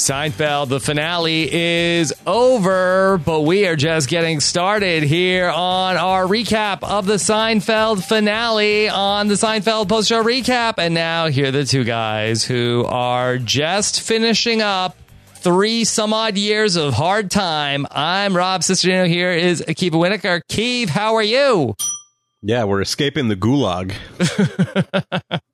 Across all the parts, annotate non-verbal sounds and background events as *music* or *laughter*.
Seinfeld, the finale is over, but we are just getting started here on our recap of the Seinfeld finale on the Seinfeld post show recap. And now, here are the two guys who are just finishing up three some odd years of hard time. I'm Rob Cesternino. Here is Akiva Wienerkur. Keeve, how are you? Yeah, we're escaping the gulag. *laughs*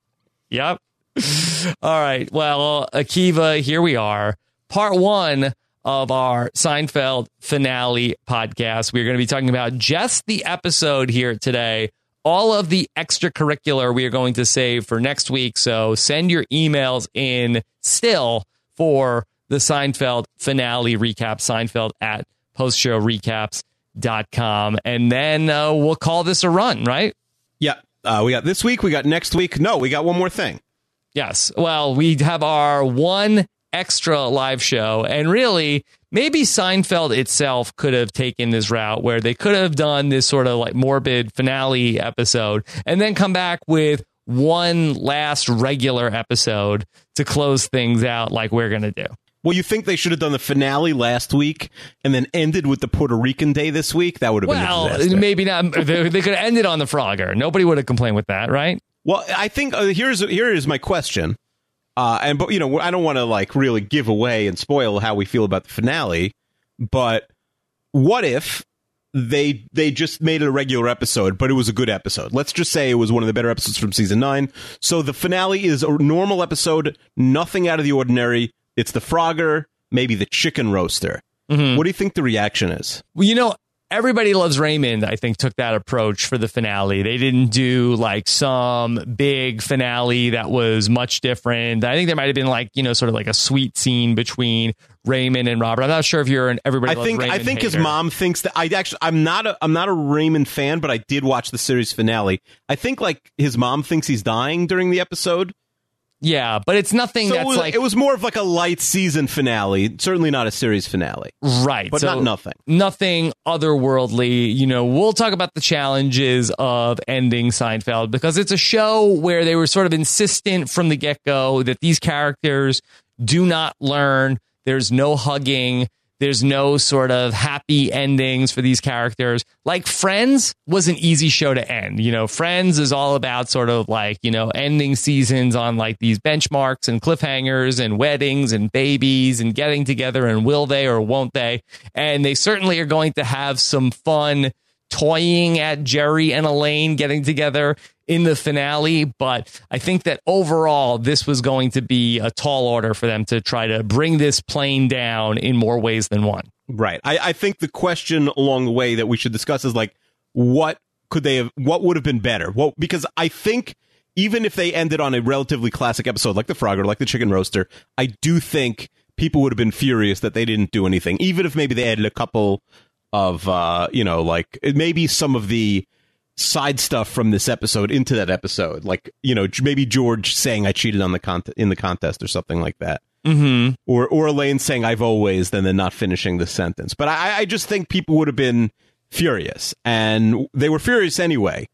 Yep. *laughs* All right. Well, Akiva, here we are. Part one of our Seinfeld finale podcast. We're going to be talking about just the episode here today. All of the extracurricular we are going to save for next week. So send your emails in still for the Seinfeld finale recap, Seinfeld at postshowrecaps.com. And then uh, we'll call this a run, right? Yeah, uh, we got this week. We got next week. No, we got one more thing. Yes. Well, we have our one extra live show, and really, maybe Seinfeld itself could have taken this route where they could have done this sort of like morbid finale episode and then come back with one last regular episode to close things out like we're going to do. Well, you think they should have done the finale last week and then ended with the Puerto Rican Day this week? That would have been Well, maybe not. They, they could have ended on the Frogger. Nobody would have complained with that, right? Well, I think uh, here's here is my question, uh, and but you know I don't want to like really give away and spoil how we feel about the finale, but what if they they just made it a regular episode, but it was a good episode? Let's just say it was one of the better episodes from season nine. So the finale is a normal episode, nothing out of the ordinary. It's the Frogger, maybe the chicken roaster. What do you think the reaction is? Well, you know, everybody loves Raymond. I think took that approach for the finale. They didn't do like some big finale that was much different. I think there might have been like you know sort of like a sweet scene between Raymond and Robert. I'm not sure if you're an everybody. I Loves think I think his mom thinks that I actually I'm not a I'm not a Raymond fan, but I did watch the series finale. I think like his mom thinks he's dying during the episode. Yeah, but it's nothing So it that's was, like it was more of like a light season finale, certainly not a series finale. Right. But not nothing. Nothing otherworldly. You know, we'll talk about the challenges of ending Seinfeld because it's a show where they were sort of insistent from the get go that these characters do not learn. There's no hugging. There's no sort of happy endings for these characters. Like Friends was an easy show to end. You know, Friends is all about sort of like, you know, ending seasons on like these benchmarks and cliffhangers and weddings and babies and getting together and will they or won't they? And they certainly are going to have some fun toying at Jerry and Elaine getting together in the finale. But I think that overall, this was going to be a tall order for them to try to bring this plane down in more ways than one. Right. I, I think the question along the way that we should discuss is like, what could they have? What would have been better? Well, because I think even if they ended on a relatively classic episode like the Frogger, like the Chicken Roaster, I do think people would have been furious that they didn't do anything. Even if maybe they added a couple of, uh, you know, like maybe some of the side stuff from this episode into that episode, like you know, maybe George saying I cheated on the con- in the contest or something like that Mm-hmm. or or Elaine saying "I've always," then then not finishing the sentence. But I, I just think people would have been furious, and they were furious anyway.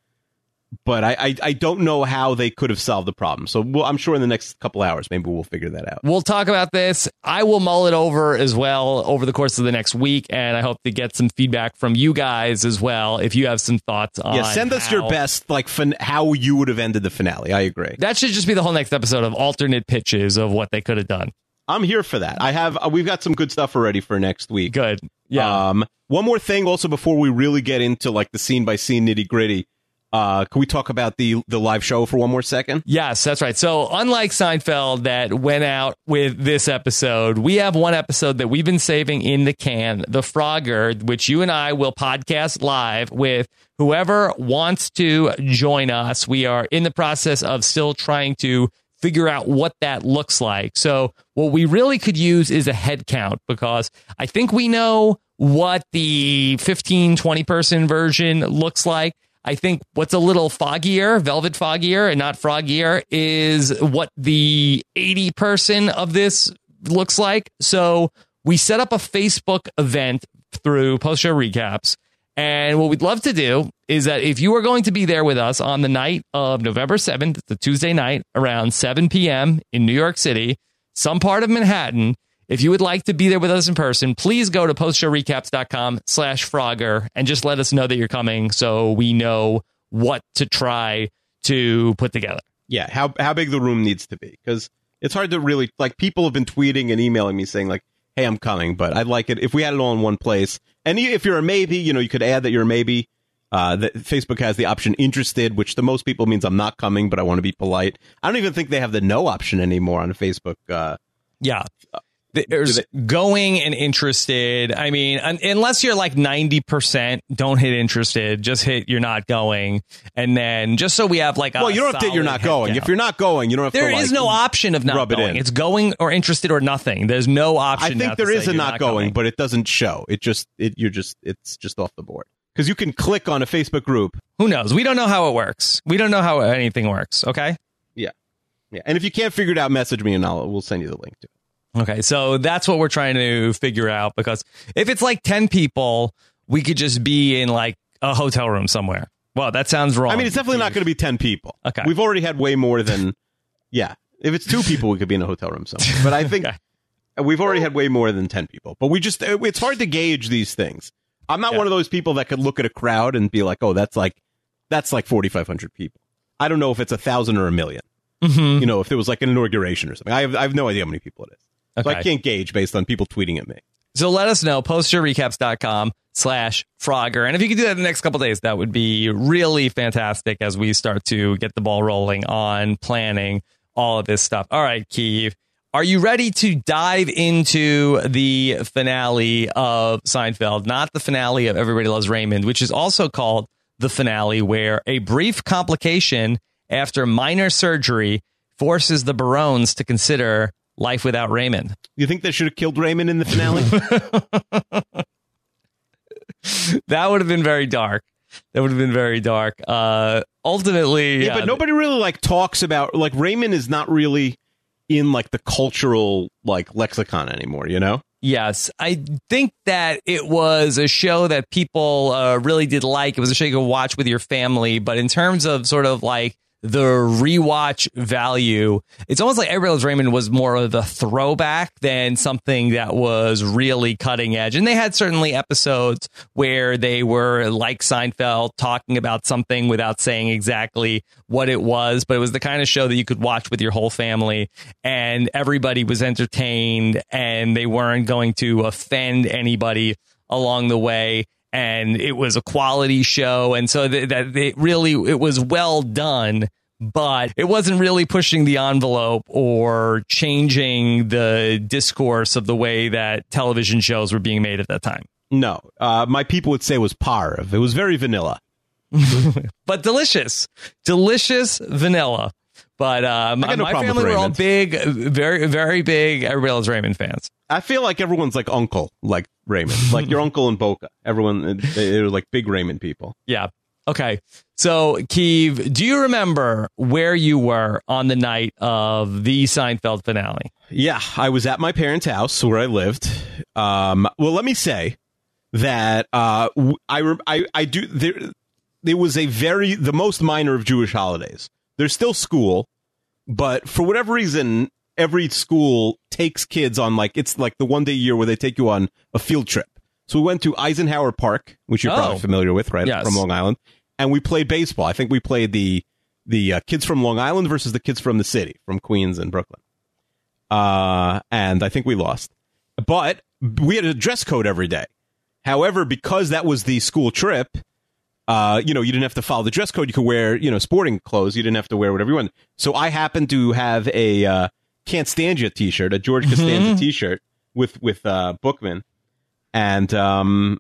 But I, I, I don't know how they could have solved the problem. So we'll, I'm sure in the next couple hours, maybe we'll figure that out. We'll talk about this. I will mull it over as well over the course of the next week, and I hope to get some feedback from you guys as well if you have some thoughts on. yeah, send us your best, like fin- how you would have ended the finale. I agree. That should just be the whole next episode of alternate pitches of what they could have done. I'm here for that. I have uh, we've got some good stuff already for next week. Good. Yeah. Um, one more thing, also before we really get into like the scene by scene nitty gritty. Uh, can we talk about the the live show for one more second? Yes, that's right. So, unlike Seinfeld that went out with this episode, we have one episode that we've been saving in the can, The Frogger, which you and I will podcast live with whoever wants to join us. We are in the process of still trying to figure out what that looks like. So, what we really could use is a head count because I think we know what the 15, 20 person version looks like. I think what's a little foggier, velvet foggier and not froggier, is what the 80 person of this looks like. So we set up a Facebook event through post show recaps. And what we'd love to do is that if you are going to be there with us on the night of November 7th, the Tuesday night around 7 p.m. in New York City, some part of Manhattan, If you would like to be there with us in person, please go to postshowrecaps.com slash Frogger and just let us know that you're coming so we know what to try to put together. Yeah, how how big the room needs to be because it's hard to really like. People have been tweeting and emailing me saying like, "Hey, I'm coming," but I'd like it if we had it all in one place. And if you're a maybe, you know, you could add that you're a maybe. Uh, that Facebook has the option interested, which to most people means I'm not coming, but I want to be polite. I don't even think they have the no option anymore on Facebook. Uh, yeah. There's going and interested. I mean, un- unless you're like 90%, don't hit interested. Just hit you're not going. And then just so we have like well, you don't have to hit you're not going. count. If you're not going, you don't have There to. is like, no option of not it going. in. It's going or interested or nothing. There's no option. I think there is a you're not going, but it doesn't show. It just it you're just it's just off the board because you can click on a Facebook group. Who knows? We don't know how it works. We don't know how anything works. Okay. Yeah, yeah. And if you can't figure it out, message me and I'll we'll send you the link to it. Okay, so that's what we're trying to figure out because if it's like 10 people, we could just be in like a hotel room somewhere. Well, that sounds wrong. I mean, it's definitely not going to be ten people. Okay. we've already had way more than. yeah, if it's two people, we could be in a hotel room somewhere. But I think *laughs* Okay. we've already had way more than ten people. But we just it's hard to gauge these things. I'm not Yeah. one of those people that could look at a crowd and be like, oh, that's like that's like 4,500 people. I don't know if it's a thousand or a 1000000 Mhm. You know, if there was like an inauguration or something. I have I have no idea how many people it is. So I can't gauge based on people tweeting at me. So let us know, postshowrecaps.com slash Frogger. And if you could do that in the next couple days, that would be really fantastic as we start to get the ball rolling on planning all of this stuff. All right, Keeve. Are you ready to dive into the finale of Seinfeld? Not the finale of Everybody Loves Raymond, which is also called the finale, where a brief complication after minor surgery forces the Barones to consider life without Raymond. You think they should have killed Raymond in the finale? *laughs* that would have been very dark. That would have been very dark. Uh, ultimately, Yeah, but nobody really like talks about like Raymond is not really in like the cultural like lexicon anymore, you know? Yes, I think that it was a show that people uh, really did like. It was a show you could watch with your family, but in terms of sort of like the rewatch value, it's almost like Everybody Loves Raymond was more of a throwback than something that was really cutting edge. And they had certainly episodes where they were like Seinfeld talking about something without saying exactly what it was, but it was the kind of show that you could watch with your whole family and everybody was entertained and they weren't going to offend anybody along the way and it was a quality show and so that, that it really it was well done but it wasn't really pushing the envelope or changing the discourse of the way that television shows were being made at that time No. Uh, my people would say it was parve. It was very vanilla. *laughs* but delicious delicious vanilla but my, got no my family were all big very very big everybody loves raymond fans I feel like everyone's like uncle, like Raymond, *laughs* like your uncle in Boca. Everyone, they- they're like big Raymond people. Yeah. Okay. So, Keeve, do you remember where you were on the night of the Seinfeld finale? Yeah, I was at my parents' house where I lived. Um, well, let me say that uh, I, I I do there. There was a very the most minor of Jewish holidays. There's still school, but for whatever reason, every school takes kids on like it's like the one day a year where they take you on a field trip. So we went to Eisenhower Park, which you're Oh. probably familiar with, right? Yes. From Long Island, and we played baseball. I think we played the the uh, kids from Long Island versus the kids from the city, from Queens and Brooklyn uh, and I think we lost. But we had a dress code every day. However, because that was the school trip, uh, you know, you didn't have to follow the dress code. You could wear, you know, sporting clothes. You didn't have to wear whatever you wanted. So I happened to have a uh, "Can't Stand You" T-shirt, a George Costanza T-shirt with with uh, Bookman, and um,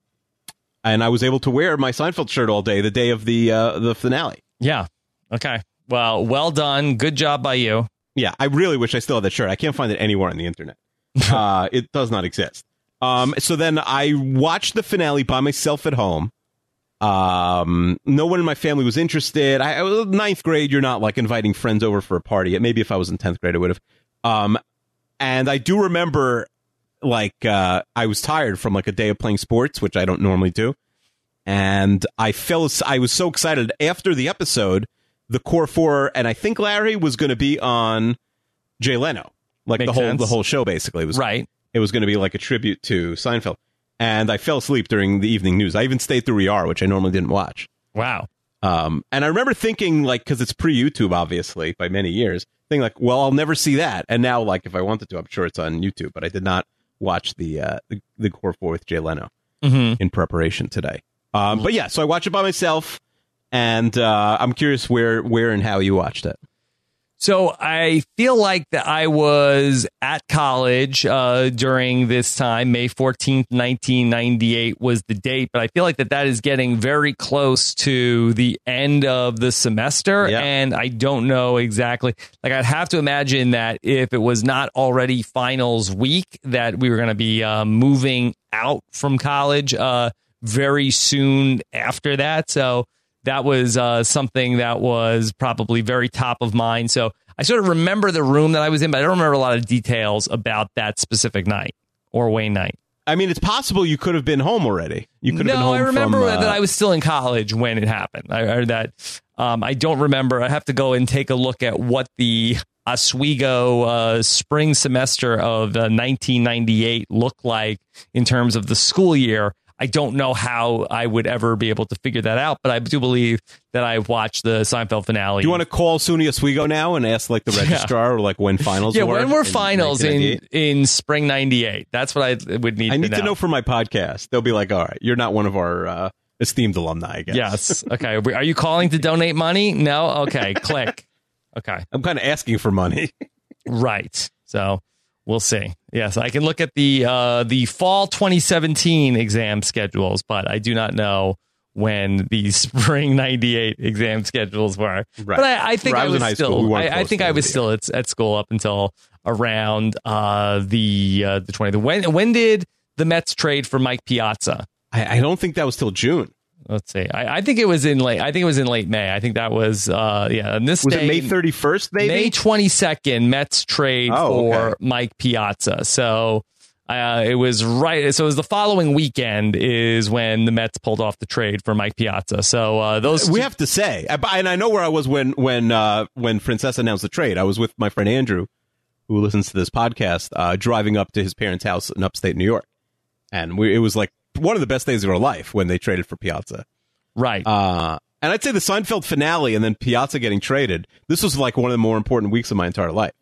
and I was able to wear my Seinfeld shirt all day the day of the uh, the finale. Yeah. Okay. Well, well done. Good job by you. Yeah, I really wish I still had that shirt. I can't find it anywhere on the internet. *laughs* uh, it does not exist. Um, so then I watched the finale by myself at home. Um, no one in my family was interested. I, I was ninth grade. You're not like inviting friends over for a party. Maybe if I was in tenth grade, I would have. Um, and I do remember, like, uh, I was tired from like a day of playing sports, which I don't normally do. And I fell. I was so excited after the episode. The core four, and I think Larry was going to be on Jay Leno, like Makes the whole sense. the whole show basically was Right. it was going to be like a tribute to Seinfeld, and I fell asleep during the evening news. I even stayed through ER, which I normally didn't watch. Wow. Um, and I remember thinking, like, because it's pre YouTube, obviously, by many years, thinking like, well, I'll never see that. And now, like, if I wanted to, I'm sure it's on YouTube. But I did not watch the uh, the, the core four with Jay Leno Mm-hmm. in preparation today. Um, but yeah, so I watched it by myself, and uh, I'm curious where where and how you watched it. So I feel like that I was at college uh, during this time. May 14th, 1998 was the date, but I feel like that that is getting very close to the end of the semester. Yeah. And I don't know exactly. Like, I'd have to imagine that if it was not already finals week, that we were going to be uh, moving out from college uh, very soon after that. So that was uh, something that was probably very top of mind. So I sort of remember the room that I was in, but I don't remember a lot of details about that specific night or Wayne night. I mean, it's possible you could have been home already. You could have no, been home No, I remember from, uh, that I was still in college when it happened. I, or that um, I don't remember. I have to go and take a look at what the Oswego uh, spring semester of uh, 1998 looked like in terms of the school year. I don't know how I would ever be able to figure that out, but I do believe that I've watched the Seinfeld finale. Do you want to call SUNY Oswego now and ask like the *laughs* registrar or like when finals? yeah, were when were in finals in in spring '98? That's what I would need. I need to to know for my podcast. They'll be like, "All right, you're not one of our uh, esteemed alumni." I guess. Yes. *laughs* Okay. Are you calling to donate money? No. Okay. Click. *laughs* Okay. I'm kind of asking for money. Right. So we'll see. Yes, I can look at the uh, the fall 2017 exam schedules, but I do not know when the *laughs* spring 98 exam schedules were. Right. But I, I think I I was was, high school, still. we I, I think I was still at, at school up until around uh, the uh, the 20th. When when did the Mets trade for Mike Piazza? I, I don't think that was till June. Let's see. I, I think it was in late. I think it was in late May. I think that was uh, yeah. And this Was day, it May 31st? Maybe. May 22nd, Mets trade Oh, for okay. Mike Piazza. So uh, it was right. So it was the following weekend is when the Mets pulled off the trade for Mike Piazza. So uh, those we have to say, and I know where I was when when uh, when Princess announced the trade. I was with my friend Andrew, who listens to this podcast, uh, driving up to his parents' house in upstate New York, and we, it was like one of the best days of our life when they traded for Piazza. right. Uh, and I'd say the Seinfeld finale and then Piazza getting traded. This was like one of the more important weeks of my entire life.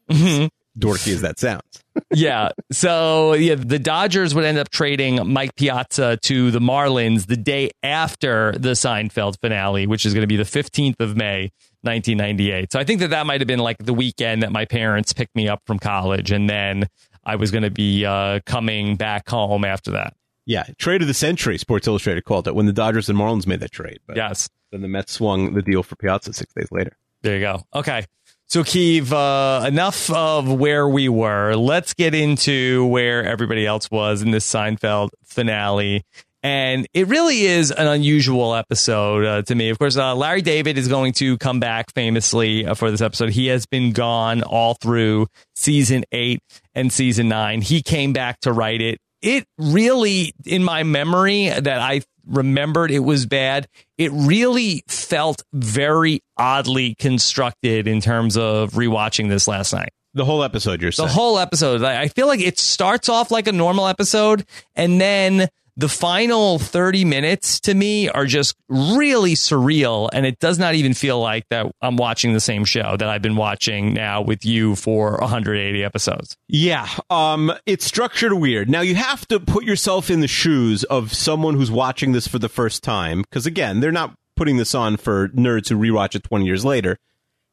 Dorky as that sounds. *laughs* yeah. So yeah, the Dodgers would end up trading Mike Piazza to the Marlins the day after the Seinfeld finale, which is going to be the 15th of May, 1998. So I think that that might have been like the weekend that my parents picked me up from college, and then I was going to be uh, coming back home after that. Yeah, trade of the century. Sports Illustrated called it when the Dodgers and Marlins made that trade. But Yes. then the Mets swung the deal for Piazza six days later. There you go. Okay. So, Keeve, uh, enough of where we were. Let's get into where everybody else was in this Seinfeld finale. And it really is an unusual episode uh, to me. Of course, uh, Larry David is going to come back famously uh, for this episode. He has been gone all through season eight and season nine. He came back to write it. It really, in my memory that I remembered it was bad, it really felt very oddly constructed in terms of rewatching this last night. The whole episode, you're saying. The whole episode, I I feel like it starts off like a normal episode, and then the final 30 minutes to me are just really surreal. And it does not even feel like that I'm watching the same show that I've been watching now with you for 180 episodes. Yeah, um, it's structured weird. Now you have to put yourself in the shoes of someone who's watching this for the first time, because again, they're not putting this on for nerds who rewatch it 20 years later.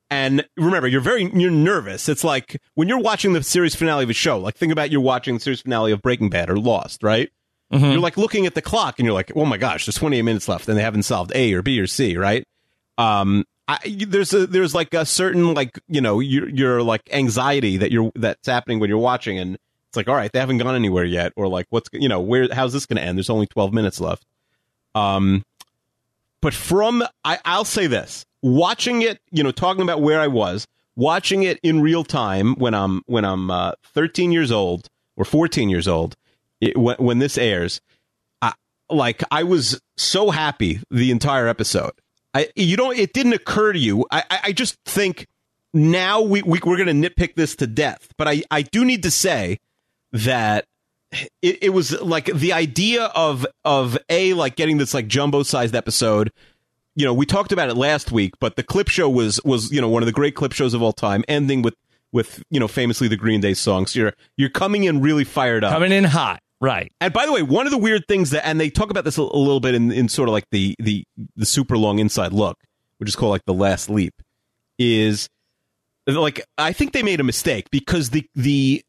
And remember, you're very you're nervous. It's like when you're watching the series finale of a show. Like think about you're watching the series finale of Breaking Bad or Lost, right? You're like looking at the clock and you're like, oh my gosh, there's 28 minutes left, and they haven't solved A or B or C, right? um I, there's a there's like a certain like you know your your like anxiety that you're that's happening when you're watching and it's like all right they haven't gone anywhere yet or like what's you know where how's this going to end? There's only 12 minutes left. Um but from I I'll say this watching it you know talking about where I was watching it in real time when I'm when I'm uh, 13 years old or 14 years old it, when, when this airs I, like I was so happy the entire episode I, you don't. It didn't occur to you. I, I, just think now we, we we're going to nitpick this to death. But I, I do need to say that it, it was like the idea of of a like getting this like jumbo sized episode. You know, we talked about it last week, but the clip show was was you know one of the great clip shows of all time, ending with with you know famously the Green Day songs. You're you're coming in really fired up, coming in hot, right? And by the way, one of the weird things that and they talk about this a, a little bit in, in sort of like the the the super long inside look, which is called like the last leap, is like I think they made a mistake because the the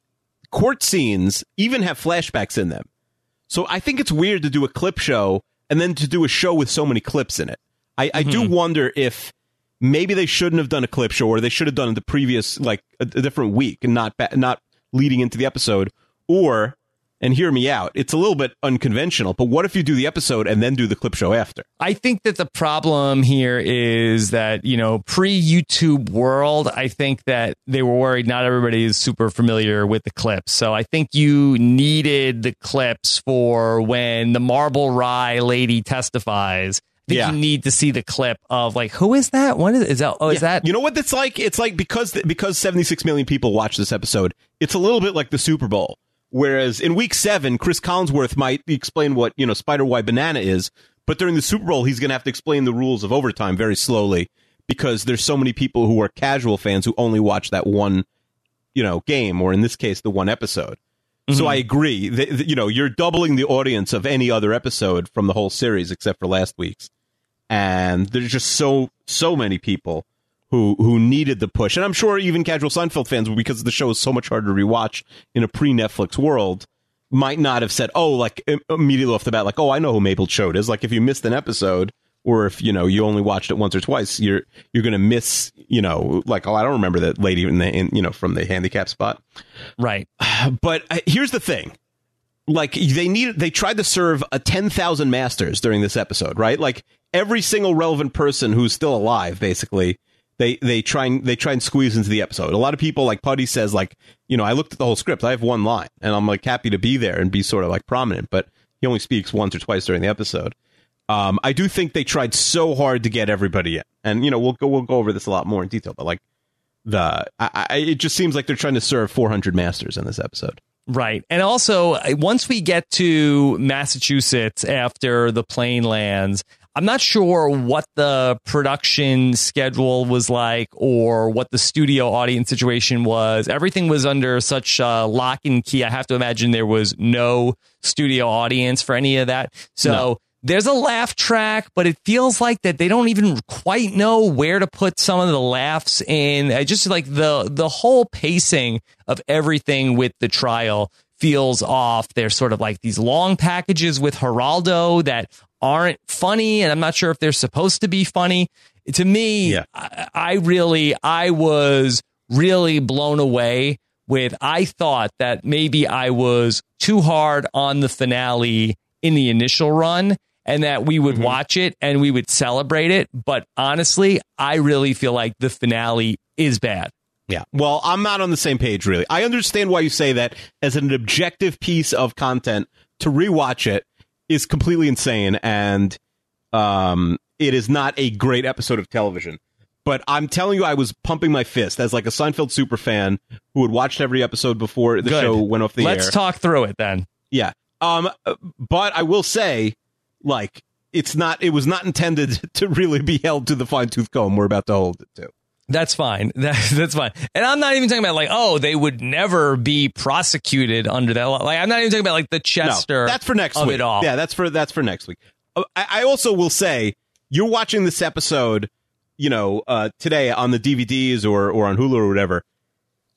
court scenes even have flashbacks in them. So I think it's weird to do a clip show and then to do a show with so many clips in it. I, I mm-hmm. do wonder if maybe they shouldn't have done a clip show or they should have done it the previous like a, a different week and not not leading into the episode or and hear me out. It's a little bit unconventional, but what if you do the episode and then do the clip show after? I think that the problem here is that, you know, pre YouTube world, I think that they were worried not everybody is super familiar with the clips. So I think you needed the clips for when the Marble Rye lady testifies. I yeah. you need to see the clip of like who is that? What is, is that? Oh, is that? You know what that's like? It's like because because 76 million people watch this episode. It's a little bit like the Super Bowl Whereas in week seven, Chris Collinsworth might explain what, you know, Spider Y Banana is, but during the Super Bowl, he's going to have to explain the rules of overtime very slowly because there's so many people who are casual fans who only watch that one, you know, game, or in this case, the one episode. Mm-hmm. So I agree that, you know, you're doubling the audience of any other episode from the whole series except for last week's. And there's just so, so many people who who needed the push, and I'm sure even casual Seinfeld fans, because the show is so much harder to rewatch in a pre Netflix world, might not have said, "Oh, like immediately off the bat, like, oh, I know who Mabel Choate is." Like, if you missed an episode, or if you know you only watched it once or twice, you're you're gonna miss, you know, like, oh, I don't remember that lady in the in, you know from the handicap spot, right? *sighs* But uh, here's the thing. Like they need, they tried to serve a ten thousand masters during this episode, right? Like every single relevant person who's still alive, basically, they they try and they try and squeeze into the episode. A lot of people like Puddy says like, you know, I looked at the whole script. I have one line and I'm like happy to be there and be sort of like prominent, but he only speaks once or twice during the episode. Um, I do think they tried so hard to get everybody in. And you know, we'll go we'll go over this a lot more in detail, but like the I, I, it just seems like they're trying to serve 400 masters in this episode. Right. And also, once we get to Massachusetts after the plane lands, I'm not sure what the production schedule was like or what the studio audience situation was. Everything was under such uh, lock and key. I have to imagine there was no studio audience for any of that. So no. there's a laugh track, but it feels like that they don't even quite know where to put some of the laughs in. I just like the the whole pacing of everything with the trial feels off. There's sort of like these long packages with Geraldo that aren't funny, and I'm not sure if they're supposed to be funny. To me, yeah. I, I really, I was really blown away with. I thought that maybe I was too hard on the finale in the initial run and that we would mm-hmm. watch it and we would celebrate it. But honestly, I really feel like the finale is bad. Yeah. Well, I'm not on the same page, really. I understand why you say that as an objective piece of content to rewatch it is completely insane and um, it is not a great episode of television. But I'm telling you, I was pumping my fist as like a Seinfeld super fan who had watched every episode before the Good. show went off the Let's air. Let's talk through it then. Yeah. Um, but I will say, like, it's not. It was not intended *laughs* to really be held to the fine tooth comb we're about to hold it to. That's fine. *laughs* That, that's fine. And I'm not even talking about like, oh, they would never be prosecuted under that law. Like, I'm not even talking about like the Chester. No, that's for next week. Yeah, that's for that's for next week. Uh, I, I, also will say, you're watching this episode, you know, uh, today on the DVDs or or on Hulu or whatever.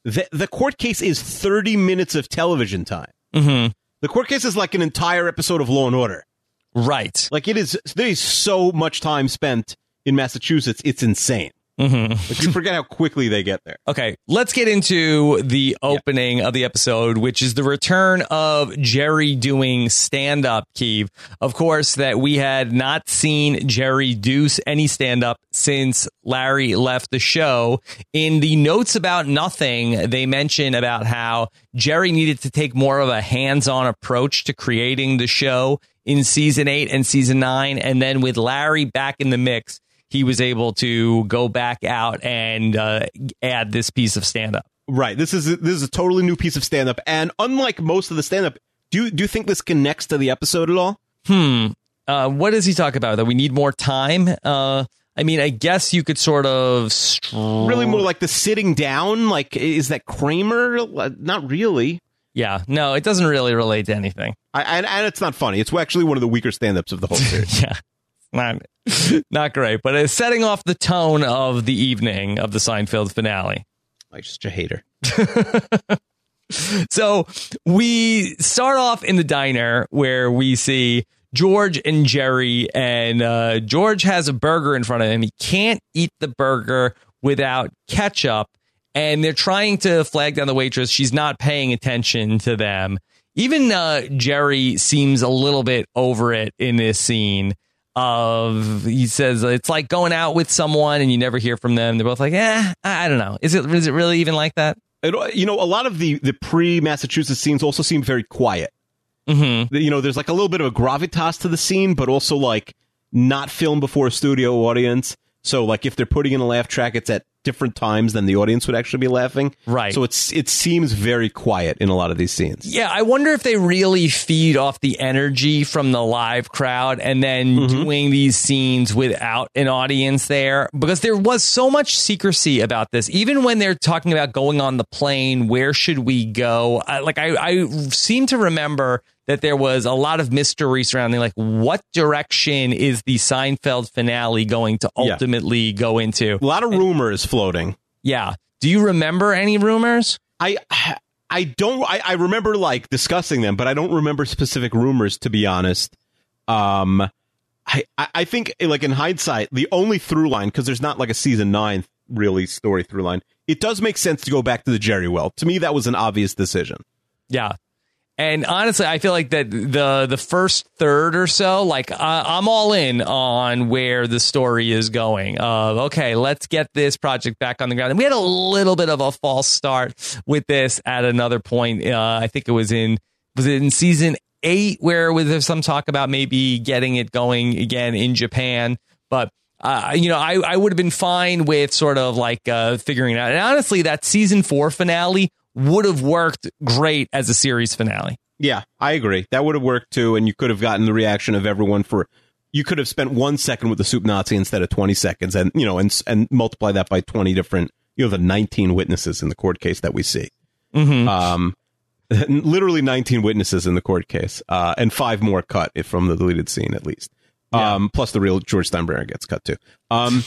The the court case is 30 minutes of television time. Mm-hmm. The court case is like an entire episode of Law and Order. Right. Like it is. There is so much time spent in Massachusetts. It's insane. Mm-hmm. But you forget how quickly they get there. Okay, let's get into the opening yeah. of the episode, which is the return of Jerry doing stand up, Keeve. Of course, that we had not seen Jerry do any stand up since Larry left the show. In the notes about nothing, they mention about how Jerry needed to take more of a hands on approach to creating the show in season eight and season nine. And then with Larry back in the mix, he was able to go back out and uh, add this piece of stand up. Right. This is a, this is a totally new piece of stand up, and unlike most of the stand up, Do you do you think this connects to the episode at all? Hmm. Uh, what does he talk about? That we need more time? Uh, I mean, I guess you could sort of str- Really more like the sitting down. Like, is that Kramer? Uh, Not really. Yeah, no, it doesn't really relate to anything. I, and, and it's not funny. It's actually one of the weaker stand-ups of the whole *laughs* series. yeah, not not great, but it's setting off the tone of the evening of the Seinfeld finale. like, just a hater. *laughs* So we start off in the diner where we see George and Jerry, and uh, George has a burger in front of him. He can't eat the burger without ketchup, and they're trying to flag down the waitress. She's not paying attention to them. Even uh, Jerry seems a little bit over it in this scene. Of he says it's like going out with someone and you never hear from them. They're both like, eh, I don't know. Is it is it really even like that? It- you know, a lot of the the pre-Massachusetts scenes also seem very quiet. Mm-hmm. You know, there's like a little bit of a gravitas to the scene, but also like not filmed before a studio audience. So like if they're putting in a laugh track, it's at different times than the audience would actually be laughing. Right. So it's it seems very quiet in a lot of these scenes. Yeah, I wonder if they really feed off the energy from the live crowd and then mm-hmm. doing these scenes without an audience there because there was so much secrecy about this. Even when they're talking about going on the plane, where should we go? I, like I, I seem to remember that there was a lot of mystery surrounding like what direction is the Seinfeld finale going to Yeah. ultimately go into? A lot of rumors floating. Yeah. Do you remember any rumors? I I don't I, I remember like discussing them, but I don't remember specific rumors to be honest. Um I I think like in hindsight, the only through line, because there's not like a season nine really story through line, it does make sense to go back to the Jerry well. To me, that was an obvious decision. Yeah. And honestly, I feel like that the the first third or so, like I, I'm all in on where the story is going. Of okay, let's get this project back on the ground. And we had a little bit of a false start with this at another point. Uh, I think it was in was it in season eight where was there some talk about maybe getting it going again in Japan, but. Uh, you know, I, I would have been fine with sort of like uh, figuring it out. And honestly, that season four finale would have worked great as a series finale. Yeah, I agree. That would have worked too, and you could have gotten the reaction of everyone for. You could have spent one second with the soup Nazi instead of twenty seconds, and you know, and and multiply that by twenty different. You know, the nineteen witnesses in the court case that we see. Mm-hmm. Um, *laughs* literally 19 witnesses in the court case, uh, and five more cut if from the deleted scene at least. Um, plus the real George Steinbrenner gets cut too. Um,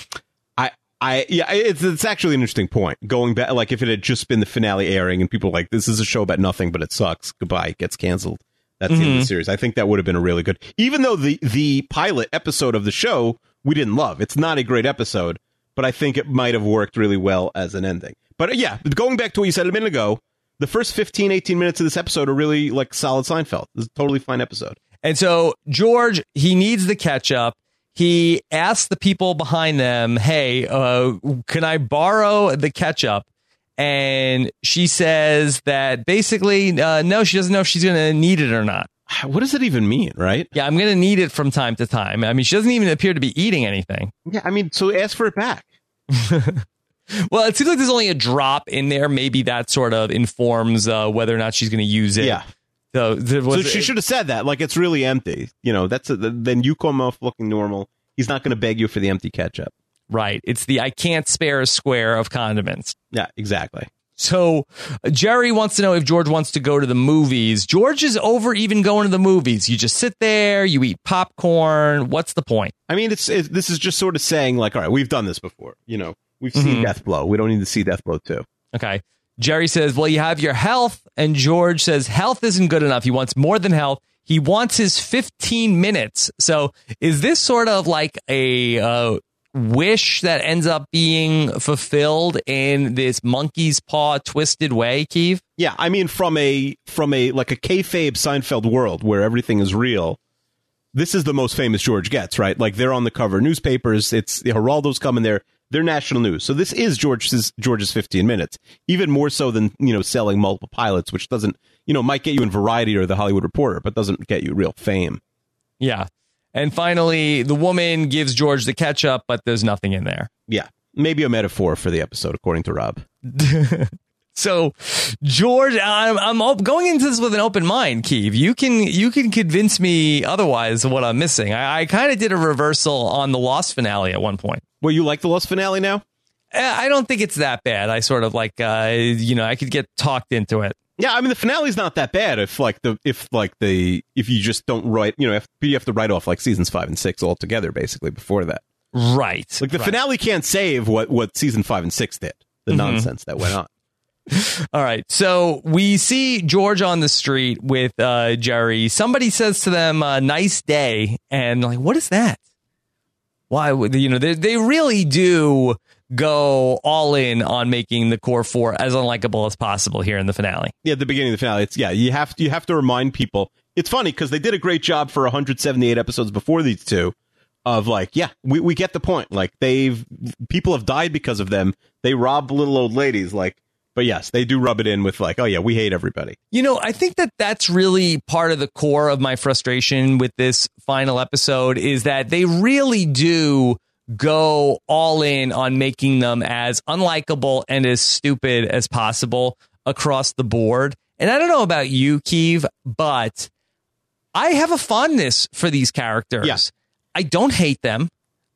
I, yeah, it's, it's actually an interesting point. Going back, like if it had just been the finale airing and people were like, this is a show about nothing, but it sucks. Goodbye. It gets canceled. That's the end of the series. I think that would have been a really good, even though the, the pilot episode of the show we didn't love. It's not a great episode, but I think it might have worked really well as an ending. But uh, yeah, going back to what you said a minute ago, the first 15, 18 minutes of this episode are really like solid Seinfeld. Is a totally fine episode. And so George, he needs the ketchup. He asks the people behind them, "Hey, uh, can I borrow the ketchup?" And she says that basically, uh, no, she doesn't know if she's going to need it or not. What does it even mean, right? Yeah, I'm going to need it from time to time. I mean, she doesn't even appear to be eating anything. Yeah, I mean, so ask for it back. *laughs* Well, it seems like there's only a drop in there. Maybe that sort of informs uh, whether or not she's going to use it. Yeah. So, So she should have said that. Like, it's really empty. You know, that's a, then you come off looking normal. He's not going to beg you for the empty ketchup. right. It's the I can't spare a square of condiments. Yeah, exactly. So Jerry wants to know if George wants to go to the movies. George is over even going to the movies. You just sit there, you eat popcorn. What's the point? I mean, it's, it, this is just sort of saying, like, all right, we've done this before. You know, we've seen Mhm. Death Blow. We don't need to see Death Blow too. Okay. Jerry says, Well, you have your health. And George says, Health isn't good enough. He wants more than health. He wants his 15 minutes. So is this sort of like a uh, wish that ends up being fulfilled in this monkey's paw twisted way, Keeve? Yeah, I mean, from a from a like a kayfabe Seinfeld world where everything is real, this is the most famous George gets, right? Like they're on the cover newspapers. It's the Geraldo's coming there. They're national news. So this is George's George's 15 minutes, even more so than you know selling multiple pilots, which doesn't you know might get you in Variety or the Hollywood Reporter, but doesn't get you real fame. Yeah. And finally, the woman gives George the ketchup, but there's nothing in there. Yeah, maybe a metaphor for the episode, according to Rob. *laughs* So, George, I'm, I'm op- going into this with an open mind, Keeve. You can you can convince me otherwise of what I'm missing. I, I kind of did a reversal on the Lost finale at one point. Well, you like the Lost finale now? Eh, I don't think it's that bad. I sort of like, uh, you know, I could get talked into it. Yeah, I mean the finale's not that bad if like the if like the if you just don't write you know if you have to write off like seasons five and six altogether basically before that. Right. Like the right. finale can't save what what season five and six did. The Mhm. nonsense that went on. *laughs* All right. So we see George on the street with uh, Jerry. Somebody says to them, uh, nice day. And like, what is that? Why would, you know, they, they really do go all in on making the core four as unlikable as possible here in the finale. Yeah, at the beginning of the finale, it's yeah, you have to you have to remind people. It's funny because they did a great job for 178 episodes before these two of like, yeah, we, we get the point. Like they've people have died because of them. They rob little old ladies. Like, but yes, they do rub it in with like, oh yeah, we hate everybody. You know, I think that that's really part of the core of my frustration with this final episode is that they really do go all in on making them as unlikable and as stupid as possible across the board. And I don't know about you, Keeve, but I have a fondness for these characters. Yeah. I don't hate them.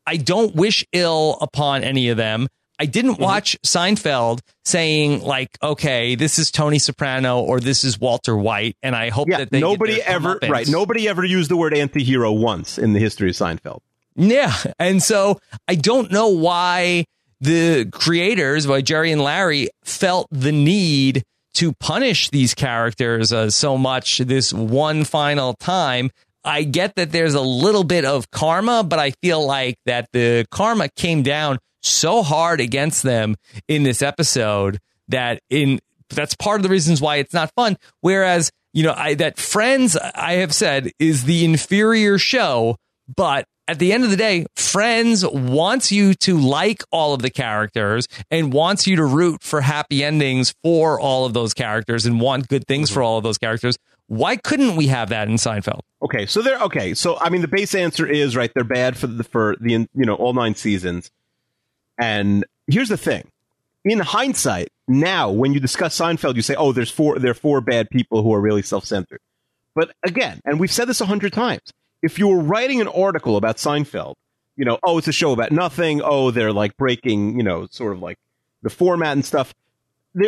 I don't wish ill upon any of them. I didn't Mm-hmm. watch Seinfeld saying like, okay, this is Tony Soprano or this is Walter White, and I hope Yeah, that they nobody ever right. Nobody ever used the word anti-hero once in the history of Seinfeld. Yeah. And so I don't know why the creators, why Jerry and Larry felt the need to punish these characters uh, so much this one final time. I get that there's a little bit of karma, but I feel like that the karma came down so hard against them in this episode that in that's part of the reasons why it's not fun. Whereas, you know, I that Friends I have said is the inferior show, but at the end of the day, Friends wants you to like all of the characters and wants you to root for happy endings for all of those characters and want good things for mm-hmm. all of those characters. Why couldn't we have that in Seinfeld? Okay, so they're okay. So I mean, the base answer is right. They're bad for the for the you know all nine seasons. And here's the thing: in hindsight, now when you discuss Seinfeld, you say, "Oh, there's four there are four bad people who are really self centered." But again, and we've said this a hundred times, if you were writing an article about Seinfeld, you know, oh, it's a show about nothing. Oh, they're like breaking, you know, sort of like the format and stuff.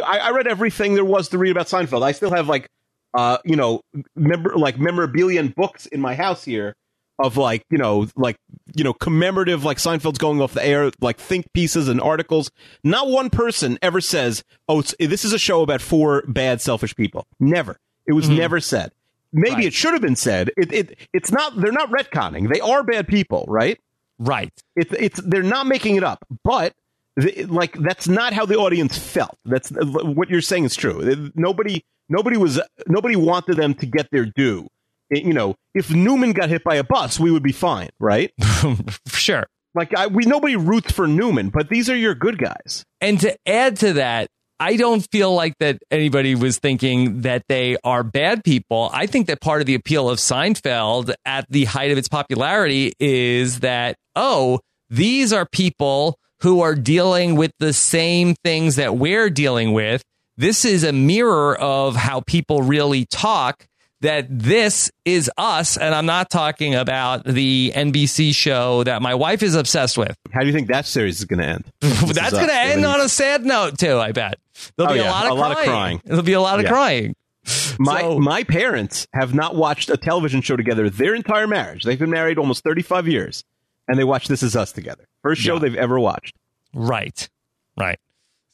I, I read everything there was to read about Seinfeld. I still have like uh, you know, member like memorabilia and books in my house here of like, you know, like, you know, commemorative like Seinfeld's going off the air, like think pieces and articles. Not one person ever says, "Oh, it's, this is a show about four bad, selfish people." Never. It was mm-hmm. never said. Maybe Right. it should have been said. It, it it's not. They're not retconning. They are bad people, right? Right. It's it's they're not making it up, but the, like that's not how the audience felt. That's what you're saying is true. Nobody nobody was nobody wanted them to get their due. You know, if Newman got hit by a bus, we would be fine, right? *laughs* sure. Like I, we nobody roots for Newman, but these are your good guys. And to add to that, I don't feel like that anybody was thinking that they are bad people. I think that part of the appeal of Seinfeld at the height of its popularity is that, oh, these are people who are dealing with the same things that we're dealing with. This is a mirror of how people really talk. That this is us. And I'm not talking about the NBC show that my wife is obsessed with. How do you think that series is going to end? *laughs* That's going to end on a sad note too. I bet there'll Oh, be a yeah, lot of a lot crying. of crying. There'll be a lot of Yeah. crying. My So- my parents have not watched a television show together their entire marriage. They've been married almost 35 years, and they watched This Is Us together. First show Yeah. they've ever watched. Right, right.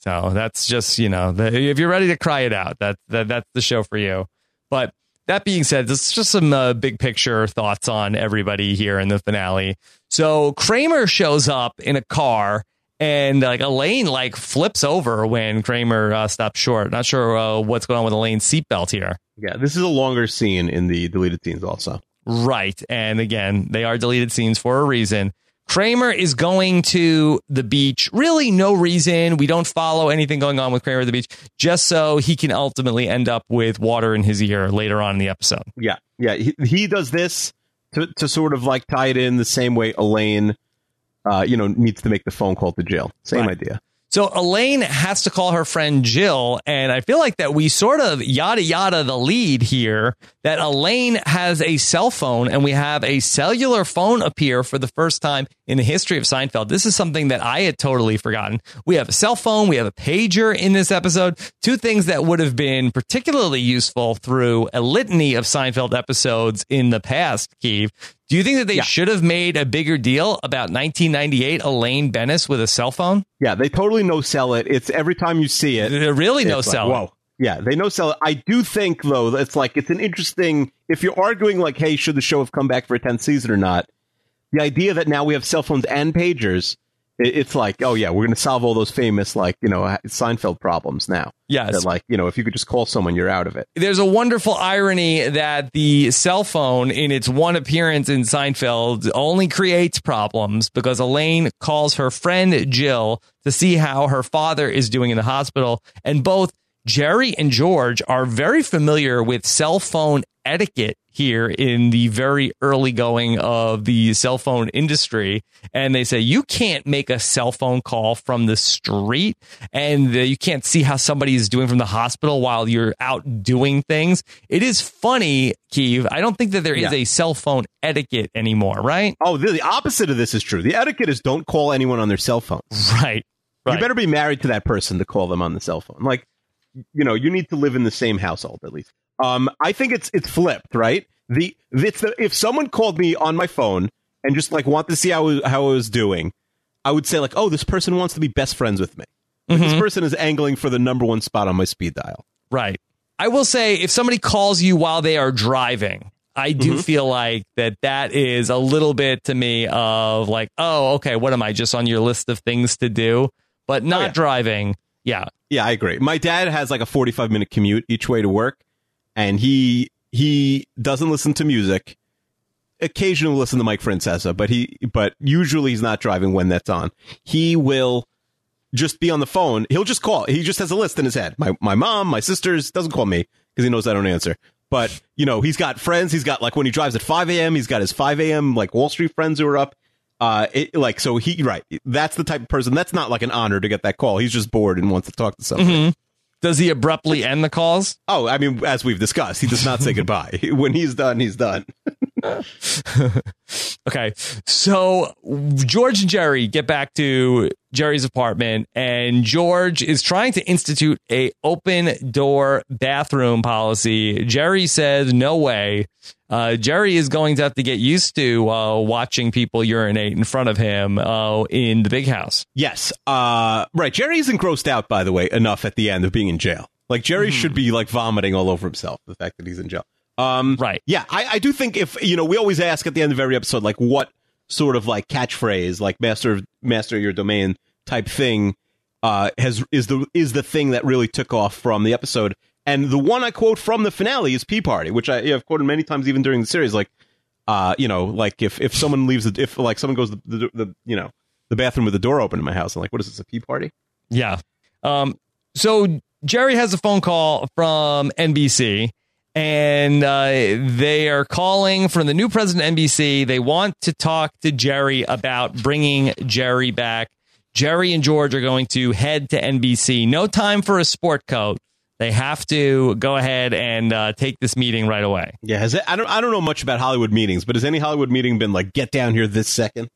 So that's just you know, the, if you're ready to cry it out, that, that that's the show for you. But that being said, this is just some uh, big picture thoughts on everybody here in the finale. So Kramer shows up in a car. And like Elaine, like flips over when Kramer uh, stops short. Not sure uh, what's going on with Elaine's seatbelt here. Yeah, this is a longer scene in the deleted scenes also. Right. And again, they are deleted scenes for a reason. Kramer is going to the beach. Really, no reason. We don't follow anything going on with Kramer at the beach, just so he can ultimately end up with water in his ear later on in the episode. Yeah, yeah. He, he does this to, to sort of like tie it in the same way Elaine, uh, you know, needs to make the phone call to jail. Same Right. idea. So Elaine has to call her friend Jill, and I feel like that we sort of yada yada the lead here that Elaine has a cell phone and we have a cellular phone appear for the first time in the history of Seinfeld. This is something that I had totally forgotten. We have a cell phone, we have a pager in this episode, two things that would have been particularly useful through a litany of Seinfeld episodes in the past, Keeve. Do you think that they Yeah. should have made a bigger deal about 1998 Elaine Benes with a cell phone? Yeah, they totally no sell it. It's every time you see it. They're really no it's like, sell. Whoa. Yeah, they no sell it. I do think though that it's like it's an interesting if you're arguing like, hey, should the show have come back for a tenth season or not? The idea that now we have cell phones and pagers, it's like, oh yeah, we're going to solve all those famous like you know Seinfeld problems now. Yes. that like you know if you could just call someone, you're out of it. There's a wonderful irony that the cell phone, in its one appearance in Seinfeld, only creates problems because Elaine calls her friend Jill to see how her father is doing in the hospital. And both Jerry and George are very familiar with cell phone etiquette here in the very early going of the cell phone industry. And they say, you can't make a cell phone call from the street and you can't see how somebody is doing from the hospital while you're out doing things. It is funny, Keeve. I don't think that there is Yeah. a cell phone etiquette anymore, right? Oh, the, the opposite of this is true. The etiquette is don't call anyone on their cell phone. Right. Right. You better be married to that person to call them on the cell phone. Like, you know, you need to live in the same household at least. Um, I think it's it's flipped, right? The it's the if someone called me on my phone and just like want to see how how I was doing, I would say like, oh, this person wants to be best friends with me. Like, This person is angling for the number one spot on my speed dial. Right. I will say if somebody calls you while they are driving, I do feel like that that is a little bit to me of like, oh, okay, what am I just on your list of things to do? But not yeah. driving. Yeah. Yeah, I agree. My dad has like a 45 minute commute each way to work, and he he doesn't listen to music. Occasionally listen to Mike Francesa, but he but usually he's not driving when that's on. He will just be on the phone. He'll just call. He just has a list in his head. My my mom, my sisters doesn't call me because he knows I don't answer. But you know, he's got friends. He's got like when he drives at 5 a.m. He's got his 5 a.m. like Wall Street friends who are up. Uh, it, like so he right. That's the type of person. That's not like an honor to get that call. He's just bored and wants to talk to somebody. Does he abruptly end the calls? Oh, I mean, as we've discussed, he does not say *laughs* goodbye. when he's done, he's done. *laughs* *laughs* Okay. So George and Jerry get back to Jerry's apartment and George is trying to institute a open door bathroom policy. Jerry says no way. Uh, Jerry is going to have to get used to uh, watching people urinate in front of him uh, in the big house. Yes. Uh, right. Jerry isn't grossed out, by the way, enough at the end of being in jail. Like Jerry should be like vomiting all over himself. The fact that he's in jail. Um, Right. Yeah, I, I do think if you know, we always ask at the end of every episode, like what sort of like catchphrase, like master master your domain type thing, uh, has is the is the thing that really took off from the episode. And the one I quote from the finale is "Pea Party," which I, have quoted many times, even during the series. Like, uh, you know, like if if someone leaves, the, if like someone goes the, the, the you know the bathroom with the door open in my house, I'm like, what is this, a pea party? Yeah. Um, so Jerry has a phone call from NBC, and uh, they are calling from the new president NBC. They want to talk to Jerry about bringing Jerry back. Jerry and George are going to head to NBC. No time for a sport coat. They have to go ahead and uh, take this meeting right away. Yeah, it, I don't I don't know much about Hollywood meetings, but has any Hollywood meeting been like get down here this second?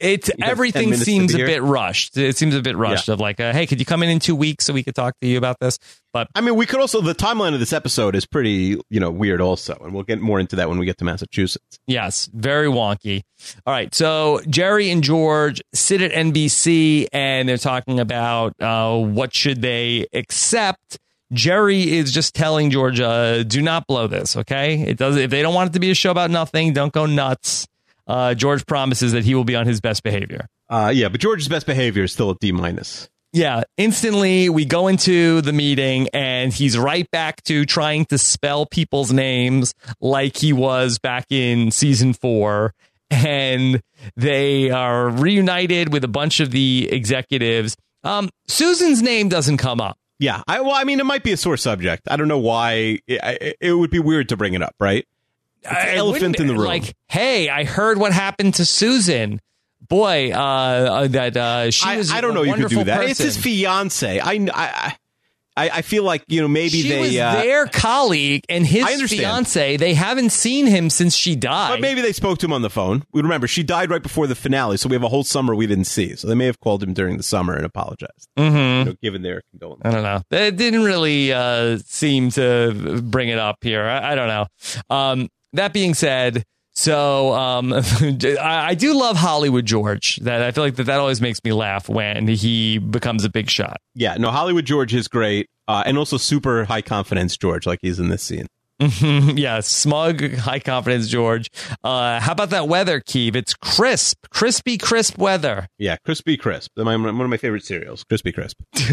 It's everything seems a bit rushed. It seems a bit rushed. Of like, uh, hey, could you come in in two weeks so we could talk to you about this? But I mean, we could also the timeline of this episode is pretty you know weird also, and we'll get more into that when we get to Massachusetts. Yes, very wonky. All right, so Jerry and George sit at NBC and they're talking about uh, what should they accept. Jerry is just telling George, uh, "Do not blow this, okay? It does. If they don't want it to be a show about nothing, don't go nuts." Uh, George promises that he will be on his best behavior. Uh, yeah, but George's best behavior is still a D minus. Yeah, instantly we go into the meeting and he's right back to trying to spell people's names like he was back in season four. And they are reunited with a bunch of the executives. Um, Susan's name doesn't come up. Yeah, I well, I mean, it might be a sore subject. I don't know why. It, it would be weird to bring it up, right? It's an I elephant in the room. Like, hey, I heard what happened to Susan. boy, uh, uh, that uh, she I, was. I don't a know you could do wonderful that. It's person. his fiance. I, I, I, I feel like you know maybe She they. was uh, their colleague and his fiance. They haven't seen him since she died. But maybe they spoke to him on the phone. We remember she died right before the finale, so we have a whole summer we didn't see. So they may have called him during the summer and apologized, Mhm. you know, given their condolences. I don't know. It didn't really uh, seem to bring it up here. I, I don't know. Um, that being said, so um, *laughs* I, I do love Hollywood George. That I feel like that, that always makes me laugh when he becomes a big shot. Yeah, no, Hollywood George is great, uh, and also super high confidence George, like he's in this scene. *laughs* yeah, smug, high confidence George. Uh, how about that weather, Keeve? It's crisp, crispy, crisp weather. Yeah, crispy crisp. My, one of my favorite cereals, crispy crisp. *laughs*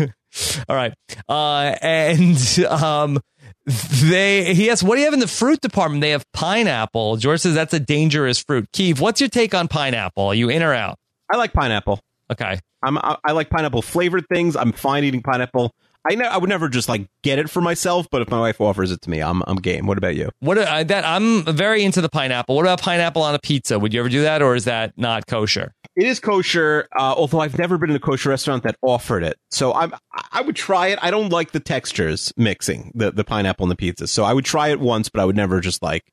All right. Uh, and um, they he asks, what do you have in the fruit department? They have pineapple. George says that's a dangerous fruit. Keeve, what's your take on pineapple? Are you in or out? I like pineapple. Okay. I'm I, I like pineapple flavored things. I'm fine eating pineapple. I know I would never just like get it for myself, but if my wife offers it to me, I'm I'm game. What about you? What uh, that I'm very into the pineapple. What about pineapple on a pizza? Would you ever do that, or is that not kosher? It is kosher, uh, although I've never been in a kosher restaurant that offered it. So I'm I would try it. I don't like the textures mixing the the pineapple and the pizza. So I would try it once, but I would never just like,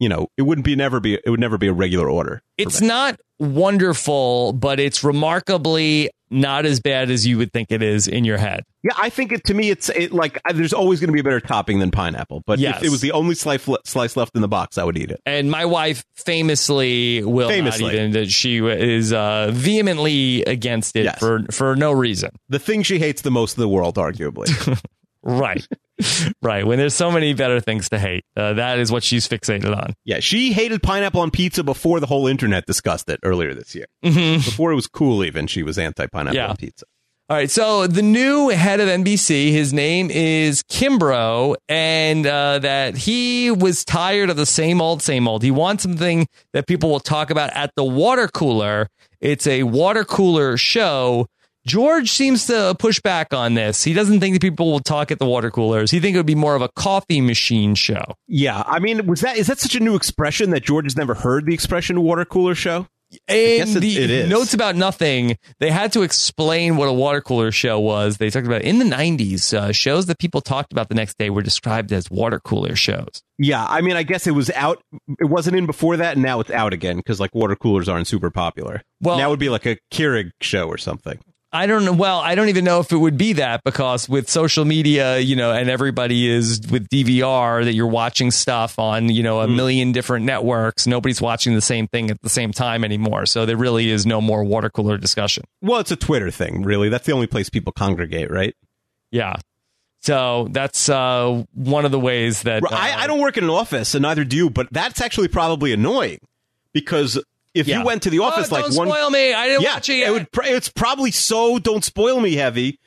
you know, it wouldn't be never be it would never be a regular order. It's not wonderful, but it's remarkably not as bad as you would think it is in your head. Yeah, I think it to me it's it like there's always going to be a better topping than pineapple. But Yes. if it was the only slice slice left in the box, I would eat it. And my wife famously will Famously. not eat it. That she is uh, vehemently against it Yes. for for no reason. The thing she hates the most in the world, arguably. *laughs* Right, *laughs* right. When there's so many better things to hate, uh, that is what she's fixated on. yeah, she hated pineapple on pizza before the whole internet discussed it earlier this year. Mhm. Before it was cool, even she was anti pineapple Yeah. on pizza. All right, so the new head of NBC, his name is Kimbrough, and uh, that he was tired of the same old, same old. He wants something that people will talk about at the water cooler. It's a water cooler show. George seems to push back on this. He doesn't think that people will talk at the water coolers. He think it would be more of a coffee machine show. Yeah, I mean, was that is that such a new expression that George has never heard the expression water cooler show? guess In the it is. notes about nothing, they had to explain what a water cooler show was. They talked about in the '90s, uh, shows that people talked about the next day were described as water cooler shows. Yeah, I mean, I guess it was out. It wasn't in before that, and now it's out again because like water coolers aren't super popular. Well- now it would be like a Keurig show or something. I don't know. Well, I don't even know if it would be that because with social media, you know, and everybody is with DVR that you're watching stuff on, you know, a Hmm. million different networks. Nobody's watching the same thing at the same time anymore. So there really is no more water cooler discussion. Well, it's a Twitter thing, really. That's the only place people congregate, right? Yeah. So that's uh, one of the ways that uh, I, I don't work in an office, and neither do you. But that's actually probably annoying because if Yeah. you went to the oh, office Oh, like don't one, spoil me. I didn't yeah, watch it yet. would. It's probably so don't spoil me heavy.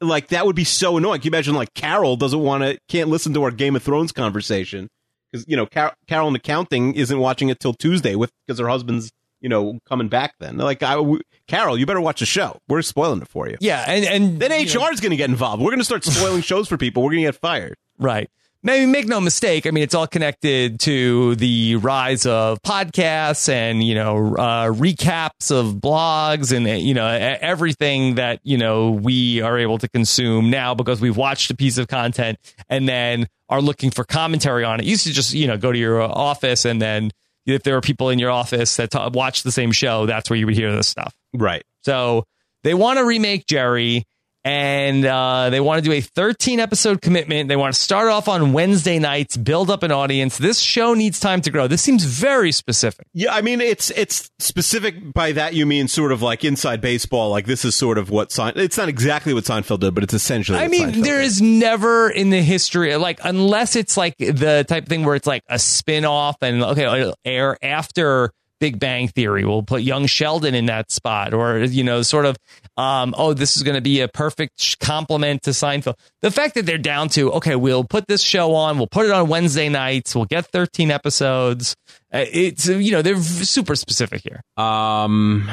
Like that would be so annoying. Can you imagine? Like Carol doesn't want to, can't listen to our Game of Thrones conversation because you know Car- Carol in accounting isn't watching it till Tuesday with because her husband's you know coming back then. Like I, w- Carol, you better watch the show. We're spoiling it for you. yeah, and and Then you know, HR is going to get involved. We're going to start spoiling *laughs* shows for people. We're going to get fired. Right. Maybe make no mistake. I mean, it's all connected to the rise of podcasts and, you know, uh, recaps of blogs and, uh, you know, everything that, you know, we are able to consume now because we've watched a piece of content and then are looking for commentary on it. You used to just, you know, go to your office and then if there were people in your office that ta- watch the same show, that's where you would hear this stuff. Right. So they want to remake Jerry and uh, they want to do a 13 episode commitment. They want to start off on Wednesday nights, build up an audience. This show needs time to grow. This seems very specific. Yeah, I mean it's it's specific by that you mean sort of like inside baseball. Like this is sort of what Sein. It's not exactly what Seinfeld did, but it's essentially. I mean, Seinfeld there did. is never in the history, like, unless it's like the type of thing where it's like a spin off and, okay, it'll air after Big Bang Theory. We'll put young Sheldon in that spot or, you know, sort of, um, oh, this is going to be a perfect complement to Seinfeld. The fact that they're down to, okay, we'll put this show on, we'll put it on Wednesday nights, we'll get 13 episodes. Uh, It's, you know, they're super specific here. Um,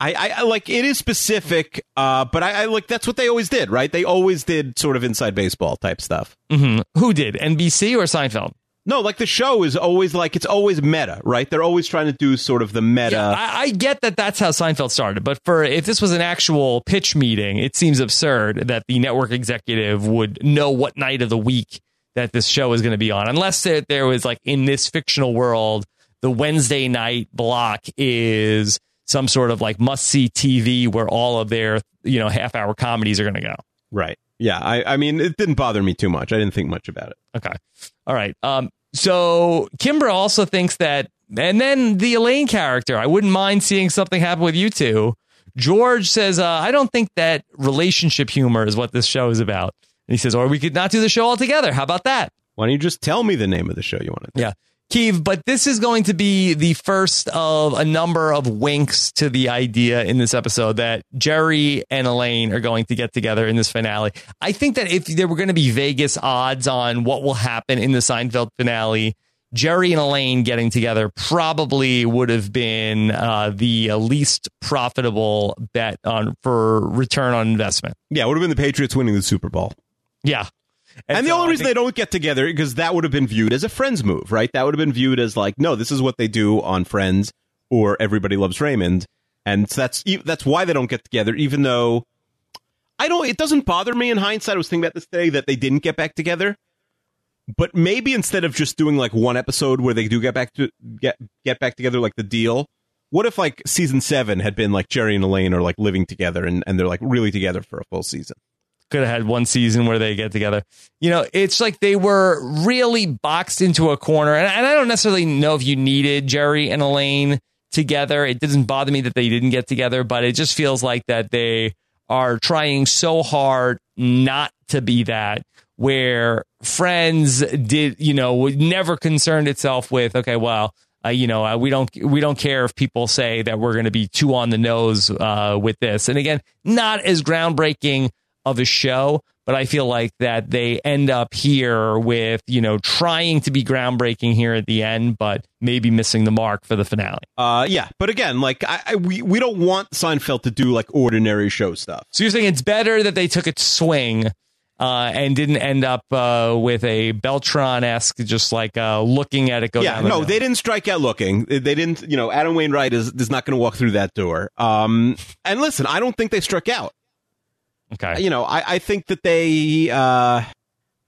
I, I, I like it is specific, uh, but I, I like that's what they always did, right? They always did sort of inside baseball type stuff. Mm-hmm. Who did? NBC or Seinfeld? No, like the show is always like it's always meta, right? They're always trying to do sort of the meta. Yeah, I, I get that that's how Seinfeld started, but for if this was an actual pitch meeting, it seems absurd that the network executive would know what night of the week that this show is going to be on, unless there, there was like in this fictional world, the Wednesday night block is some sort of like must see TV where all of their you know half hour comedies are going to go. Right. Yeah. I, I mean, it didn't bother me too much. I didn't think much about it. Okay. All right. Um, so Kimbrough also thinks that, and then the Elaine character, I wouldn't mind seeing something happen with you two. George says, uh, I don't think that relationship humor is what this show is about. And he says, or we could not do the show altogether. How about that? Why don't you just tell me the name of the show you want to do? Yeah. Keeve, but this is going to be the first of a number of winks to the idea in this episode that Jerry and Elaine are going to get together in this finale. I think that if there were going to be Vegas odds on what will happen in the Seinfeld finale, Jerry and Elaine getting together probably would have been uh, the least profitable bet on for return on investment. Yeah, it would have been the Patriots winning the Super Bowl. Yeah. And, the so only I reason think- they don't get together because that would have been viewed as a Friends move, right? That would have been viewed as like, no, this is what they do on Friends or Everybody Loves Raymond, and so that's that's why they don't get together. Even though I don't, it doesn't bother me in hindsight. I was thinking about this today that they didn't get back together, but maybe instead of just doing like one episode where they do get back to get get back together, like the deal. What if like season seven had been like Jerry and Elaine are like living together and, and they're like really together for a full season? Could have had one season where they get together. You know, it's like they were really boxed into a corner. And, and I don't necessarily know if you needed Jerry and Elaine together. It doesn't bother me that they didn't get together, but it just feels like that they are trying so hard not to be that. Where Friends did, you know, never concerned itself with, okay, well, uh, you know, uh, we don't we don't care if people say that we're going to be too on the nose uh, with this. And again, not as groundbreaking of a show, but I feel like that they end up here with you know trying to be groundbreaking here at the end, but maybe missing the mark for the finale. Uh, yeah, but again, like I, I we we don't want Seinfeld to do like ordinary show stuff. So you're saying it's better that they took a swing. Uh, and didn't end up uh, with a Beltran esque, just like uh, looking at it go yeah, the no, hill. they didn't strike out looking. They didn't, you know, Adam Wainwright is is not going to walk through that door. Um, and listen, I don't think they struck out. Okay. You know, I, I think that they, uh,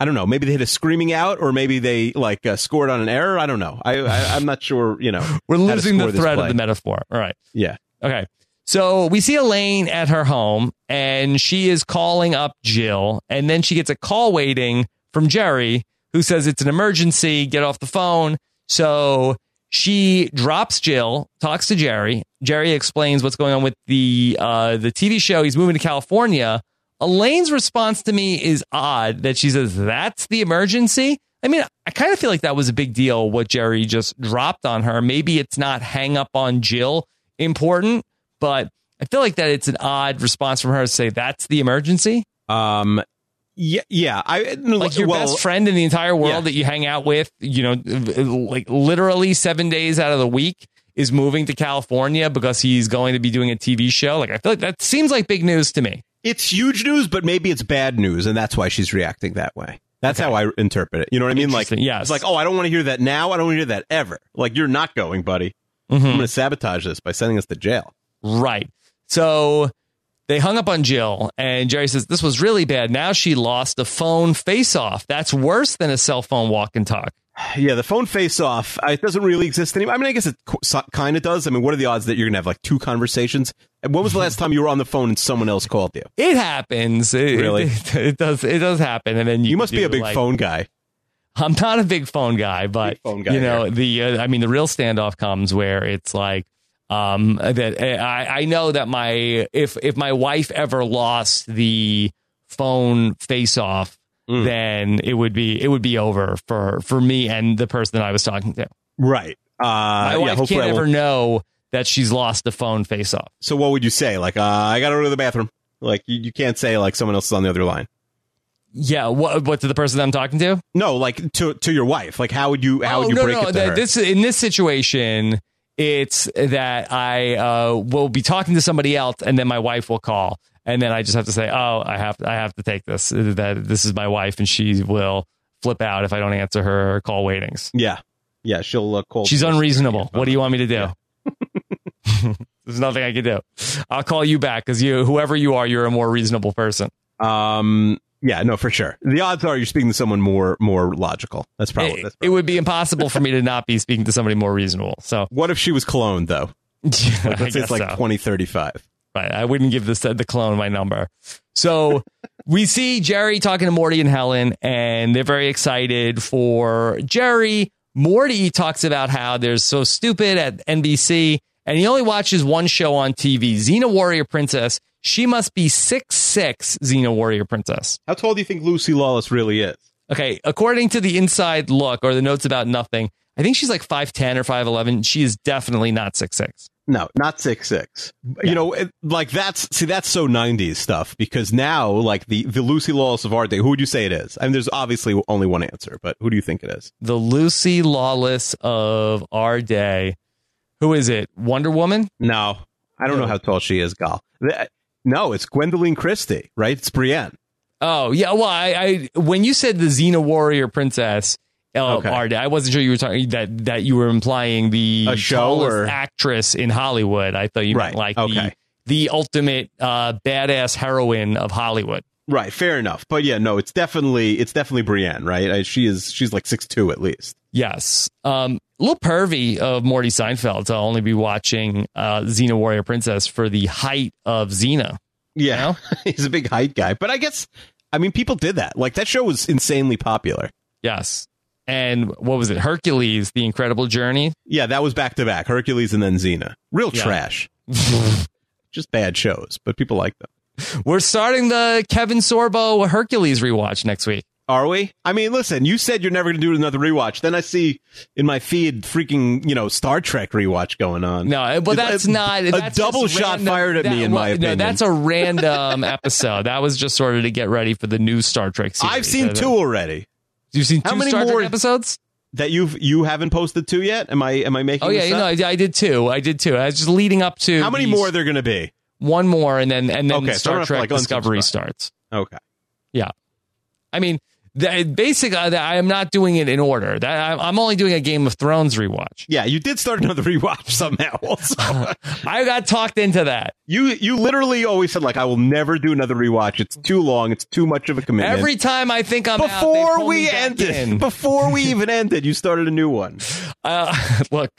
I don't know, maybe they hit a screaming out, or maybe they like uh, scored on an error. I don't know. I, I I'm not sure. You know, *laughs* We're losing the thread of the metaphor. All right. Yeah. Okay. So we see Elaine at her home and she is calling up Jill. And then she gets a call waiting from Jerry who says it's an emergency. Get off the phone. So she drops Jill, talks to Jerry. Jerry explains what's going on with the uh, the TV show. He's moving to California. Elaine's response to me is odd that she says, That's the emergency. I mean, I kind of feel like that was a big deal what Jerry just dropped on her. Maybe it's not hang up on Jill important, but I feel like that it's an odd response from her to say that's the emergency. Um. Yeah. Yeah. I Like your well, best friend in the entire world Yeah. that you hang out with, you know, like literally seven days out of the week is moving to California because he's going to be doing a TV show. Like I feel like that seems like big news to me. It's huge news, but maybe it's bad news, and that's why she's reacting that way. That's how I interpret it. You know what I mean? Like. Yes. it's like, oh, I don't want to hear that now. I don't want to hear that ever. Like, you're not going, buddy. Mm-hmm. I'm going to sabotage this by sending us to jail. Right. So they hung up on Jill, and Jerry says, This was really bad. Now she lost a phone face off. That's worse than a cell phone walk and talk. Yeah, the phone face off, uh, it doesn't really exist anymore. I mean, I guess it kind of does. I mean, what are the odds that you're going to have like two conversations? And when was the last time you were on the phone and someone else called you? It happens. It, Really? It, it does. It does happen. And then you, You must be a big like- phone guy. I'm not a big phone guy, but phone guy you know here. the. Uh, I mean, the real standoff comes where it's like, um, that uh, I I know that my if if my wife ever lost the phone face off, Mm. then it would be it would be over for for me and the person that I was talking to. Right. Uh, My wife hopefully can't I ever know that she's lost the phone face off. So what would you say? Like, uh, I got to go to the bathroom. Like, you, you can't say like someone else is on the other line. Yeah, what what to the person that I'm talking to? No, like to to your wife. Like, how would you how oh, would you no, break no, it her? This in this situation, it's that I uh, will be talking to somebody else, and then my wife will call, and then I just have to say, "Oh, I have I have to take this. That this is my wife, and she will flip out if I don't answer her call waitings. Yeah, yeah, she'll uh, call. She's unreasonable. What do you want me to do? *laughs* There's nothing I can do. I'll call you back because you, whoever you are, you're a more reasonable person. Um, yeah, no, for sure. The odds are you're speaking to someone more more logical. That's probably. It, that's it would be impossible for me to not be speaking to somebody more reasonable. So, what if she was cloned though? *laughs* I Let's say it's like so. 2035. Right. I wouldn't give this the clone my number. So *laughs* we see Jerry talking to Morty and Helen, and they're very excited for Jerry. Morty talks about how they're so stupid at NBC, and he only watches one show on TV, Xena Warrior Princess. She must be six six, Xena Warrior Princess. How tall do you think Lucy Lawless really is? Okay, according to the inside look or the notes about nothing, I think she's like 5'10 or 5'11. She is definitely not six six. No, not six six. You know, it, like that's see that's so '90s stuff because now, like the the Lucy Lawless of our day, who would you say it is? I mean, there's obviously only one answer, but who do you think it is? the Lucy Lawless of our day. Who is it? Wonder Woman? No, I don't know how tall she is, Gal. No, it's Gwendoline Christie, right? It's Brienne. Oh, yeah. Well, I, I when you said the Xena Warrior Princess of Okay. I wasn't sure you were talking that that you were implying the A show or- actress in Hollywood. I thought you meant Right, like okay. the the ultimate uh, badass heroine of Hollywood. Right, fair enough. But yeah, no, it's definitely it's definitely Brienne, right? I, she is she's like six two at least. Yes. Um, a little pervy of Morty Seinfeld to only be watching uh, Xena Warrior Princess for the height of Xena. Yeah, *laughs* he's a big height guy. But I guess I mean people did that. Like that show was insanely popular. Yes. And what was it? Hercules, The Incredible Journey. Yeah, that was back to back. Hercules and then Xena. Real Yeah. trash. *laughs* Just bad shows, but people like them. We're starting the Kevin Sorbo Hercules rewatch next week. Are we? I mean, listen, you said you're never going to do another rewatch. Then I see in my feed freaking, you know, Star Trek rewatch going on. No, but that's a, not a that's double shot random- fired at that- me in my opinion. No, that's a random *laughs* episode. That was just sort of to get ready for the new Star Trek series. I've seen two already. You've seen two How many Star more- Trek episodes? That you've you haven't posted two yet? Am I am I making? Oh yeah, this you know, up? I, I did two. I did two. I was just leading up to How many these- more are there going to be? One more, and then and then Okay, so Star Trek like, Discovery unsubscribe. starts. Okay. Yeah, I mean, the, basically, I am not doing it in order. That I'm, only doing a Game of Thrones rewatch. Yeah, you did start another *laughs* rewatch somehow. *laughs* Also, I got talked into that. you you literally always said like, I will never do another rewatch. It's too long. It's too much of a commitment. Every time I think I'm out, before me we ended, in. *laughs* before we even ended, you started a new one. Uh, look,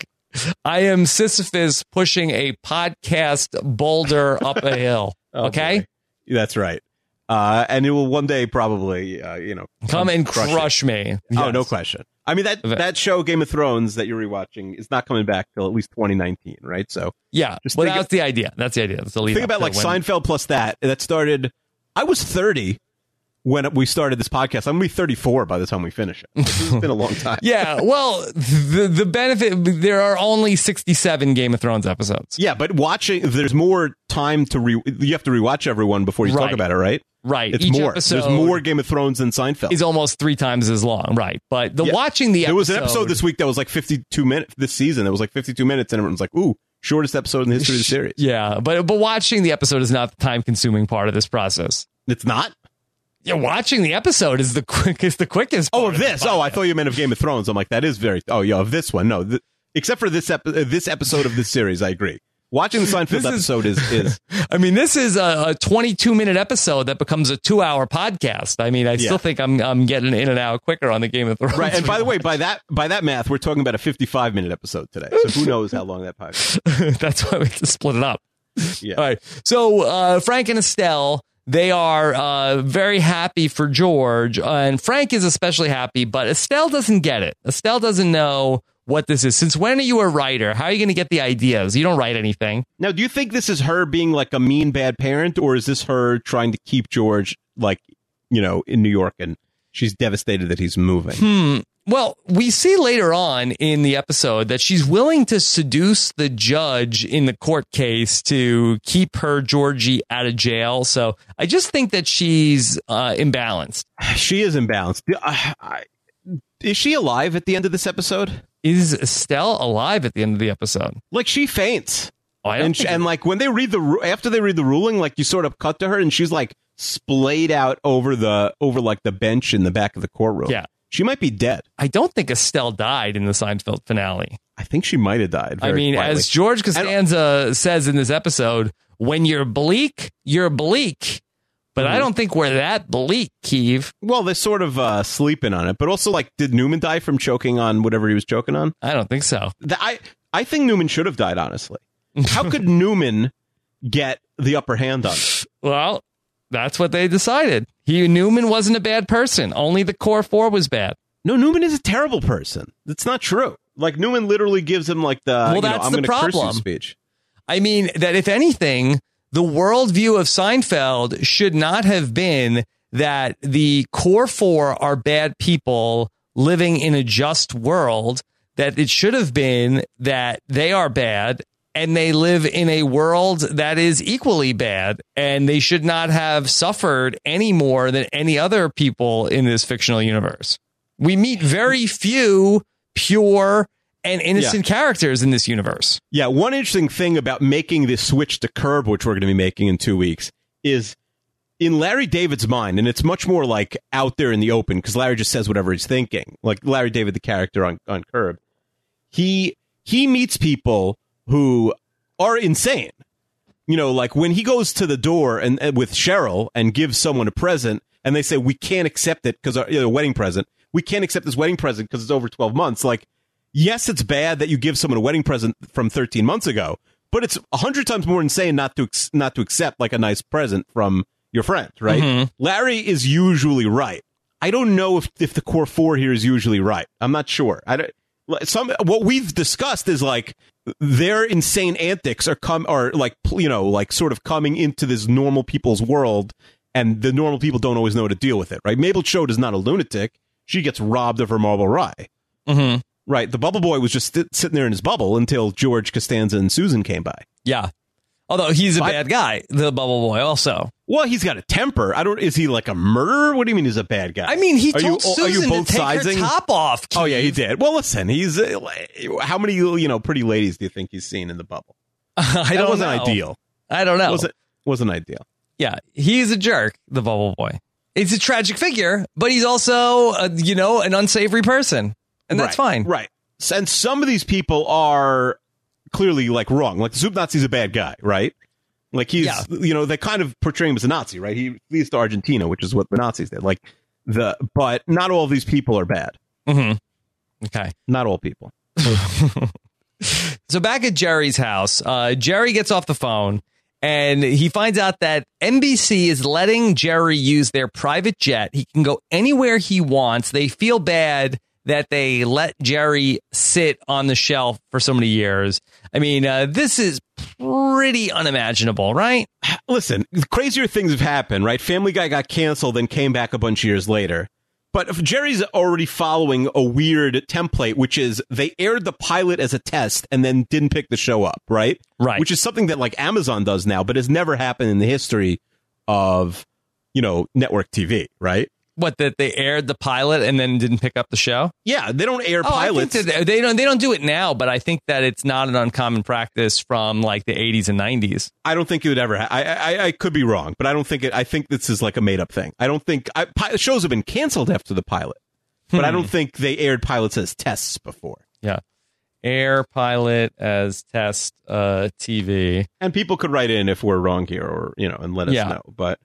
I am Sisyphus pushing a podcast boulder up a hill. Oh, okay, boy. That's right. Uh, and it will one day probably, uh, you know, come and crush crush, me. Oh, no question. I mean that that show Game of Thrones that you're rewatching is not coming back till at least 2019, right? So Yeah, Just well, that's the idea. That's the idea. That's the lead think about like when- Seinfeld plus that. That started. I was 30 when we started this podcast. I'm gonna be 34 by the time we finish it. It's been a long time. *laughs* Yeah, well, the the benefit there are only 67 Game of Thrones episodes. Yeah, but watching there's more time to re. You have to rewatch everyone before you talk about it, right? Right. It's Each more. There's more Game of Thrones than Seinfeld. is almost 3 times as long, right? But the Yeah. watching the there episode was an episode this week that was like 52 minutes. This season, it was like 52 minutes, and everyone was like, "Ooh, shortest episode in the history of the *laughs* series." Yeah, but but watching the episode is not the time consuming part of this process. It's not. Yeah, watching the episode is the *laughs* quickest the quickest. Oh, of this. Oh, I thought you meant of Game of Thrones. I'm like, that is very. Oh, yeah, of this one. No, th- except for this ep- uh, this episode of this series, I agree. Watching the *laughs* Seinfeld is- episode is is *laughs* I mean, this is a, a 22 minute episode that becomes a two hour podcast. I mean, I Yeah. still think I'm I'm getting in and out quicker on the Game of Thrones. right. And by the way, *laughs* by that by that math, we're talking about a 55 minute episode today. So who knows how long that podcast? that's why we have to split it up. Yeah. All right. So uh, Frank and Estelle, they are uh, very happy for George, uh, and Frank is especially happy, but Estelle doesn't get it. Estelle doesn't know what this is. Since when are you a writer? How are you going to get the ideas? You don't write anything. Now, do you think this is her being like a mean bad parent, or is this her trying to keep George like you know in New York and she's devastated that he's moving? Hmm. Well, we see later on in the episode that she's willing to seduce the judge in the court case to keep her Georgie out of jail. So I just think that she's uh, imbalanced. She is imbalanced. I- Is she alive at the end of this episode? Is Estelle alive at the end of the episode? Like she faints. Oh, and, think- and like when they read the after they read the ruling, like you sort of cut to her and she's like splayed out over the over like the bench in the back of the courtroom. Yeah. She might be dead. I don't think Estelle died in the Seinfeld finale. I think she might have died. I mean, quietly. as George Costanza says in this episode, when you're bleak, you're bleak. But Mm-hmm. I don't think we're that bleak, Keeve. well, they're sort of uh, sleeping on it, but also like, did Newman die from choking on whatever he was choking on? I don't think so. Th- I I think Newman should have died. Honestly, how could *laughs* Newman get the upper hand on? it? Well, that's what they decided. He Newman wasn't a bad person. Only the core four was bad. No, Newman is a terrible person. That's not true. Like Newman literally gives him like the Well, you know, that's I'm the going to curse you problem. speech. I mean, that if anything, the worldview of Seinfeld should not have been that the core four are bad people living in a just world, that it should have been that they are bad and they live in a world that is equally bad and they should not have suffered any more than any other people in this fictional universe. We meet very few pure and innocent characters in this universe. Yeah, one interesting thing about making this switch to Curb, which we're going to be making in two weeks, is in Larry David's mind, and it's much more like out there in the open because Larry just says whatever he's thinking. Like Larry David, the character on on Curb, he he meets people who are insane. You know, like when he goes to the door and, and with Cheryl and gives someone a present, and they say we can't accept it because our you know, wedding present. We can't accept this wedding present because it's over twelve months. Like yes, it's bad that you give someone a wedding present from 13 months ago, but it's a hundred times more insane not to ex- not to accept like a nice present from your friend, right? Larry is usually right. I don't know if if the core four here is usually right. I'm not sure. I don't. Some what we've discussed is like their insane antics are come are like you know like sort of coming into this normal people's world, and the normal people don't always know how to deal with it. Right? Mabel Choate is not a lunatic. She gets robbed of her marble rye. Mm-hmm. Right. The bubble boy was just sit- sitting there in his bubble until George Costanza and Susan came by. Yeah. Although he's a I- bad guy, the bubble boy also. Well, he's got a temper. I don't. Is he like a murderer? What do you mean he's a bad guy? I mean, he are told you, are Susan you both to take sizing? her top off. Oh yeah, he did. Well, listen, he's uh, how many you know pretty ladies do you think he's seen in the bubble? *laughs* I That don't wasn't know. ideal. I don't know. Wasn't wasn't ideal. Yeah, he's a jerk, the bubble boy. It's a tragic figure, but he's also, uh, you know, an unsavory person, and that's Right, fine. Right. And some of these people are clearly like wrong. Like the Soup Nazi's a bad guy, right? Like he's, Yeah. you know, they kind of portray him as a Nazi, right? He flees to Argentina, which is what the Nazis did. Like the, but not all of these people are bad. Mm-hmm. Okay. Not all people. *laughs* So back at Jerry's house, uh, Jerry gets off the phone and he finds out that NBC is letting Jerry use their private jet. He can go anywhere he wants. They feel bad that they let Jerry sit on the shelf for so many years. I mean, uh, this is pretty unimaginable, right? Listen, crazier things have happened, right? Family Guy got canceled, then came back a bunch of years later. But if Jerry's already following a weird template, which is they aired the pilot as a test and then didn't pick the show up, right? Right. Which is something that like Amazon does now, but has never happened in the history of, you know, network TV, right? What that they aired the pilot and then didn't pick up the show? Yeah, they don't air Oh, pilots. that they don't they don't do it now, but I think that it's not an uncommon practice from like the 80s and 90s. I don't think it would ever. Ha- I, I I could be wrong, but I don't think it. I think this is like a made up thing. I don't think I, pi- shows have been canceled after the pilot, but I don't think they aired pilots as tests before. Yeah. Air pilot as test uh, TV. And people could write in if we're wrong here, or you know, and let us Yeah. know. But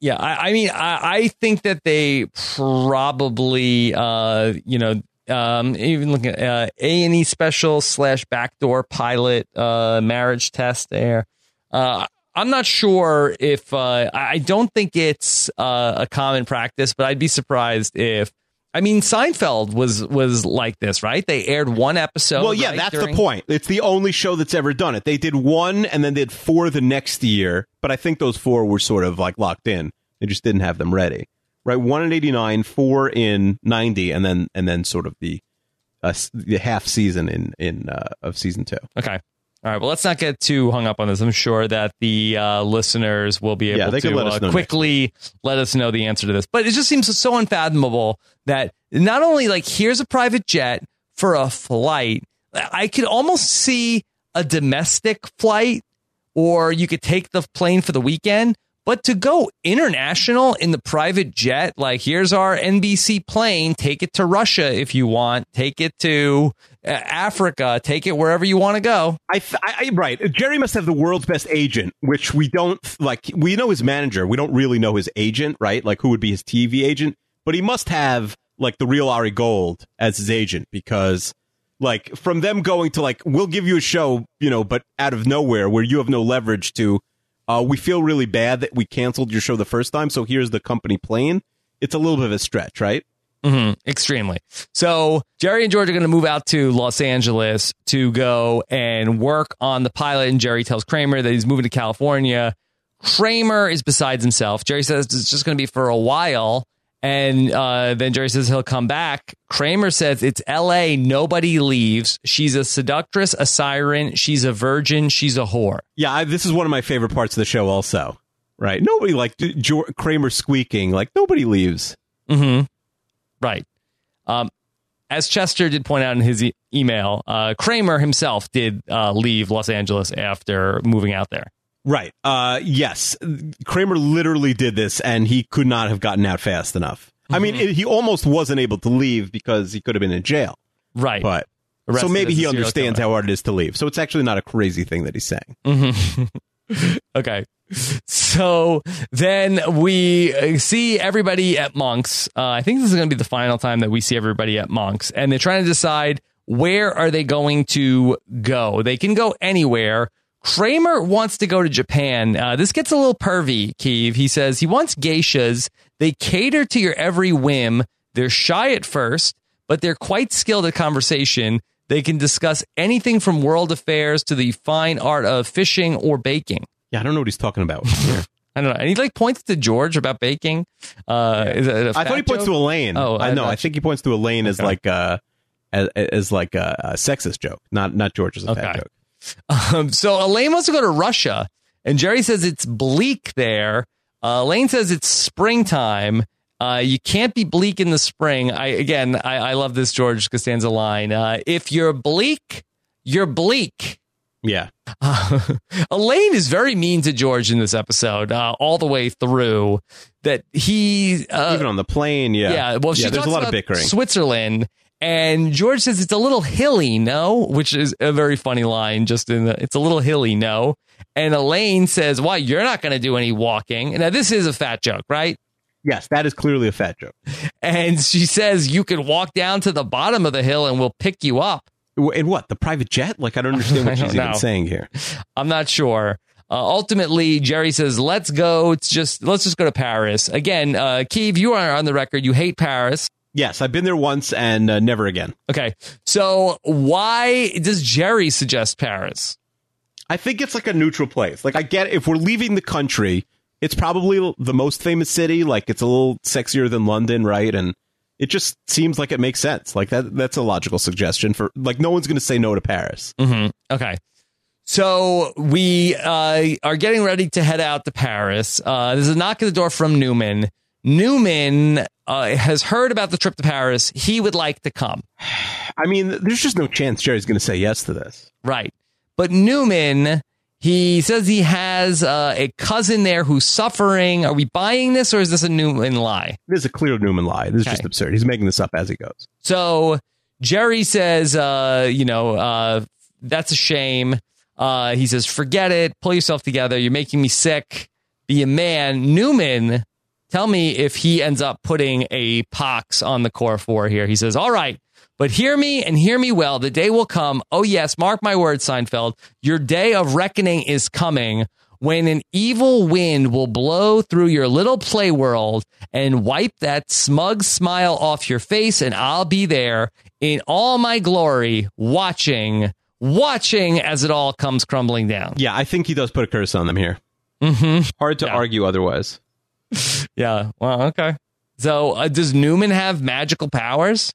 Yeah, I, I mean, I, I think that they probably, uh, you know, um, even looking at uh, A and E special slash backdoor pilot uh, marriage test there. Uh, I'm not sure if uh, I don't think it's uh, a common practice, but I'd be surprised if. I mean, Seinfeld was was like this, right? They aired one episode. well, yeah, right, that's during- the point. It's the only show that's ever done it. They did one, and then they did four the next year. But I think those four were sort of like locked in. They just didn't have them ready. Right, one in eighty nine, four in ninety, and then and then sort of the uh, the half season in in uh, of season two. Okay. All right. Well, let's not get too hung up on this. I'm sure that the uh, listeners will be able Yeah, to let uh, know next quickly let us know the answer to this. But it just seems so unfathomable that not only like here's a private jet for a flight, I could almost see a domestic flight, or you could take the plane for the weekend. But to go international in the private jet, like here's our NBC plane, take it to Russia if you want, take it to Africa, take it wherever you want to go. I, I right. Jerry must have the world's best agent, which we don't like. We know his manager. We don't really know his agent, right? Like who would be his TV agent, but he must have like the real Ari Gold as his agent because like from them going to like we'll give you a show, you know, but out of nowhere where you have no leverage to uh, we feel really bad that we canceled your show the first time, so here's the company plane. It's a little bit of a stretch, right? Mm-hmm, extremely. So Jerry and George are going to move out to Los Angeles to go and work on the pilot. And Jerry tells Kramer that he's moving to California. Kramer is besides himself. Jerry says it's just going to be for a while. And uh, then Jerry says he'll come back. Kramer says it's L.A. Nobody leaves. She's a seductress, a siren. She's a virgin. She's a whore. Yeah, I, this is one of my favorite parts of the show. Also, right? Nobody like Kramer squeaking. Like nobody leaves. Mm-hmm. Right. Um, as Chester did point out in his e- email, uh, Kramer himself did uh, leave Los Angeles after moving out there. Right. Uh, yes. Kramer literally did this, and he could not have gotten out fast enough. Mm-hmm. I mean, it, he almost wasn't able to leave because he could have been in jail. Right. But so maybe he understands how hard it is to leave. So it's actually not a crazy thing that he's saying. Mm-hmm. *laughs* *laughs* okay. So then we uh, see everybody at Monk's. Uh, I think this is going to be the final time that we see everybody at Monk's, and they're trying to decide where are they going to go. They can go anywhere. Kramer wants to go to Japan. Uh, this gets a little pervy, Keeve. He says he wants geishas. They cater to your every whim. They're shy at first, but they're quite skilled at conversation. They can discuss anything from world affairs to the fine art of fishing or baking. Yeah, I don't know what he's talking about. *laughs* I don't know. And he like points to George about baking. Uh, yeah. I thought he points to Elaine. Oh, I know. I think he points to Elaine okay. as like a as, as like a, a, sexist joke, not not George as a okay. fat joke. Um, so Elaine wants to go to Russia, and Jerry says it's bleak there. Uh, Elaine says it's springtime. Uh, you can't be bleak in the spring. I again, I, I love this George Costanza line. Uh, if you're bleak, you're bleak. Yeah. Uh, *laughs* Elaine is very mean to George in this episode, uh, all the way through. That he uh, even on the plane, yeah, yeah. Well, yeah, there's a lot of bickering. Switzerland, and George says it's a little hilly, no, which is a very funny line. Just in the, it's a little hilly, no. And Elaine says, "Why you're not going to do any walking?" Now this is a fat joke, right? Yes, that is clearly a fat joke. And she says you can walk down to the bottom of the hill and we'll pick you up. And what? The private jet? Like I don't understand *laughs* what she's even saying here. I'm not sure. Uh, ultimately, Jerry says, "Let's go. It's just let's just go to Paris again." Uh, Keeve, you are on the record. You hate Paris. Yes, I've been there once and uh, never again. Okay, so why does Jerry suggest Paris? I think it's like a neutral place. Like I get if we're leaving the country, it's probably the most famous city. Like it's a little sexier than London, right? And it just seems like it makes sense. Like that that's a logical suggestion for like no one's going to say no to Paris. Mm-hmm. Okay. So we uh, are getting ready to head out to Paris. Uh, there's a knock at the door from Newman. Newman uh, has heard about the trip to Paris. He would like to come. *sighs* I mean, there's just no chance Jerry's going to say yes to this. Right. But Newman, he says he has uh, a cousin there who's suffering. Are we buying this or is this a Newman lie? This is a clear Newman lie. This is okay. just absurd. He's making this up as he goes. So Jerry says, uh, you know, uh, that's a shame. Uh, he says, forget it. Pull yourself together. You're making me sick. Be a man. Newman, tell me if he ends up putting a pox on the core four here. He says, all right. But hear me and hear me well. The day will come. Oh, yes, mark my words, Seinfeld. Your day of reckoning is coming when an evil wind will blow through your little play world and wipe that smug smile off your face. And I'll be there in all my glory watching, watching as it all comes crumbling down. Yeah, I think he does put a curse on them here. Mm-hmm. Hard to Yeah. argue otherwise. *laughs* Yeah. Well, okay. So uh, does Newman have magical powers?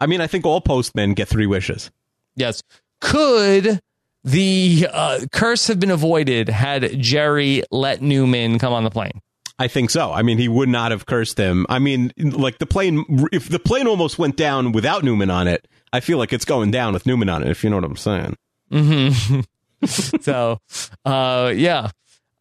I mean, I think all postmen get three wishes. Yes. Could the uh, curse have been avoided had Jerry let Newman come on the plane? I think so. I mean, he would not have cursed him. I mean, like the plane, if the plane almost went down without Newman on it, I feel like it's going down with Newman on it, if you know what I'm saying. Mm-hmm. *laughs* so, uh, yeah.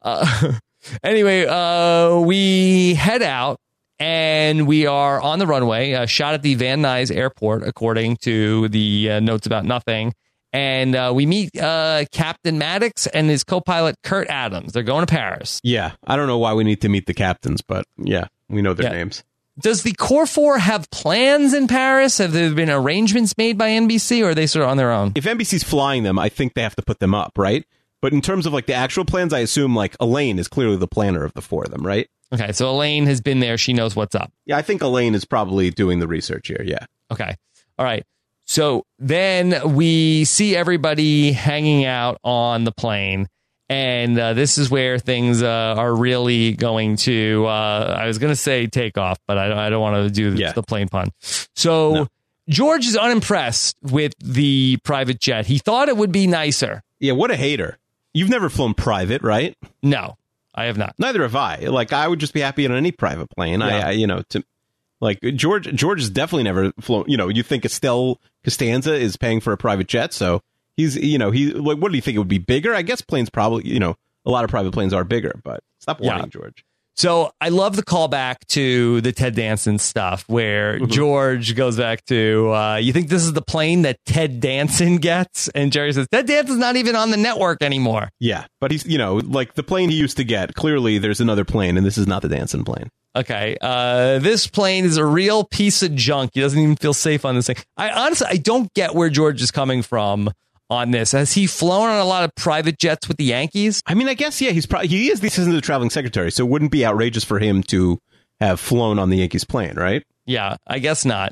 Uh, *laughs* Anyway, uh, we head out and we are on the runway, uh, shot at the Van Nuys Airport, according to the uh, notes about nothing. And uh, we meet uh, Captain Maddox and his co-pilot Kurt Adams. They're going to Paris. Yeah, I don't know why we need to meet the captains, but yeah, we know their Yeah. names. Does the Core Four have plans in Paris? Have there been arrangements made by NBC, or are they sort of on their own? If NBC's flying them, I think they have to put them up, right? But in terms of like the actual plans, I assume like Elaine is clearly the planner of the four of them, right? Okay, so Elaine has been there. She knows what's up. Yeah, I think Elaine is probably doing the research here. Yeah. Okay. All right. So then we see everybody hanging out on the plane. And uh, this is where things uh, are really going to, uh, I was going to say take off, but I don't, I don't want to do the, Yeah. the plane pun. So No. George is unimpressed with the private jet. He thought it would be nicer. Yeah, what a hater. You've never flown private, right? No, I have not. Neither have I. Like I would just be happy on any private plane. Yeah. I, I you know, to like George George has definitely never flown, you know, you think Estelle Costanza is paying for a private jet, so he's you know, he like what do you think it would be bigger? I guess planes probably, you know, a lot of private planes are bigger, but stop Yeah. whining, George. So I love the callback to the Ted Danson stuff where Mm-hmm. George goes back to, uh, you think this is the plane that Ted Danson gets? And Jerry says, Ted Danson's not even on the network anymore. Yeah, but he's you know like the plane he used to get. Clearly, there's another plane, and this is not the Danson plane. Okay. Uh, this plane is a real piece of junk. He doesn't even feel safe on this thing. I honestly, I don't get where George is coming from on this. Has he flown on a lot of private jets with the Yankees? I mean, I guess yeah, he's probably he is the assistant to the traveling secretary, so it wouldn't be outrageous for him to have flown on the Yankees plane, right? Yeah, I guess not.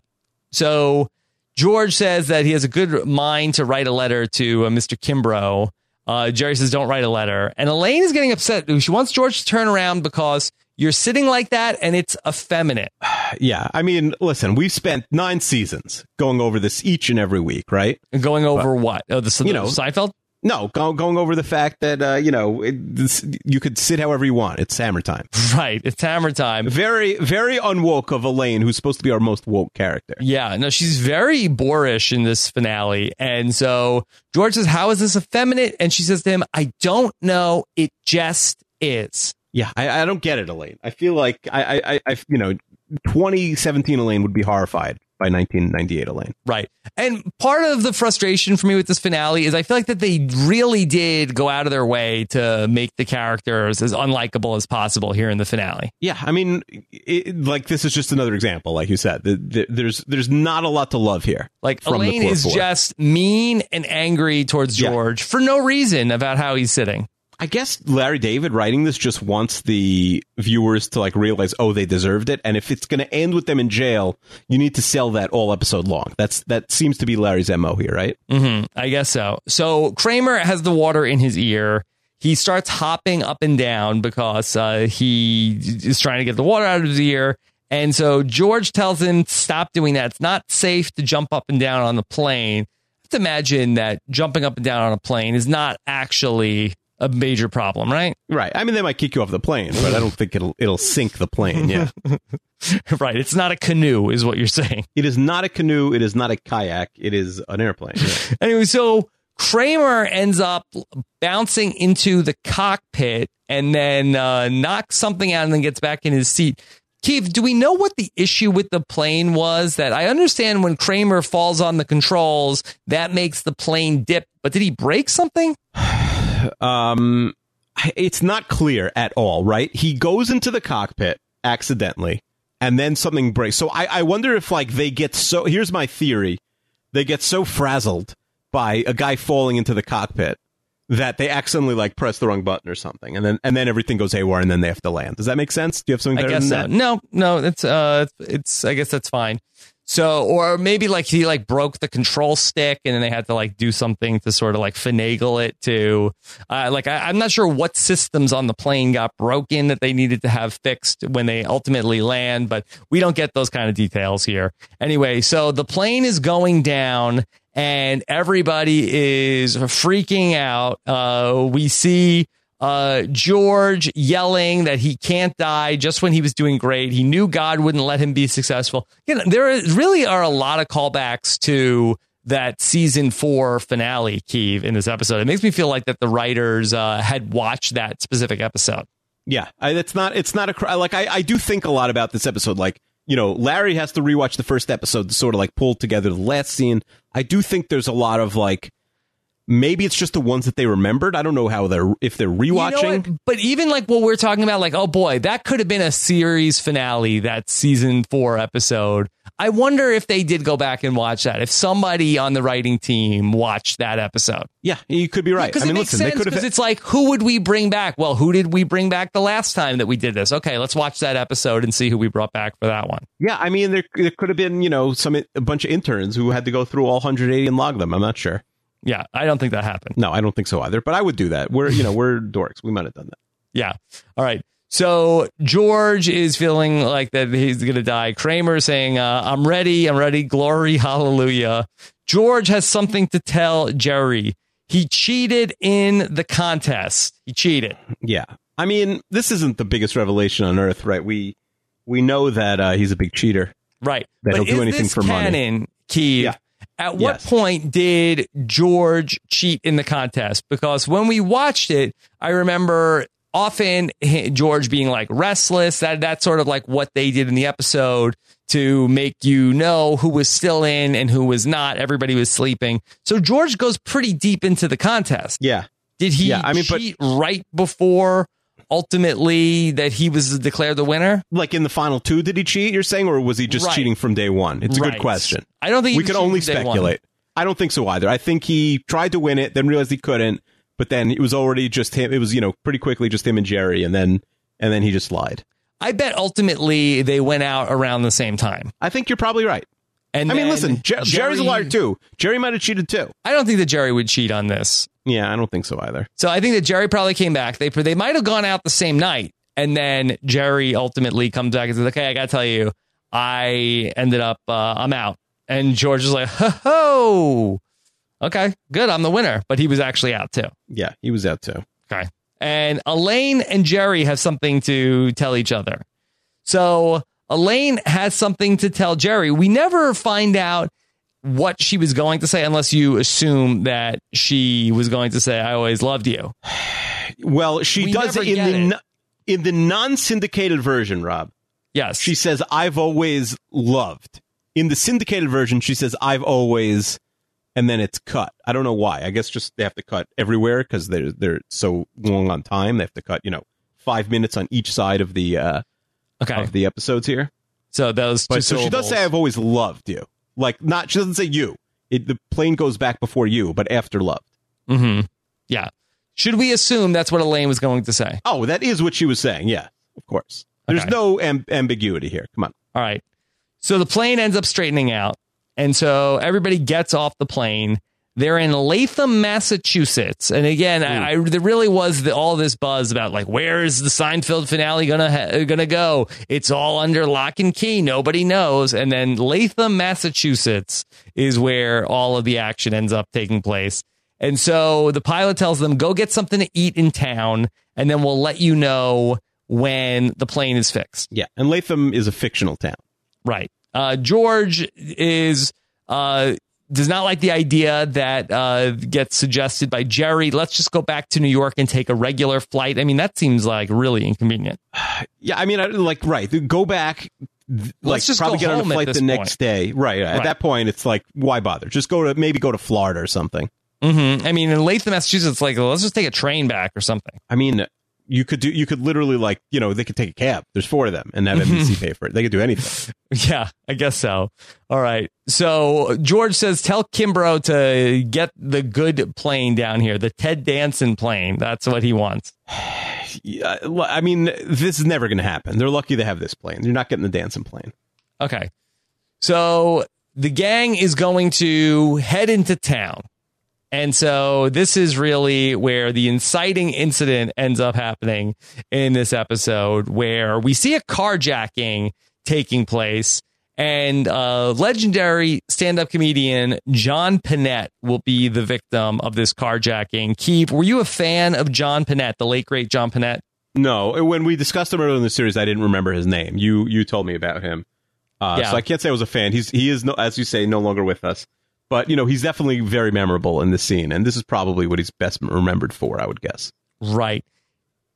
So George says that he has a good mind to write a letter to uh, Mr. Kimbrough. Uh, Jerry says, don't write a letter. And Elaine is getting upset. She wants George to turn around because you're sitting like that and it's effeminate. *sighs* Yeah, I mean, listen, we've spent nine seasons going over this each and every week, right? Going over what? Oh, the, you know, Seinfeld? No, go, going over the fact that uh, you know it, this, you could sit however you want. It's hammer time. *laughs* Right. It's hammer time. Very, very unwoke of Elaine, who's supposed to be our most woke character. Yeah, no, she's very boorish in this finale. And so George says, How is this effeminate? And she says to him, I don't know. It just is. Yeah, I, I don't get it, Elaine. I feel like I, I, I, you know, 2017 Elaine would be horrified by 1998 Elaine. Right. And part of the frustration for me with this finale is I feel like that they really did go out of their way to make the characters as unlikable as possible here in the finale. Yeah, I mean, it, like this is just another example, like you said. The, the, there's there's not a lot to love here. Like Elaine is four. just mean and angry towards Yeah. George for no reason about how he's sitting. I guess Larry David writing this just wants the viewers to like realize, oh, they deserved it, and if it's going to end with them in jail, you need to sell that all episode long. That's that seems to be Larry's mo here, right? hmm I guess so. So Kramer has the water in his ear. He starts hopping up and down because uh, he is trying to get the water out of his ear. And so George tells him, stop doing that. It's not safe to jump up and down on the plane. Have to imagine that jumping up and down on a plane is not actually a major problem, right? Right. I mean, they might kick you off the plane, but I don't think it'll it'll sink the plane. Yeah, *laughs* right. It's not a canoe, is what you're saying. it is not a canoe. It is not a kayak. It is an airplane. Yeah. *laughs* Anyway, so Kramer ends up bouncing into the cockpit and then uh, knocks something out and then gets back in his seat. Keith, do we know what the issue with the plane was? That I understand when Kramer falls on the controls, that makes the plane dip. But did he break something? *sighs* *sighs* *sighs* um, it's not clear at all, right? He goes into the cockpit accidentally, and then something breaks. So I, I wonder if like they get so. Here's my theory: they get so frazzled by a guy falling into the cockpit that they accidentally like press the wrong button or something, and then and then everything goes haywire, and then they have to land. Does that make sense? Do you have something I better guess than so. that? No, no, it's uh, it's. I guess that's fine. So, or maybe like he like broke the control stick, and then they had to like do something to sort of like finagle it to, uh, like I, I'm not sure what systems on the plane got broken that they needed to have fixed when they ultimately land, but we don't get those kind of details here. Anyway, so the plane is going down, and everybody is freaking out. Uh, we see uh, George yelling that he can't die just when he was doing great. He knew God wouldn't let him be successful. You know, there is- really are a lot of callbacks to that season four finale, Keeve, in this episode. It makes me feel like that the writers uh, had watched that specific episode. Yeah, I, it's not. It's not a like. I, I do think a lot about this episode. Like, you know, Larry has to rewatch the first episode to sort of like pull together the last scene. I do think there's a lot of like. Maybe it's just the ones that they remembered. I don't know how they're if they're You know rewatching. But even like what we're talking about, like, oh boy, that could have been a series finale, that season four episode. I wonder if they did go back and watch that. If somebody on the writing team watched that episode. yeah, you could be right. Because I mean, it makes listen, they sense could because have. it's like, who would we bring back? Well, who did we bring back the last time that we did this? Okay, let's watch that episode and see who we brought back for that one. Yeah, I mean, there, there could have been you know some a bunch of interns who had to go through all 180 and log them. I'm not sure. Yeah, I don't think that happened. No, I don't think so either. But I would do that. We're you know we're *laughs* dorks. We might have done that. Yeah. All right. So George is feeling like that he's going to die. Kramer saying, uh, I'm ready. I'm ready. Glory. *laughs* Hallelujah. George has something to tell Jerry. He cheated in the contest. He cheated. Yeah, I mean, this isn't the biggest revelation on earth, right? We we know that uh, he's a big cheater. Right. That but he'll do anything for money. canon, Keith? Yeah. At what Yes. point did George cheat in the contest? Because when we watched it, I remember often George being like restless. That that's sort of like what they did in the episode to make you know who was still in and who was not. Everybody was sleeping. So George goes pretty deep into the contest. Yeah, Did he Yeah, I mean, but- right before ultimately that he was declared the winner? like in the final two, did he cheat? You're saying, or was he just Right. cheating from day one? It's a Right. good question. I don't think we can only from day one. speculate. I don't think so either. I think he tried to win it, then realized he couldn't, but then it was already just him. It was you know pretty quickly just him and Jerry, and then and then he just lied. I bet ultimately they went out around the same time. I think you're probably right. And I mean, listen, Jer- Jerry's a liar too. Jerry might have cheated too. I don't think that Jerry would cheat on this. Yeah, I don't think so either. So I think that Jerry probably came back. They they might have gone out the same night, and then Jerry ultimately comes back and says, "Okay, I got to tell you, I ended up uh, I'm out." And George is like, "Ho ho, okay, good, I'm the winner." But he was actually out too. Yeah, he was out too. Okay. And Elaine and Jerry have something to tell each other. So Elaine has something to tell Jerry. We never find out what she was going to say unless you assume that she was going to say, I always loved you. *sighs* Well, she We does it in the it. in the non-syndicated version, Rob. Yes. She says, "I've always loved." In the syndicated version, she says, "I've always," and then it's cut. I don't know why. I guess just they have to cut everywhere because they're they're so long on time. They have to cut, you know, five minutes on each side of the uh, okay. of the episodes here. So those But so she does say, "I've always loved you." Like not, she doesn't say you. It, the plane goes back before you, but after loved. Mhm. Yeah. Should we assume that's what Elaine was going to say? Oh, that is what she was saying. Yeah, of course. There's Okay. no am- ambiguity here. Come on. All right. So the plane ends up straightening out. And so everybody gets off the plane. They're in Latham, Massachusetts. And again, I, I, there really was the, all this buzz about like, where is the Seinfeld finale gonna ha- gonna go? It's all under lock and key. Nobody knows. And then Latham, Massachusetts is where all of the action ends up taking place. And so the pilot tells them, go get something to eat in town, and then we'll let you know when the plane is fixed. Yeah, and Latham is a fictional town. Right. Uh, George is uh, does not like the idea that uh, gets suggested by Jerry. Let's just go back to New York and take a regular flight. I mean, that seems like really inconvenient. Yeah, I mean, I, like, right, go back, th- like, just probably get on a flight the next day. Right, At that point, it's like, why bother? Just go to maybe go to Florida or something. hmm I mean, in Latham, Massachusetts, like let's just take a train back or something. I mean, you could do, you could literally like, you know, they could take a cab. There's four of them, and have mm-hmm. NBC pay for it. They could do anything. *laughs* Yeah, I guess so. All right. So George says, tell Kimbrough to get the good plane down here, the Ted Danson plane. That's what he wants. *sighs* Yeah, I mean, this is never going to happen. They're lucky they have this plane. They're not getting the danson plane. Okay. So the gang is going to head into town. And so this is really where the inciting incident ends up happening in this episode, where we see a carjacking taking place. And uh, legendary stand up comedian John Pinette will be the victim of this carjacking. Keith, were you a fan of John Pinette, the late, great John Pinette? No, when we discussed him earlier in the series, I didn't remember his name. You you told me about him, uh, Yeah. so I can't say I was a fan. He's he is no, as you say, no longer with us. But you know, he's definitely very memorable in this scene, and this is probably what he's best remembered for. I would guess. Right.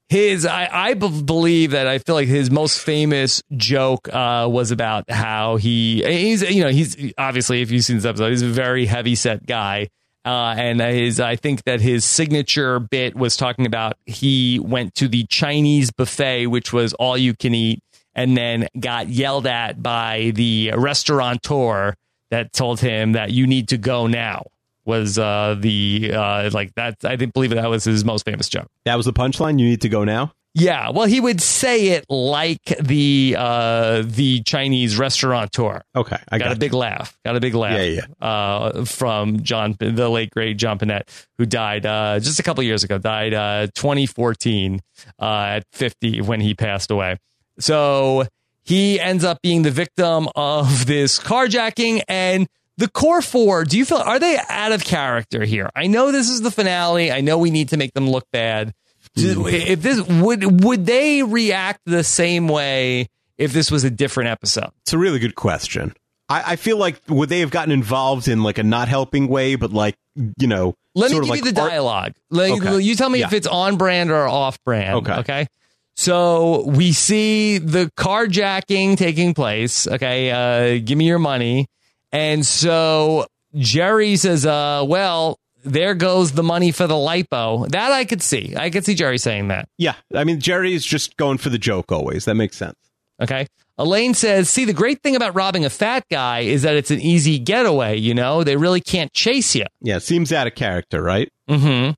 his I, I believe that I feel like his most famous joke uh, was about how he he's you know he's obviously if you've seen this episode he's a very heavy set guy uh, and his I think that his signature bit was talking about he went to the Chinese buffet which was all you can eat and then got yelled at by the restaurateur that told him that you need to go now was uh, the uh, like that. I didn't believe that was his most famous joke. That was the punchline. You need to go now. Yeah, well, he would say it like the uh, the Chinese restaurateur. Okay, I got, got a big laugh. Got a big laugh. Yeah, yeah. Uh, from John, the late great John Pinette, who died uh, just a couple years ago. Died uh, 2014 uh, at 50 when he passed away. So he ends up being the victim of this carjacking and the core four. Do you feel are they out of character here? I know this is the finale. I know we need to make them look bad. Do- mm-hmm. If this would would they react the same way if this was a different episode? It's a really good question. I, I feel like would they have gotten involved in like a not helping way, but like you know, Let me give of you like the art- dialogue. Like, Okay. You tell me Yeah. if it's on brand or off brand. Okay. Okay. So we see the carjacking taking place. Okay. Uh, give me your money. And so Jerry says, uh, well, there goes the money for the lipo. That I could see. I could see Jerry saying that. Yeah, I mean Jerry is just going for the joke always. That makes sense. Okay. Elaine says, see, the great thing about robbing a fat guy is that it's an easy getaway. You know, they really can't chase you. Yeah, seems out of character, right? Mm-hmm.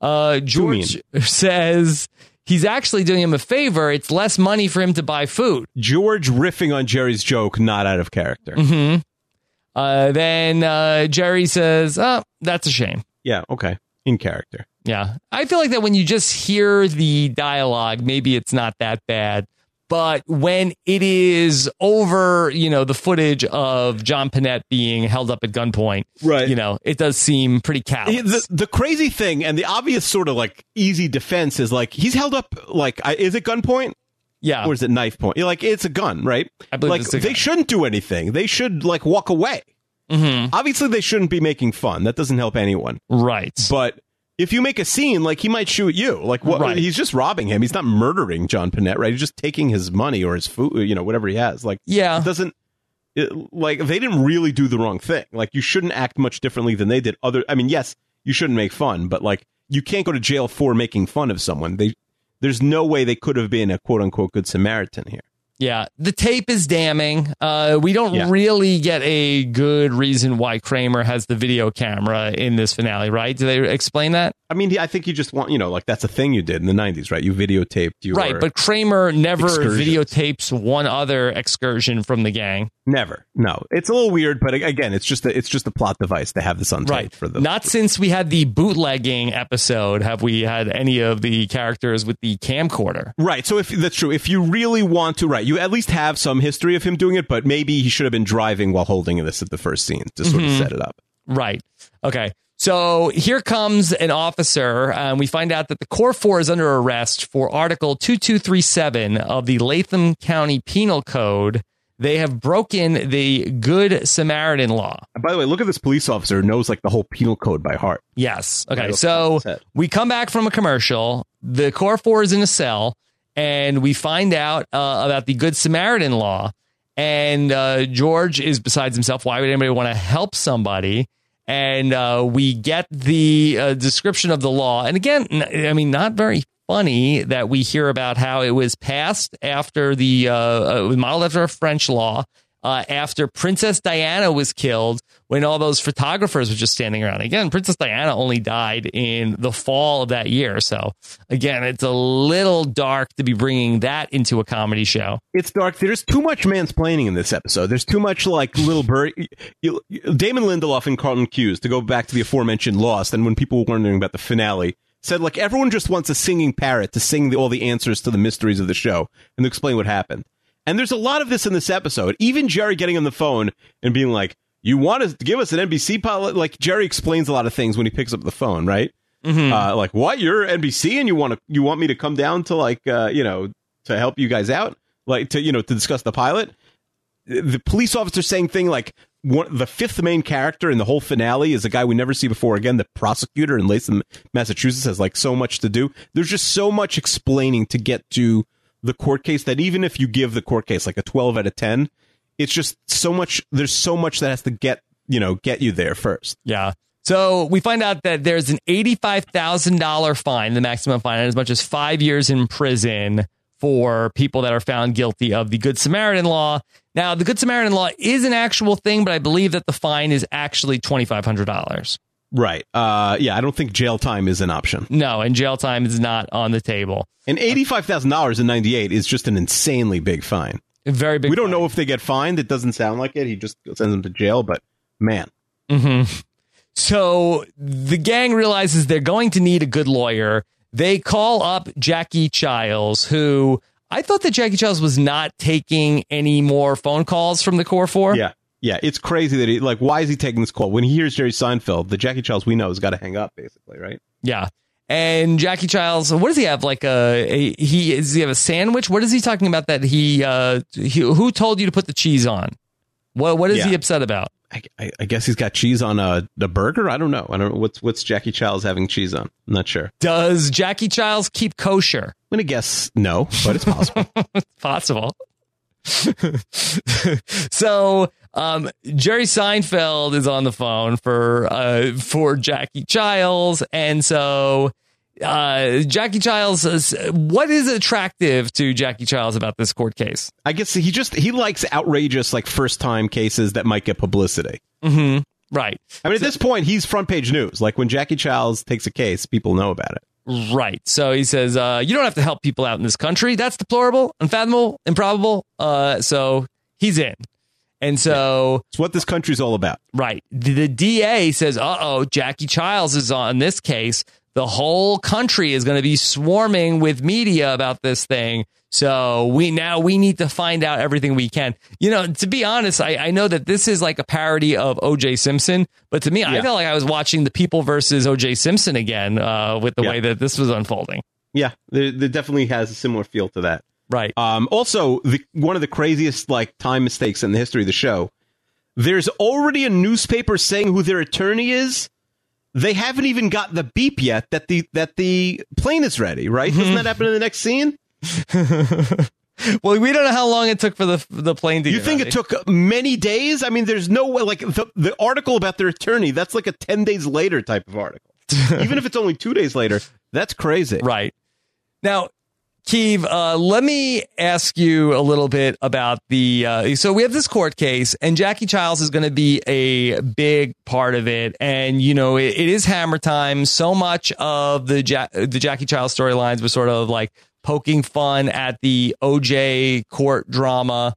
Uh, George *laughs* says he's actually doing him a favor. It's less money for him to buy food. George riffing on Jerry's joke, not out of character. Mm-hmm. Uh, then uh, Jerry says, "Oh, that's a shame." Yeah, okay, in character. Yeah, I feel like that when you just hear the dialogue, maybe it's not that bad. But when it is over, you know, the footage of John Pinette being held up at gunpoint, Right. You know, it does seem pretty callous. The, the crazy thing and the obvious sort of like easy defense is like he's held up like is it gunpoint yeah, or is it knife point? You're like it's a gun, right? I believe like it's a they gun. shouldn't do anything. They should like walk away. Mhm. Obviously, they shouldn't be making fun. That doesn't help anyone. right. But if you make a scene, like he might shoot you. Like what? Right. He's just robbing him. He's not murdering John Pinette, right? He's just taking his money or his food, you know, whatever he has. Like yeah, it doesn't. It, like they didn't really do the wrong thing. Like you shouldn't act much differently than they did. Other, I mean, yes, you shouldn't make fun, but like you can't go to jail for making fun of someone. They there's no way they could have been a quote unquote good Samaritan here. Yeah, the tape is damning. Uh, we don't Yeah. really get a good reason why Kramer has the video camera in this finale, right? Do they explain that? I mean, I think you just want you know like that's a thing you did in the '90s, right? You videotaped your right, but Kramer never excursions. videotapes one other excursion from the gang. never. No, it's a little weird, but again, it's just a, it's just a plot device to have this on tape Right. for the Not since we had the bootlegging episode have we had any of the characters with the camcorder. Right. So if that's true, if you really want to, right, you at least have some history of him doing it, but maybe he should have been driving while holding this at the first scene to sort Mm-hmm. of set it up. Right. Okay. So here comes an officer, and we find out that the Core 4 is under arrest for Article 2237 of the Latham County Penal Code. They have broken the Good Samaritan law. And by the way, look at this police officer who knows like the whole penal code by heart. Yes. Okay. off the top So of his head. we come back from a commercial. The Core 4 is in a cell, and we find out uh, about the Good Samaritan law. And uh, George is besides himself. Why would anybody want to help somebody? And uh, we get the uh, description of the law. And again, I mean, not very funny that we hear about how it was passed after the, uh, uh, it was modeled after a French law. Uh, after Princess Diana was killed, when all those photographers were just standing around. Again, Princess Diana only died in the fall of that year. So, again, it's a little dark to be bringing that into a comedy show. It's dark. There's too much mansplaining in this episode. There's too much like little bird. Damon Lindelof and Carlton Cuse, to go back to the aforementioned Lost, and when people were wondering about the finale, said like everyone just wants a singing parrot to sing the, all the answers to the mysteries of the show and to explain what happened. And there's a lot of this in this episode. Even Jerry getting on the phone and being like, "You want to give us an NBC pilot?" Like Jerry explains a lot of things when he picks up the phone, right? Uh, like, what? You're NBC and you want to you want me to come down to like uh, you know to help you guys out, like to you know to discuss the pilot. The police officer saying thing like, one, the fifth main character in the whole finale is a guy we never see before again, the prosecutor in Latham, Massachusetts has like so much to do. There's just so much explaining to get to the court case that even if you give the court case like a 12 out of 10, it's just so much there's so much that has to get, you know, get you there first. Yeah. So we find out that there's an $85,000 fine, the maximum fine, and as much as five years in prison for people that are found guilty of the Good Samaritan law. Now, the Good Samaritan law is an actual thing, but I believe that the fine is actually $2,500. Right. Uh, yeah, I don't think jail time is an option. No, and jail time is not on the table. And $85,000 in 98 is just an insanely big fine. A very big We don't fine. know if they get fined. It doesn't sound like it. He just sends them to jail, but man. So the gang realizes they're going to need a good lawyer. They call up Jackie Chiles, who I thought that Jackie Chiles was not taking any more phone calls from the Core Four. Yeah. Yeah, it's crazy that he like. Why is he taking this call when he hears Jerry Seinfeld? The Jackie Chiles we know has got to hang up, basically, right? Yeah. And Jackie Chiles, what does he have? Like a, a he does he have a sandwich? What is he talking about that he uh he, who told you to put the cheese on? What what is Yeah. he upset about? I, I, I guess he's got cheese on a, a burger. I don't know. I don't know what's what's Jackie Chiles having cheese on. I'm not sure. Does Jackie Chiles keep kosher? I'm gonna guess no, but it's possible. *laughs* possible. *laughs* so um, Jerry Seinfeld is on the phone for uh, for Jackie Chiles, and so uh, Jackie Chiles says, "What is attractive to Jackie Chiles about this court case?" I guess he just he likes outrageous like first time cases that might get publicity. Right, I mean, at this point, he's front page news. Like when Jackie Chiles takes a case, people know about it. Right. So he says, uh, "You don't have to help people out in this country. That's deplorable, unfathomable, improbable." Uh, so he's in, and so. It's what this country's all about. Right. The, the DA says, uh oh, Jackie Chiles is on this case. The whole country is going to be swarming with media about this thing. So we now we need to find out everything we can. You know, to be honest, I, I know that this is like a parody of OJ Simpson, but to me, I felt like I was watching the people versus OJ Simpson again uh, with the Yeah. way that this was unfolding. Yeah, there definitely has a similar feel to that. Right. Um, also, the, one of the craziest like time mistakes in the history of the show. There's already a newspaper saying who their attorney is. They haven't even got the beep yet that the that the plane is ready. Right? Doesn't that happen in the next scene? *laughs* well, we don't know how long it took for the the plane to You think ready. it took many days? I mean, there's no way. Like the, the article about their attorney, that's like a ten days later type of article. *laughs* even if it's only two days later, that's crazy. Right. Now, Keeve, uh, let me ask you a little bit about the. Uh, so we have this court case, and Jackie Chiles is going to be a big part of it. And you know, it, it is Hammer time. So much of the ja- the Jackie Chiles storylines was sort of like poking fun at the OJ court drama.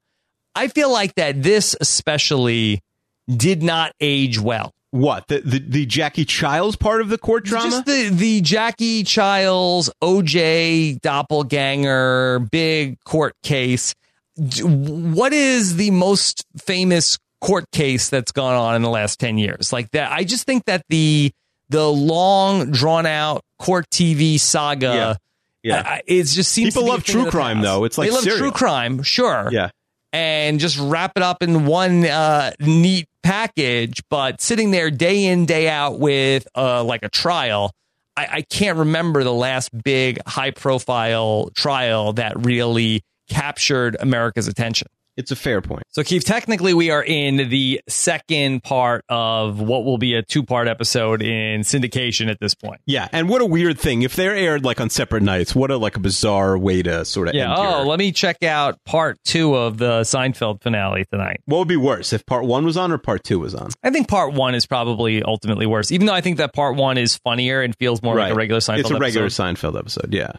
I feel like that this especially did not age well. What the, the the Jackie Chiles part of the court drama? Just the the Jackie Chiles OJ doppelganger big court case. What is the most famous court case that's gone on in the last 10 years? Like that I just think that the the long drawn out court TV saga Yeah. I- I- it just seems People to be a love true crime, past. though. It's like they love serial. true crime, sure yeah. And just wrap it up in one uh, neat package. But sitting there day in day out with uh, like a trial, I, I can't remember the last big high profile trial that really captured America's attention. It's a fair point. So, Keith, technically, we are in the second part of what will be a two part episode in syndication at this point. Yeah, and what a weird thing. If they're aired like on separate nights, what a like a bizarre way to sort of Yeah. end Oh, your- let me check out part two of the Seinfeld finale tonight. What would be worse if part one was on or part two was on? I think part one is probably ultimately worse, even though I think that part one is funnier and feels more like a regular Seinfeld. It's a regular episode. Seinfeld episode. Yeah.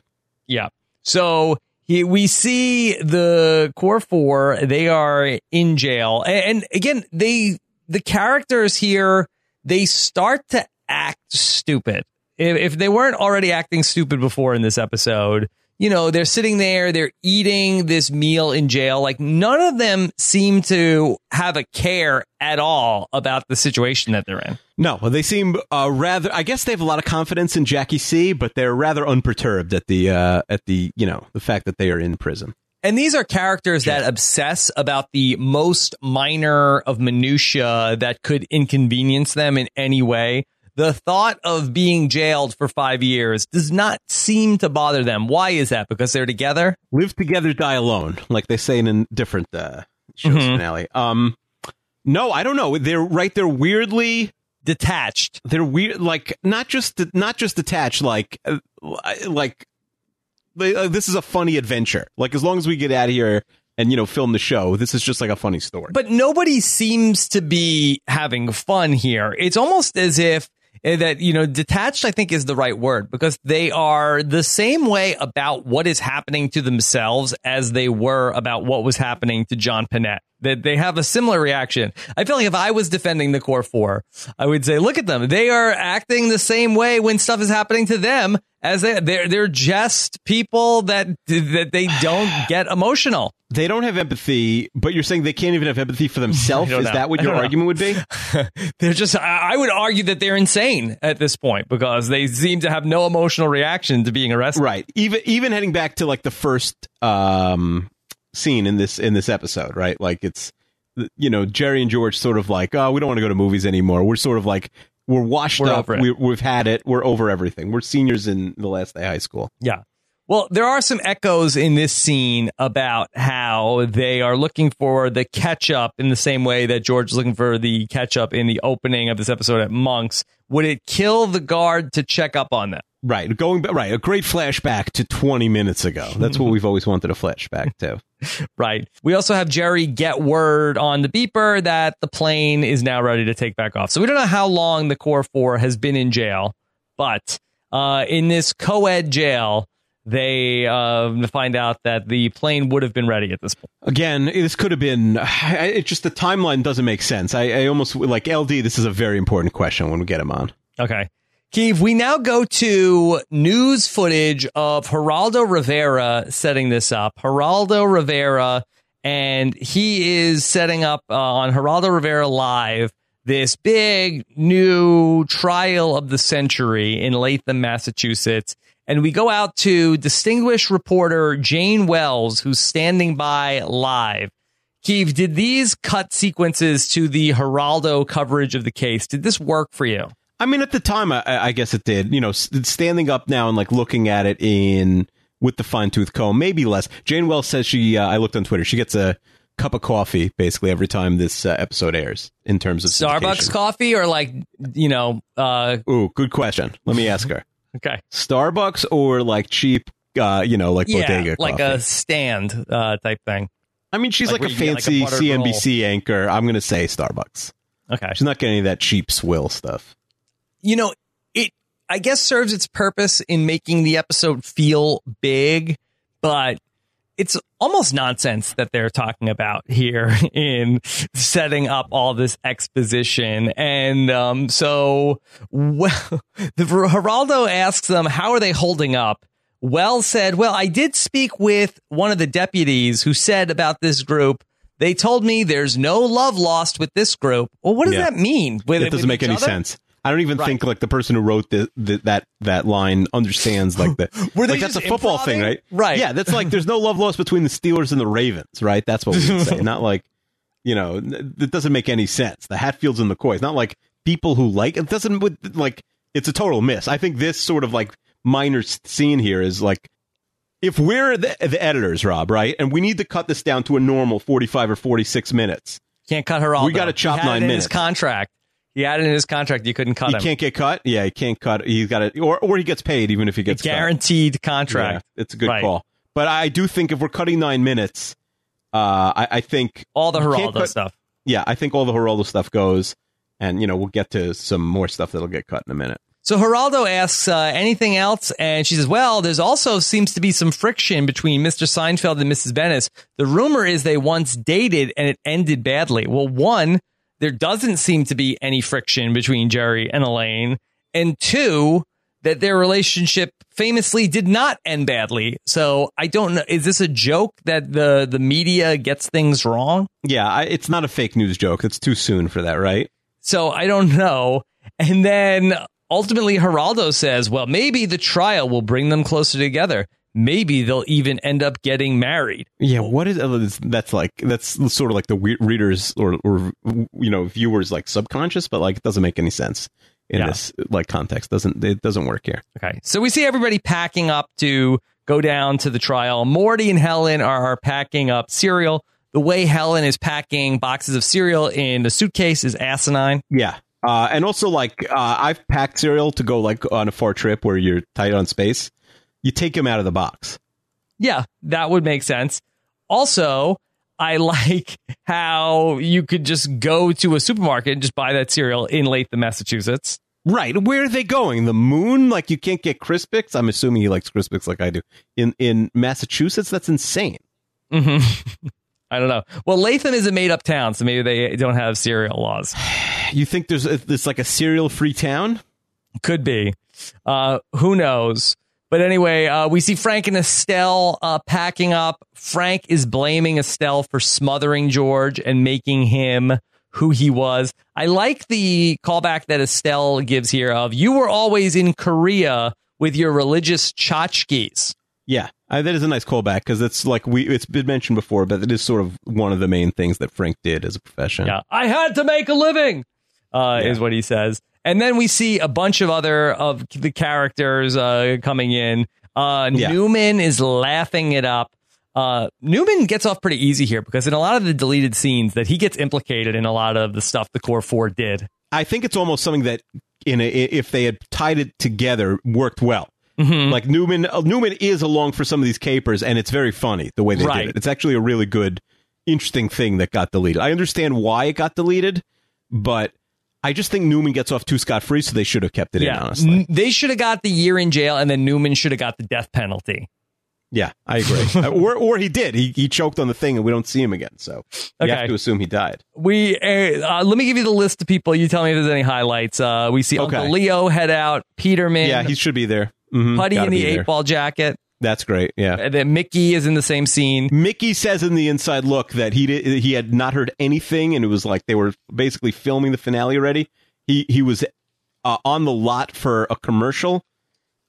Yeah. So he, we see the core four. They are in jail, and, and again, they the characters here they start to act stupid. If, if they weren't already acting stupid before in this episode, you know, they're sitting there, they're eating this meal in jail. Like none of them seem to have a care at all about the situation that they're in. No, they seem uh, rather. I guess they have a lot of confidence in Jackie C, but they're rather unperturbed at the uh, at the you know the fact that they are in prison. And these are characters that obsess about the most minor of minutia that could inconvenience them in any way. The thought of being jailed for five years does not seem to bother them. Why is that? Because they're together? Live together, die alone, like they say in a different uh, show's Mhm. finale. Um, no, I don't know. They're right. They're weirdly Detached. they're weird like not just not just detached like uh, like they- uh, this is a funny adventure like as long as we get out of here and you know film the show this is just like a funny story But nobody seems to be having fun here. It's almost as if Eh, that, you know, detached, I think is the right word because they are the same way about what is happening to themselves as they were about what was happening to John Pinette. That they have a similar reaction. I feel like if I was defending the core four, I would say, look at them. They are acting the same way when stuff is happening to them as they, they're, they're just people that, that they don't get emotional. They don't have empathy but you're saying they can't even have empathy for themselves? *laughs* Is know. that what your don't know. argument would be? *laughs* They're just I would argue that they're insane at this point because they seem to have no emotional reaction to being arrested. right. Even even heading back to like the first um scene in this in this episode right? Like it's you know jerry and george sort of like oh we don't want to go to movies anymore. We're sort of like we're washed We're up. we, we've had it. We're over everything. We're seniors in the last day of high school. Yeah. Well, there are some echoes in this scene about how they are looking for the catch up in the same way that George is looking for the catch up in the opening of this episode at Monk's. Would it kill the guard to check up on them? Right, going back, right, a great flashback to 20 minutes ago. That's what *laughs* we've always wanted a flashback to. Right. We also have Jerry get word on the beeper that the plane is now ready to take back off. So we don't know how long the Core 4 has been in jail, but uh, in this co ed jail, they uh, find out that the plane would have been ready at this point. Again, this could have been. *sighs* It just the timeline doesn't make sense. I, I almost like LD. This is a very important question when we get him on. Okay. Keith, we now go to news footage of Geraldo Rivera setting this up. Geraldo Rivera, and he is setting up uh, on Geraldo Rivera Live this big new trial of the century in Latham, Massachusetts. And we go out to distinguished reporter Jane Wells, who's standing by live. Keith, did these cut sequences to the Geraldo coverage of the case, did this work for you? I mean, at the time, I, I guess it did. You know, standing up now and like looking at it in with the fine tooth comb, maybe less. Jane Wells says she. Uh, I looked on Twitter. She gets a cup of coffee basically every time this uh, episode airs. In terms of Starbucks coffee or like you know uh Ooh, good question. Let me ask her. Okay Starbucks or like cheap, uh, you know, like yeah bodega like coffee. a stand uh type thing I mean, she's like like, a you get, like, a fancy buttered CNBC anchor. I'm going to say Starbucks. okay She's not getting any of that cheap swill stuff. you know it i guess serves its purpose in making the episode feel big but it's almost nonsense that they're talking about here *laughs* in setting up all this exposition. And um, so, well, *laughs* the, Geraldo asks them, How are they holding up? Wells said, Well, I did speak with one of the deputies who said about this group. They told me there's no love lost with this group. Well, what does Yeah. that mean? With, It doesn't make any other? sense. I don't even Right. think like the person who wrote the, the that that line understands like the *laughs* Were they like that's a football thing, right? Right. Yeah, that's like there's no love lost between the Steelers and the Ravens, right? That's what we would say. *laughs* not like you know, it doesn't make any sense. The Hatfields and the Coys, not like people who like it doesn't like it's a total miss. I think this sort of like minor scene here is like if we're the, the editors, Rob, right, and we need to cut this down to a normal 45 or 46 minutes. Can't cut Geraldo. We gotta chop nine minutes. His contract. He had it in his contract. You couldn't cut he him. can't get cut. Yeah, he can't cut. He's got it, or or he gets paid even if he gets cut. guaranteed contract. Yeah, it's a good Right. call. But I do think if we're cutting nine minutes, uh, I, I think All the you can't Geraldo cut- stuff. Yeah, I think all the Geraldo stuff goes, and you know we'll get to some more stuff that'll get cut in a minute. So Geraldo asks uh, anything else, and she says, "Well, there's also seems to be some friction between Mr. Seinfeld and Mrs. Benes. The rumor is they once dated and it ended badly. Well, one, there doesn't seem to be any friction between Jerry and Elaine, and two, that their relationship famously did not end badly. So I don't know. Is this a joke that the the media gets things wrong? Yeah, I, it's not a fake news joke. It's too soon for that, right? So I don't know. And then ultimately, Geraldo says, well, maybe the trial will bring them closer together. Maybe they'll even end up getting married. Yeah, what is uh, that's like? That's sort of like the readers or, or you know viewers like subconscious, but like it doesn't make any sense in Yeah. this like context. Doesn't it doesn't work here? Okay. So we see everybody packing up to go down to the trial. Morty and Helen are packing up cereal. The way Helen is packing boxes of cereal in the suitcase is asinine. Yeah. Uh, and also, like, uh, I've packed cereal to go like on a far trip where you're tight on space. You take them out of the box. Yeah, that would make sense. Also, I *laughs* like how you could just go to a supermarket and just buy that cereal in Latham, Massachusetts. Right. Where are they going? The moon? Like, you can't get Crispix? I'm assuming he likes Crispix like I do. In in Massachusetts? That's insane. hmm *laughs* I don't know. Well, Latham is a made up town, so maybe they don't have cereal laws. *sighs* You think there's a, there's like a cereal free town? Could be. Uh, who knows? But anyway, uh, we see Frank and Estelle uh, packing up. Frank is blaming Estelle for smothering George and making him who he was. I like the callback that Estelle gives here of you were always in Korea with your religious tchotchkes. Yeah, uh, that is a nice callback because it's like we it's been mentioned before, but it is sort of one of the main things that Frank did as a profession. Yeah, I had to make a living, uh, Yeah. is what he says. And then we see a bunch of other of the characters uh, coming in. Uh, Yeah. Newman is laughing it up. Uh, Newman gets off pretty easy here because in a lot of the deleted scenes that he gets implicated in a lot of the stuff the Core Four did. I think it's almost something that in a, if they had tied it together worked well. Mm-hmm. Like Newman, uh, Newman is along for some of these capers, and it's very funny the way they Right. did it. It's actually a really good, interesting thing that got deleted. I understand why it got deleted, but I just think Newman gets off too scot free, so they should have kept it in. Honestly, they should have got the year in jail, and then Newman should have got the death penalty. yeah, I agree. *laughs* Uh, or or he did. He he choked on the thing, and we don't see him again. So you Okay. have to assume he died. We uh, uh, let me give you the list of people. You tell me if there's any highlights. Uh, we see Okay. Uncle Leo head out. Peterman, Yeah, he should be there. Mhm, Putty gotta in the be there. eight ball jacket. That's great. Yeah. And then Mickey is in the same scene. Mickey says in the inside look that he did, he had not heard anything, and it was like they were basically filming the finale already. He he was uh, on the lot for a commercial,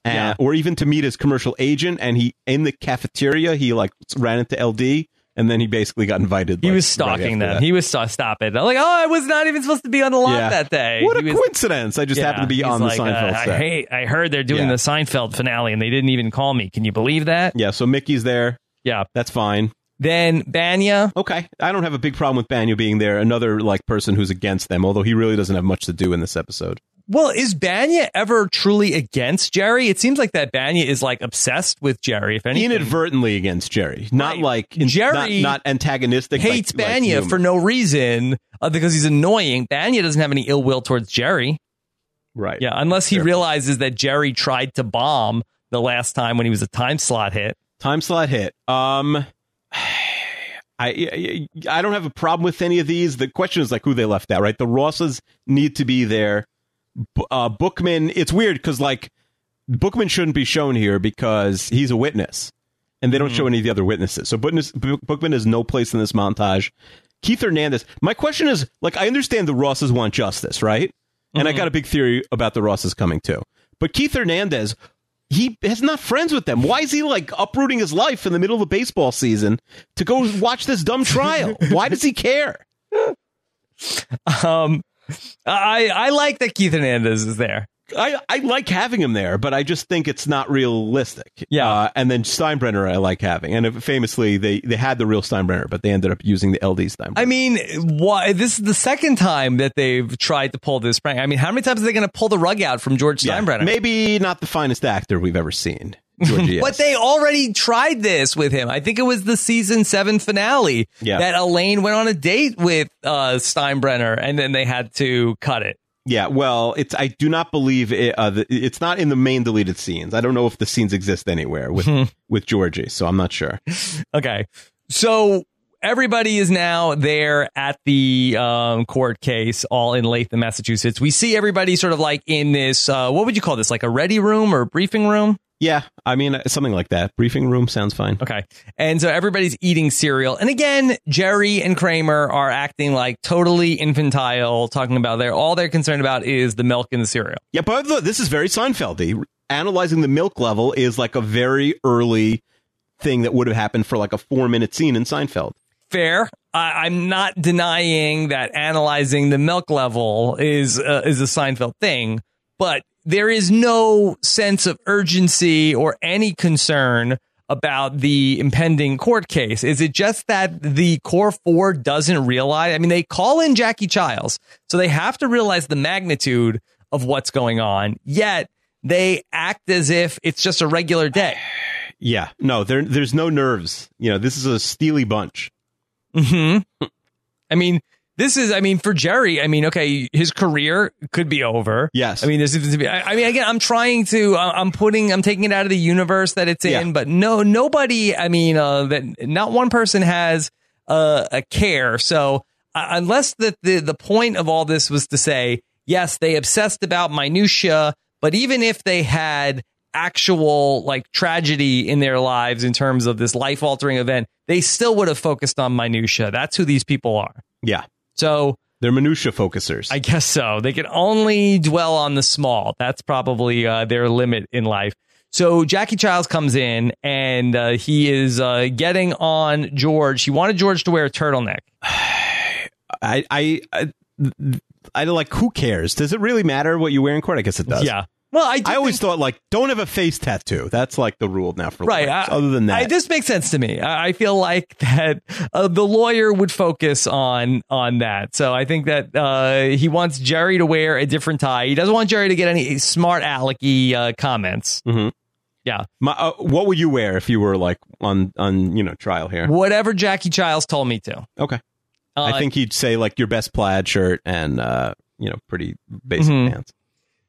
uh, Yeah. or even to meet his commercial agent, and he in the cafeteria he like ran into LD, and then he basically got invited. He was stalking after them. that. He was st- stop it. I'm like, oh, I was not even supposed to be on the lot Yeah. that day. What a was- coincidence! I just Yeah, happened to be on the like, Seinfeld uh, I set. hate. I heard they're doing Yeah. the Seinfeld finale, and they didn't even call me. Can you believe that? yeah, so Mickey's there. Yeah. That's fine. Then Bania. Okay, I don't have a big problem with Bania being there. Another like person who's against them, although he really doesn't have much to do in this episode. Well, is Bania ever truly against Jerry? It seems like that Bania is like obsessed with Jerry. If anything, inadvertently against Jerry, not Right. like in, Jerry not, not antagonistic. hates like, like Bania Newman. for no reason uh, because he's annoying. Bania doesn't have any ill will towards Jerry. right. Yeah, unless he realizes that Jerry tried to bomb the last time when he was a time slot hit. Time slot hit. Um, *sighs* I, I I don't have a problem with any of these. The question is like who they left out, right? The Rosses need to be there. Uh, Bookman, it's weird because like Bookman shouldn't be shown here because he's a witness, and they don't show any of the other witnesses. So Bookman, Bookman has no place in this montage. Keith Hernandez. My question is like I understand the Rosses want justice, right? And I got a big theory about the Rosses coming too. But Keith Hernandez, he is not friends with them. Why is he like uprooting his life in the middle of the baseball season to go watch this dumb trial? *laughs* Why does he care? Um, I I like that Keith Hernandez is there. I, I like having him there, but I just think it's not realistic. Yeah. Uh, and then Steinbrenner, I like having. And famously, they, they had the real Steinbrenner, but they ended up using the LD Steinbrenner. I mean, why? This is the second time that they've tried to pull this prank. I mean, how many times are they going to pull the rug out from George Yeah. Steinbrenner? Maybe not the finest actor we've ever seen. Georgie *laughs* But they already tried this with him. I think it was the season seven finale Yeah. that Elaine went on a date with uh, Steinbrenner, and then they had to cut it. Yeah, well, it's I do not believe it, uh, the, it's not in the main deleted scenes. I don't know if the scenes exist anywhere with with Georgie, so I'm not sure. *laughs* Okay. So everybody is now there at the um, court case, all in Latham, Massachusetts. We see everybody sort of like in this, uh, what would you call this? Like a ready room or briefing room? Yeah, I mean something like that. Briefing room sounds fine. Okay. And so everybody's eating cereal. And again, Jerry and Kramer are acting like totally infantile, talking about their, all they're concerned about is the milk in the cereal. Yeah, but this is very Seinfeldy. analyzing the milk level is like a very early thing that would have happened for like a four minute scene in Seinfeld. Fair. I, I'm not denying that analyzing the milk level is uh, is a Seinfeld thing, but there is no sense of urgency or any concern about the impending court case. Is it just that the core four doesn't realize? I mean, they call in Jackie Chiles, so they have to realize the magnitude of what's going on. Yet they act as if it's just a regular day. *sighs* Yeah, no, there, there's no nerves. You know, this is a steely bunch. Hmm. *laughs* I mean, this is. I mean, for Jerry. I mean, okay, his career could be over. Yes. I mean, this is. I mean, again, I'm trying to. I'm putting. I'm taking it out of the universe that it's in. Yeah. But no, nobody. I mean, uh, that not one person has uh, a care. So uh, unless the, the the point of all this was to say, yes, they obsessed about minutia, but even if they had actual like tragedy in their lives in terms of this life altering event, they still would have focused on minutia. That's who these people are. Yeah, So they're minutia focusers. I guess so. They can only dwell on the small. That's probably uh, their limit in life. So Jackie Chiles comes in and uh, he is uh, getting on George. He wanted George to wear a turtleneck. *sighs* I, I, I, I like. Who cares? Does it really matter what you wear in court? I guess it does. Yeah. Well, I, I always think- thought like don't have a face tattoo. That's like the rule now for right. lawyers. I- Other than that, I, this makes sense to me. I, I feel like *laughs* that uh, the lawyer would focus on on that. So I think that uh, he wants Jerry to wear a different tie. He doesn't want Jerry to get any smart alecky uh, comments. Mhm. Yeah. My, uh, what would you wear if you were like on on you know trial here? Whatever Jackie Chiles told me to. Okay, Uh, I think he'd say like your best plaid shirt and uh, you know pretty basic Mhm. pants.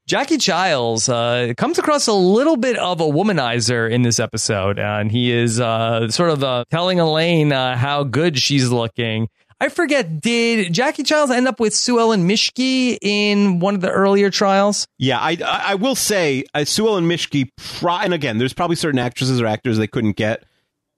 Jackie Chiles uh, comes across a little bit of a womanizer in this episode, and he is uh, sort of uh, telling Elaine uh, how good she's looking. I forget, did Jackie Chiles end up with Sue Ellen Mishke in one of the earlier trials? Yeah, I I I will say uh, Sue Ellen Mishke. Pro- and again, there's probably certain actresses or actors they couldn't get.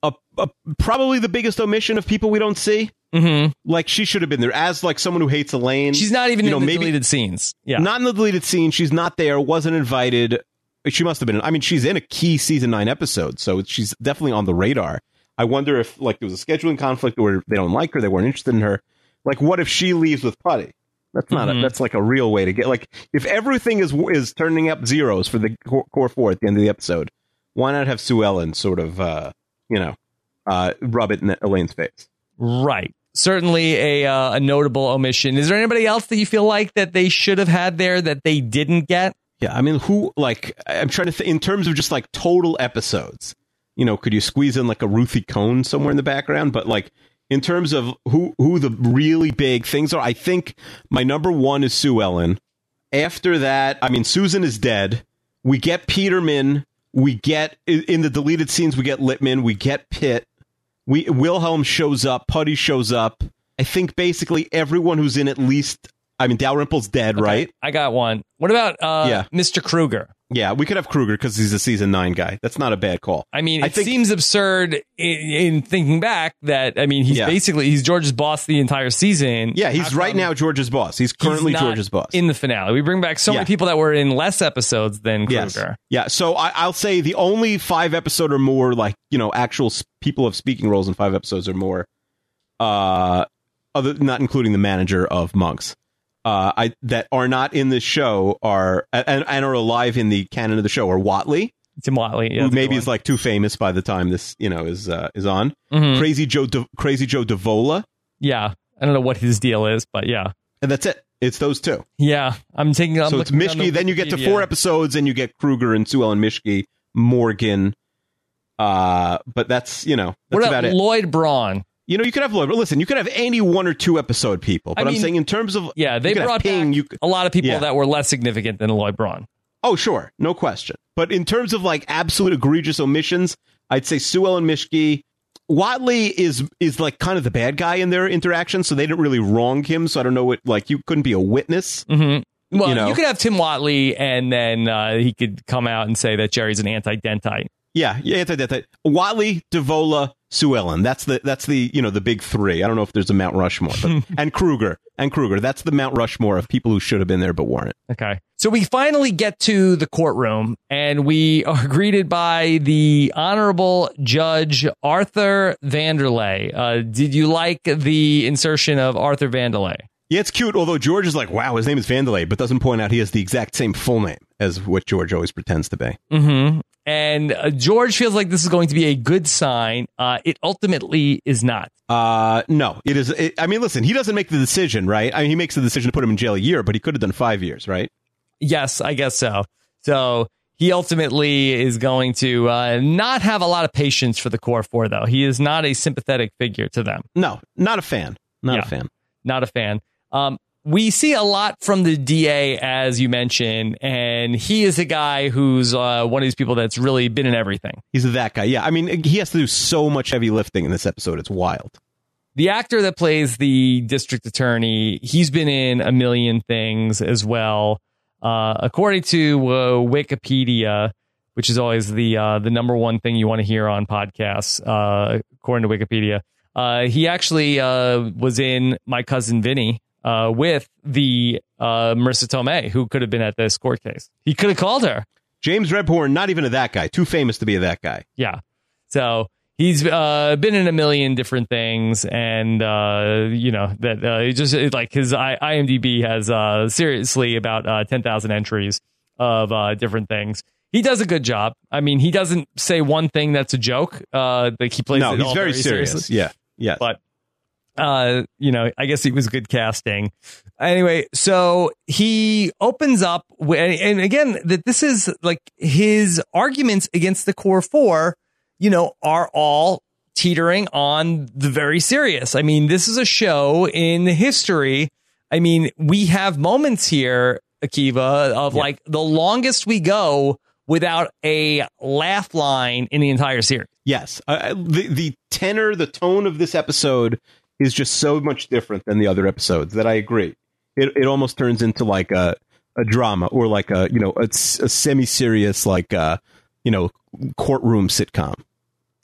A, a, probably the biggest omission of people we don't see. Mm-hmm. Like she should have been there as like someone who hates Elaine. She's not even you know, in the maybe deleted scenes. Yeah. not in the deleted scene. She's not there. Wasn't invited. She must have been. I mean, she's in a key season nine episode, so she's definitely on the radar. I wonder if like there was a scheduling conflict, or they don't like her, they weren't interested in her. Like, what if she leaves with Putty? That's not. Mhm. A, that's like a real way to get. Like, if everything is is turning up zeros for the core, core four at the end of the episode, why not have Sue Ellen sort of, uh, you know, uh, rub it in Elaine's face? Right. Certainly a uh, a notable omission. Is there anybody else that you feel like that they should have had there that they didn't get? Yeah, I mean, who like I'm trying to think in terms of just like total episodes. You know, could you squeeze in like a Ruthie Cohen somewhere in the background? But like in terms of who who the really big things are, I think my number one is Sue Ellen. After that, I mean, Susan is dead. We get Peterman. We get in the deleted scenes. We get Lippman. We get Pitt. We Wilhelm shows up. Putty shows up. I think basically everyone who's in at least. I mean, Dalrymple's dead, right? I got one. What about uh, Yeah. Mr. Kruger? Yeah, we could have Kruger because he's a season nine guy. That's not a bad call. I mean, I it think- seems absurd in, in thinking back that I mean he's Yeah. basically he's George's boss the entire season. Yeah, he's right now George's boss. He's he's currently not George's boss. in the finale. We bring back so Yeah. many people that were in less episodes than yes. Kruger. Yeah. So I, I'll say the only five episode or more, like you know, actual people of speaking roles in five episodes or more, uh, other not including the manager of Monks, uh, I that are not in the show are and, and are alive in the canon of the show are Whatley, Tim Whatley, yeah, who maybe is like too famous by the time this you know is uh, is on. Mhm. Crazy Joe, De- Crazy Joe Davola, Yeah, I don't know what his deal is, but yeah, and that's it. It's those two. yeah. I'm taking. I'm so it's Mishke. the Then you get to four episodes, and you get Kruger and Sue Ellen Mishke, Morgan. Uh, but that's you know that's What about about it. Lloyd Braun? You know, you could have Lloyd. Listen, you could have any one or two episode people, but I am saying in terms of Yeah, they you brought Ping, you could- a lot of people Yeah. that were less significant than Lloyd Braun. oh sure, no question. But in terms of like absolute egregious omissions, I'd say Sue Ellen Mishke. Whatley is is like kind of the bad guy in their interaction, so they didn't really wrong him. So I don't know what like you couldn't be a witness. Mm-hmm. Well, You you, could have Tim Whatley, and then uh, he could come out and say that Jerry's an anti-dentite. Yeah, yeah, that. Whatley, Davola, Sue Ellen. That's the that's the you know the big three. I don't know if there's a Mount Rushmore, but, *laughs* and Kruger and Kruger. That's the Mount Rushmore of people who should have been there but weren't. Okay. So we finally get to the courtroom and we are *laughs* greeted by the Honorable Judge Arthur Vandelay. Uh, did you like the insertion of Arthur Vandelay? Yeah, it's cute. Although George is like, wow, his name is Vandelay, but doesn't point out he has the exact same full name as what George always pretends to be. Mm-hmm. And uh, George feels like this is going to be a good sign. Uh, it ultimately is not. Uh, no, it is. It, I mean, listen, he doesn't make the decision, right? I mean, he makes the decision to put him in jail a year, but he could have done five years, right? Yes, I guess so. So he ultimately is going to uh, not have a lot of patience for the core four, though. He is not a sympathetic figure to them. No, not a fan. Not Yeah. a fan. Not a fan. Um, we see a lot from the DA, as you mentioned, and he is a guy who's uh, one of these people that's really been in everything. He's that guy. Yeah, I mean, he has to do so much heavy lifting in this episode. It's wild. The actor that plays the district attorney, he's been in a million things as well. Uh, according to uh, Wikipedia, which is always the uh, the number one thing you want to hear on podcasts, uh, according to Wikipedia, uh, he actually uh, was in My Cousin Vinny uh, with the uh, Marisa Tomei, who could have been at this court case. He could have called her. James Rebhorn, not even a that guy. Too famous to be a that guy. Yeah. So he's uh, been in a million different things, and uh, you know that uh, just it- like his I- IMDb has uh, seriously about uh, ten thousand entries of uh, different things. He does a good job. I mean, he doesn't say one thing that's a joke. Uh, like he plays. no, he's all very serious. seriously Yeah, yeah. but uh you know i guess it was good casting. Anyway so he opens up and again that this is like his arguments against the core four you know are all teetering on the very serious. I mean this is a show in history. I mean we have moments here akiva of Yeah. like the longest we go without a laugh line in the entire series. Yes, uh, the the tenor, the tone of this episode is just so much different than the other episodes that I agree. It it almost turns into like a a drama or like a you know a, semi serious like uh you know courtroom sitcom.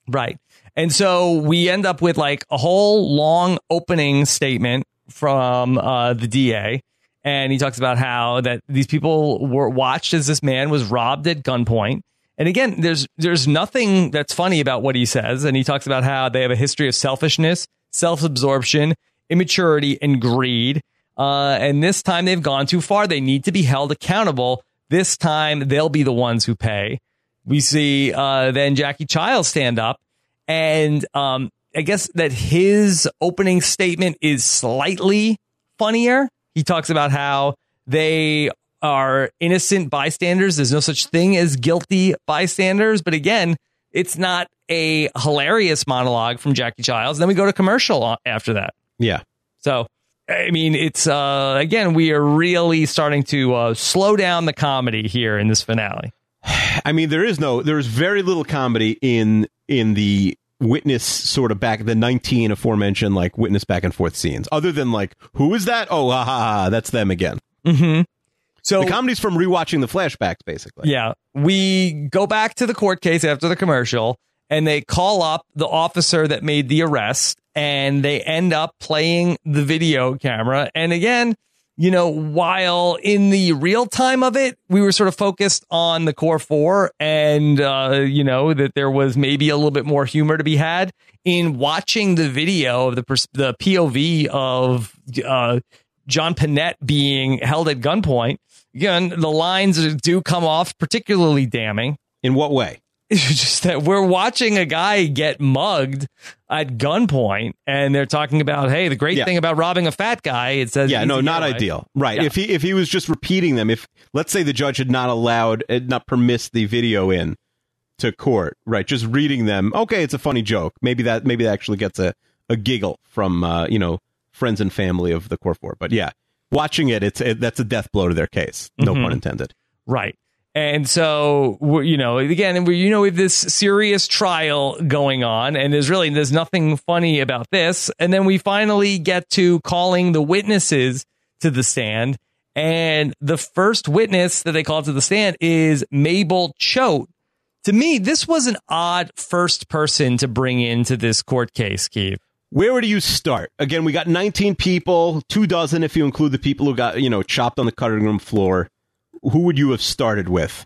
Right. And so we end up with like a whole long opening statement from uh, the DA. And he talks about how that these people were watched as this man was robbed at gunpoint. And again, there's there's nothing that's funny about what he says. And he talks about how they have a history of selfishness, self-absorption, immaturity, and greed. Uh, and this time they've gone too far. They need to be held accountable. This time they'll be the ones who pay. We see uh, then Jackie Chiles stand up, and um, I guess that his opening statement is slightly funnier. He talks about how they are innocent bystanders. There's no such thing as guilty bystanders. But again, it's not a hilarious monologue from Jackie Chiles. Then we go to commercial after that. Yeah, So, I mean, it's uh, again, we are really starting to uh, slow down the comedy here in this finale. *sighs* I mean there is no there is very little comedy in in the witness sort of back the 19 aforementioned like witness back and forth scenes other than like who is that oh ha ha ha that's them again Mm-hmm. So, the comedy's from rewatching the flashbacks basically Yeah. We go back to the court case after the commercial and they call up the officer that made the arrest and they end up playing the video camera. And again, you know, while in the real time of it, we were sort of focused on the core four and, uh, you know, that there was maybe a little bit more humor to be had in watching the video of the, pers- the POV of, uh, John Pinette being held at gunpoint. Again, the lines do come off particularly damning. in what way? It's *laughs* just that we're watching a guy get mugged at gunpoint, and they're talking about, hey, the great Yeah. thing about robbing a fat guy, it says, yeah no not ideal. Right. Yeah. if he if he was just repeating them if let's say the judge had not allowed had not permissed the video in to court right? Just reading them okay it's a funny joke. Maybe that maybe that actually gets a a giggle from uh you know friends and family of the core four but yeah watching it it's it, that's a death blow to their case no Mhm. pun intended Right. And so, you know, again, we you know, with this serious trial going on, and there's really there's nothing funny about this. And then we finally get to calling the witnesses to the stand, and the first witness that they call to the stand is Mabel Choate, to me, this was an odd first person to bring into this court case, Keith. Where do you start? Again, we got 19 people, two dozen if you include the people who got, you know, chopped on the cutting room floor. Who would you have started with?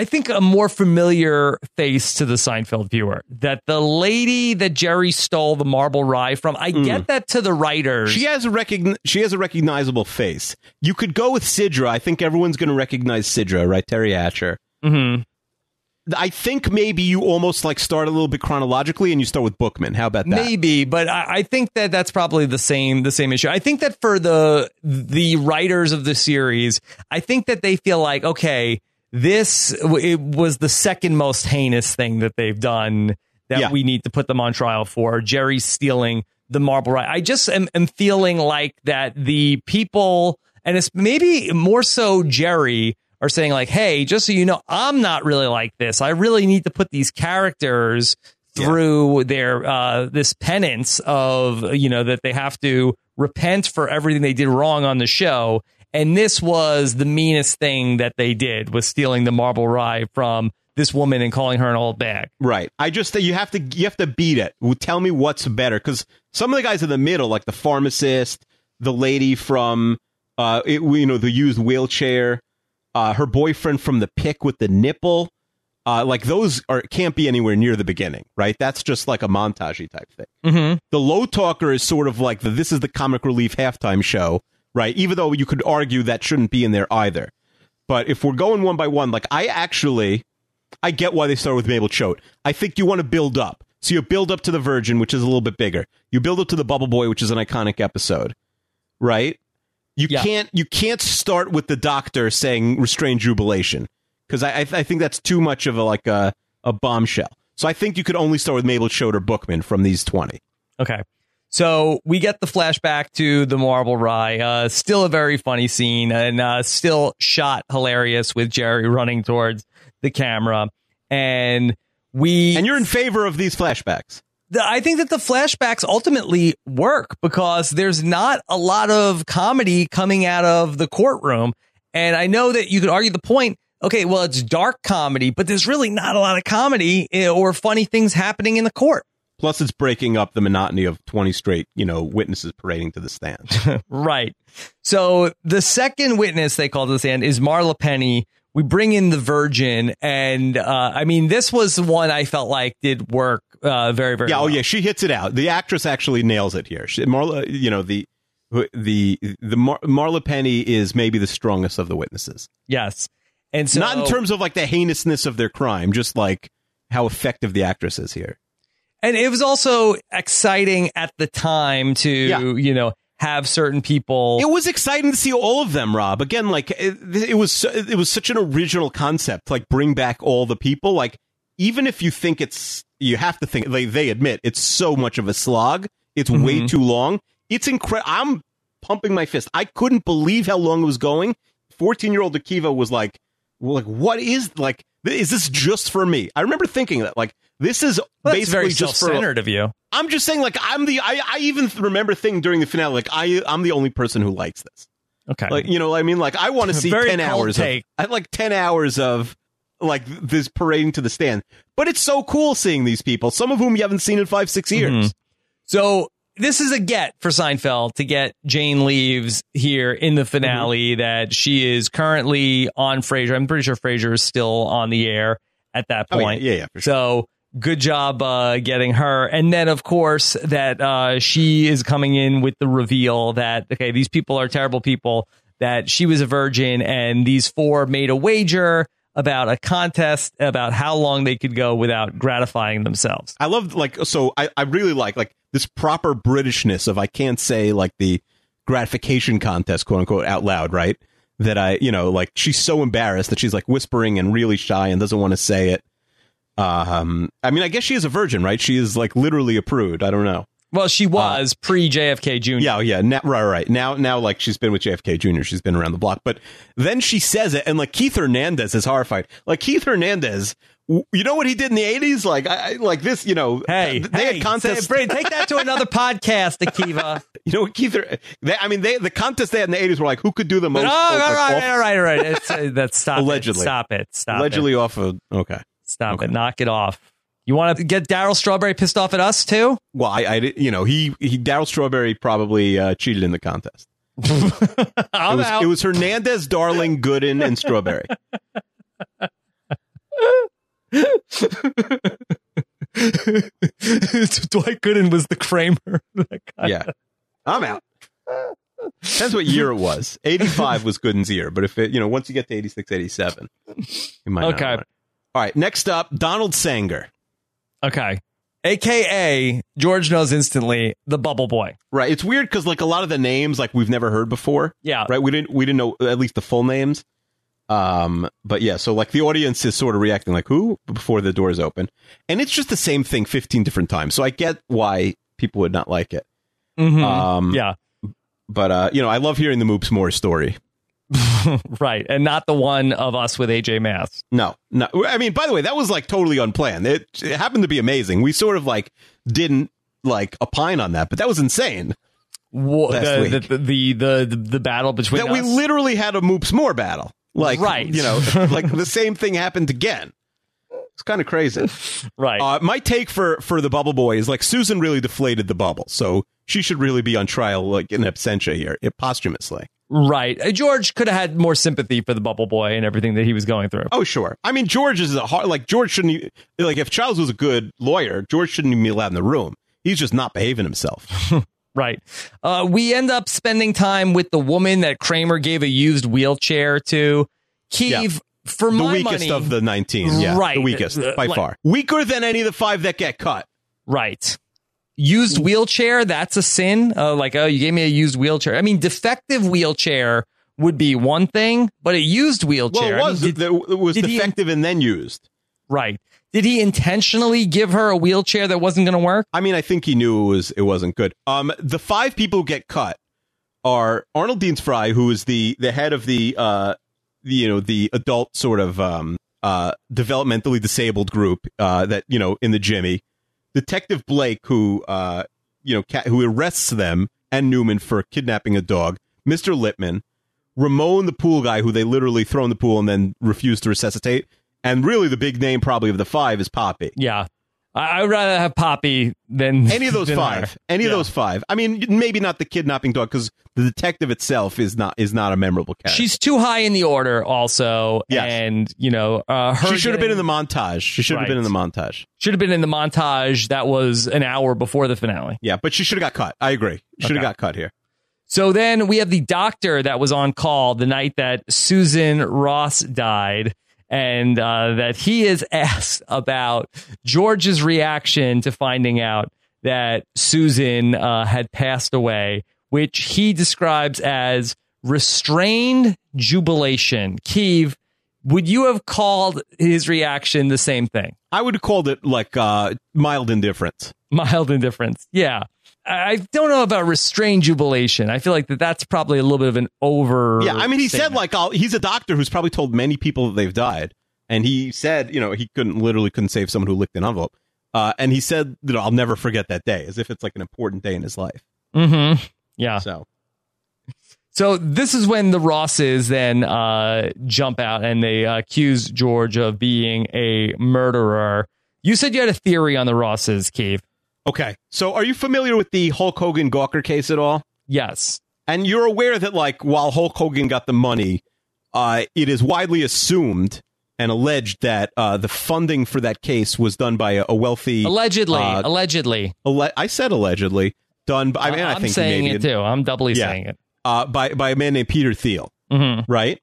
I think a more familiar face to the Seinfeld viewer. That the lady that Jerry stole the marble rye from. I mm. get that to the writers. She has a recogn- she has a recognizable face. You could go with Sidra. I think everyone's going to recognize Sidra, right? Teri Hatcher. Mm-hmm. I think maybe you almost like start a little bit chronologically and you start with Bookman. How about that? Maybe, but I, I, think that that's probably the same the same issue. I think that for the the writers of the series, I think that they feel like okay, this it was the second most heinous thing that they've done that yeah. we need to put them on trial for. Jerry stealing the marble right. I just am, am feeling like that the people and it's maybe more so Jerry are saying like, "Hey, just so you know, I'm not really like this. I really need to put these characters through yeah. their uh, this penance of you know that they have to repent for everything they did wrong on the show." And this was the meanest thing that they did was stealing the marble rye from this woman and calling her an old bag. Right. I just you have to you have to beat it. Tell me what's better because some of the guys in the middle, like the pharmacist, the lady from uh, it, you know, the used wheelchair, uh, her boyfriend from the pick with the nipple. Uh, like those are can't be anywhere near the beginning, right? That's just like a montagey type thing. Mm-hmm. The low talker is sort of like the this is the comic relief halftime show, right? Even though you could argue that shouldn't be in there either. But if we're going one by one, like I actually, I get why they start with Mabel Choate. I think you want to build up. So you build up to the Virgin, which is a little bit bigger. You build up to the Bubble Boy, which is an iconic episode, right? You yeah. can't you can't start with the doctor saying restrained jubilation because I, I, I think that's too much of a like a a bombshell. So I think you could only start with Mabel or Bookman from these twenty. Okay. So we get the flashback to the marble rye. Uh, still a very funny scene and uh, still shot hilarious with Jerry running towards the camera. And we and you're in favor of these flashbacks. I think that the flashbacks ultimately work because there's not a lot of comedy coming out of the courtroom. And I know that you could argue the point. Okay, well, it's dark comedy, but there's really not a lot of comedy eh, or funny things happening in the court. Plus, it's breaking up the monotony of 20 straight, you know, witnesses parading to the stand. *laughs* right. So the second witness they call to the stand is Marla Penny, we bring in the Virgin, and uh, I mean, this was the one I felt like did work uh, very, very. Yeah, oh, well. oh yeah, she hits it out. The actress actually nails it here. She, Marla, you know the the the Mar- Marla Penny is maybe the strongest of the witnesses. Yes, and so not in terms of like the heinousness of their crime, just like how effective the actress is here. And it was also exciting at the time to yeah. you know have certain people. It was exciting to see all of them, Rob. Again, like it, it, was, it was such an original concept. Like bring back all the people. Like even if you think it's, you have to think. They they admit it's so much of a slog. It's mm-hmm. way too long. It's incredible. I'm pumping my fist. I couldn't believe how long it was going. Fourteen year old Akiva was like, well, like what is like? Is this just for me? I remember thinking that like this is well, basically very just for, of you. I'm just saying, like, I'm the. I, I even remember thinking during the finale, like, I I'm the only person who likes this. Okay, like you know, what I mean, like, I want to *laughs* see ten hours. Take. Of, I like ten hours of like this parading to the stand. But it's so cool seeing these people, some of whom you haven't seen in five, six years. Mm-hmm. So this is a get for Seinfeld to get Jane Leeves here in the finale mm-hmm. that she is currently on Frasier. I'm pretty sure Frasier is still on the air at that point. Oh, yeah, yeah, yeah sure. So good job uh, getting her. And then, of course, that uh, she is coming in with the reveal that, okay, these people are terrible people, that she was a virgin, and these four made a wager about a contest about how long they could go without gratifying themselves. I love, like, so I, I really like, like, this proper Britishness of I can't say, like, the gratification contest, quote unquote, out loud, right? That I, you know, like, she's so embarrassed that she's, like, whispering and really shy and doesn't want to say it um, I mean, I guess she is a virgin, right? She is like literally a prude. I don't know. Well, she uh, was uh, pre JFK Jr. Yeah, yeah, now, right, right. Now, now, like she's been with JFK Jr. She's been around the block, but then she says it, and like Keith Hernandez is horrified. Like Keith Hernandez, you know what he did in the eighties? Like, I, like this, you know. Hey, they hey, had contests. Say, take that to another *laughs* podcast, Akiva. you know, Keith. They, I mean, they the contests they had in the eighties were like, who could do the most? oh, all right, all right, all right. It's, uh, that's stop. Allegedly, it. stop it. Stop. Allegedly it. off of okay. Stop Okay. it. Knock it off. You want to get Darryl Strawberry pissed off at us too? Well, I, I you know, he he Darryl Strawberry probably uh, cheated in the contest. *laughs* I'm it was out. it was Hernandez, Darling, Gooden, and Strawberry. *laughs* Dwight Gooden was the Kramer. *laughs* Yeah, I'm out. Depends what year it was. 85 was Gooden's year, but if it, you know, once you get to 86, 87, you might not Okay. All right, next up, Donald Sanger. Okay. AKA George knows instantly the Bubble Boy. Right, it's weird because like a lot of the names like we've never heard before. Yeah. Right, we didn't we didn't know at least the full names. Um, but yeah, so like the audience is sort of reacting like who before the doors open, and it's just the same thing 15 different times. So I get why people would not like it. Mhm. Um, yeah. but uh, you know, I love hearing the Moops Moore story. *laughs* Right. And not the one of us with AJ Mass. No, no. I mean, by the way, that was like totally unplanned. It, it happened to be amazing. We sort of like didn't like opine on that, but that was insane. Wha- the, the, the, the, the, the battle between that we literally had a Moops More battle. Like, Right. you know, *laughs* like the same thing happened again. It's kind of crazy. right. Uh, my take for for the Bubble Boy is like Susan really deflated the bubble, so she should really be on trial like in absentia here, posthumously. Right. Uh, George could have had more sympathy for the Bubble Boy and everything that he was going through. Oh, sure. I mean, George is a hard, like George shouldn't like if Charles was a good lawyer, George shouldn't even be allowed in the room. He's just not behaving himself. *laughs* Right. Uh, we end up spending time with the woman that Kramer gave a used wheelchair to. Keeve, for the my weakest money, of the 19. Yeah, Right. the weakest by like- far. Weaker than any of the five that get cut. Right. Used wheelchair, that's a sin. Uh, like, oh, you gave me a used wheelchair. I mean, defective wheelchair would be one thing, but a used Well, wheelchair. it I mean, was did- it was did he- defective and then used. right. Did he intentionally give her a wheelchair that wasn't going to work? I mean, I think he knew it was it wasn't good. Um, the five people who get cut are Arnold Deensfrei, who is the the head of the uh, the, you know, the adult sort of um uh developmentally disabled group uh that you know in the Jimmy, Detective Blake, who uh you know who arrests them and Newman for kidnapping a dog, Mister Lippman, Ramon, the pool guy, who they literally throw in the pool and then refuse to resuscitate, and really the big name probably of the five is Poppy. Yeah. I, I'd rather have Poppy than any of *laughs* those five her. any of those five. I mean maybe not the kidnapping dog because the detective itself is not is not a memorable character. She's too high in the order, also. Yes. And, you know, uh, her she should have been in the montage. She should have been in the montage. Should have been in the montage. That was an hour before the finale. yeah but she should have got cut i agree. Should have Okay. got cut here. So then we have the doctor that was on call the night that Susan Ross died, and uh, that he is *laughs* asked about George's reaction to finding out that Susan uh, had passed away, which he describes as restrained jubilation. Keeve, would you have called his reaction the same thing? i would have called it like uh mild indifference *laughs* mild indifference. Yeah. I don't know about restrained jubilation. I feel like that that's probably a little bit of an over. yeah i mean he said like I'll, he's a doctor who's probably told many people that they've died and he said you know he couldn't literally couldn't save someone who licked an envelope uh, and he said you know i'll never forget that day as if it's like an important day in his life Mm-hmm. Yeah. so So this is when the Rosses then uh, jump out and they uh, accuse George of being a murderer. You said you had a theory on the Rosses, Keith. Okay so are you familiar with the hulk hogan gawker case at all Yes. And you're aware that, like, while Hulk Hogan got the money, uh, it is widely assumed and alleged that uh, the funding for that case was done by a, a wealthy. Allegedly. uh, allegedly. alle- I said allegedly done. By, I mean, I am think saying it too. I'm doubly Yeah. saying it. Uh, by by a man named Peter Thiel, Mm-hmm. right?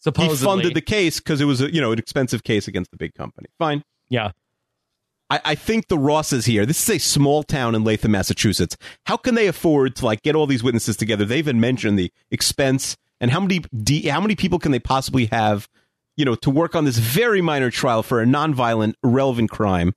Supposedly. He funded the case because it was a, you know an expensive case against the big company. Fine. Yeah. I, I think the Rosses here. This is a small town in Latham, Massachusetts. How can they afford to like get all these witnesses together? They even mentioned the expense and how many de- how many people can they possibly have, you know, to work on this very minor trial for a nonviolent, irrelevant crime.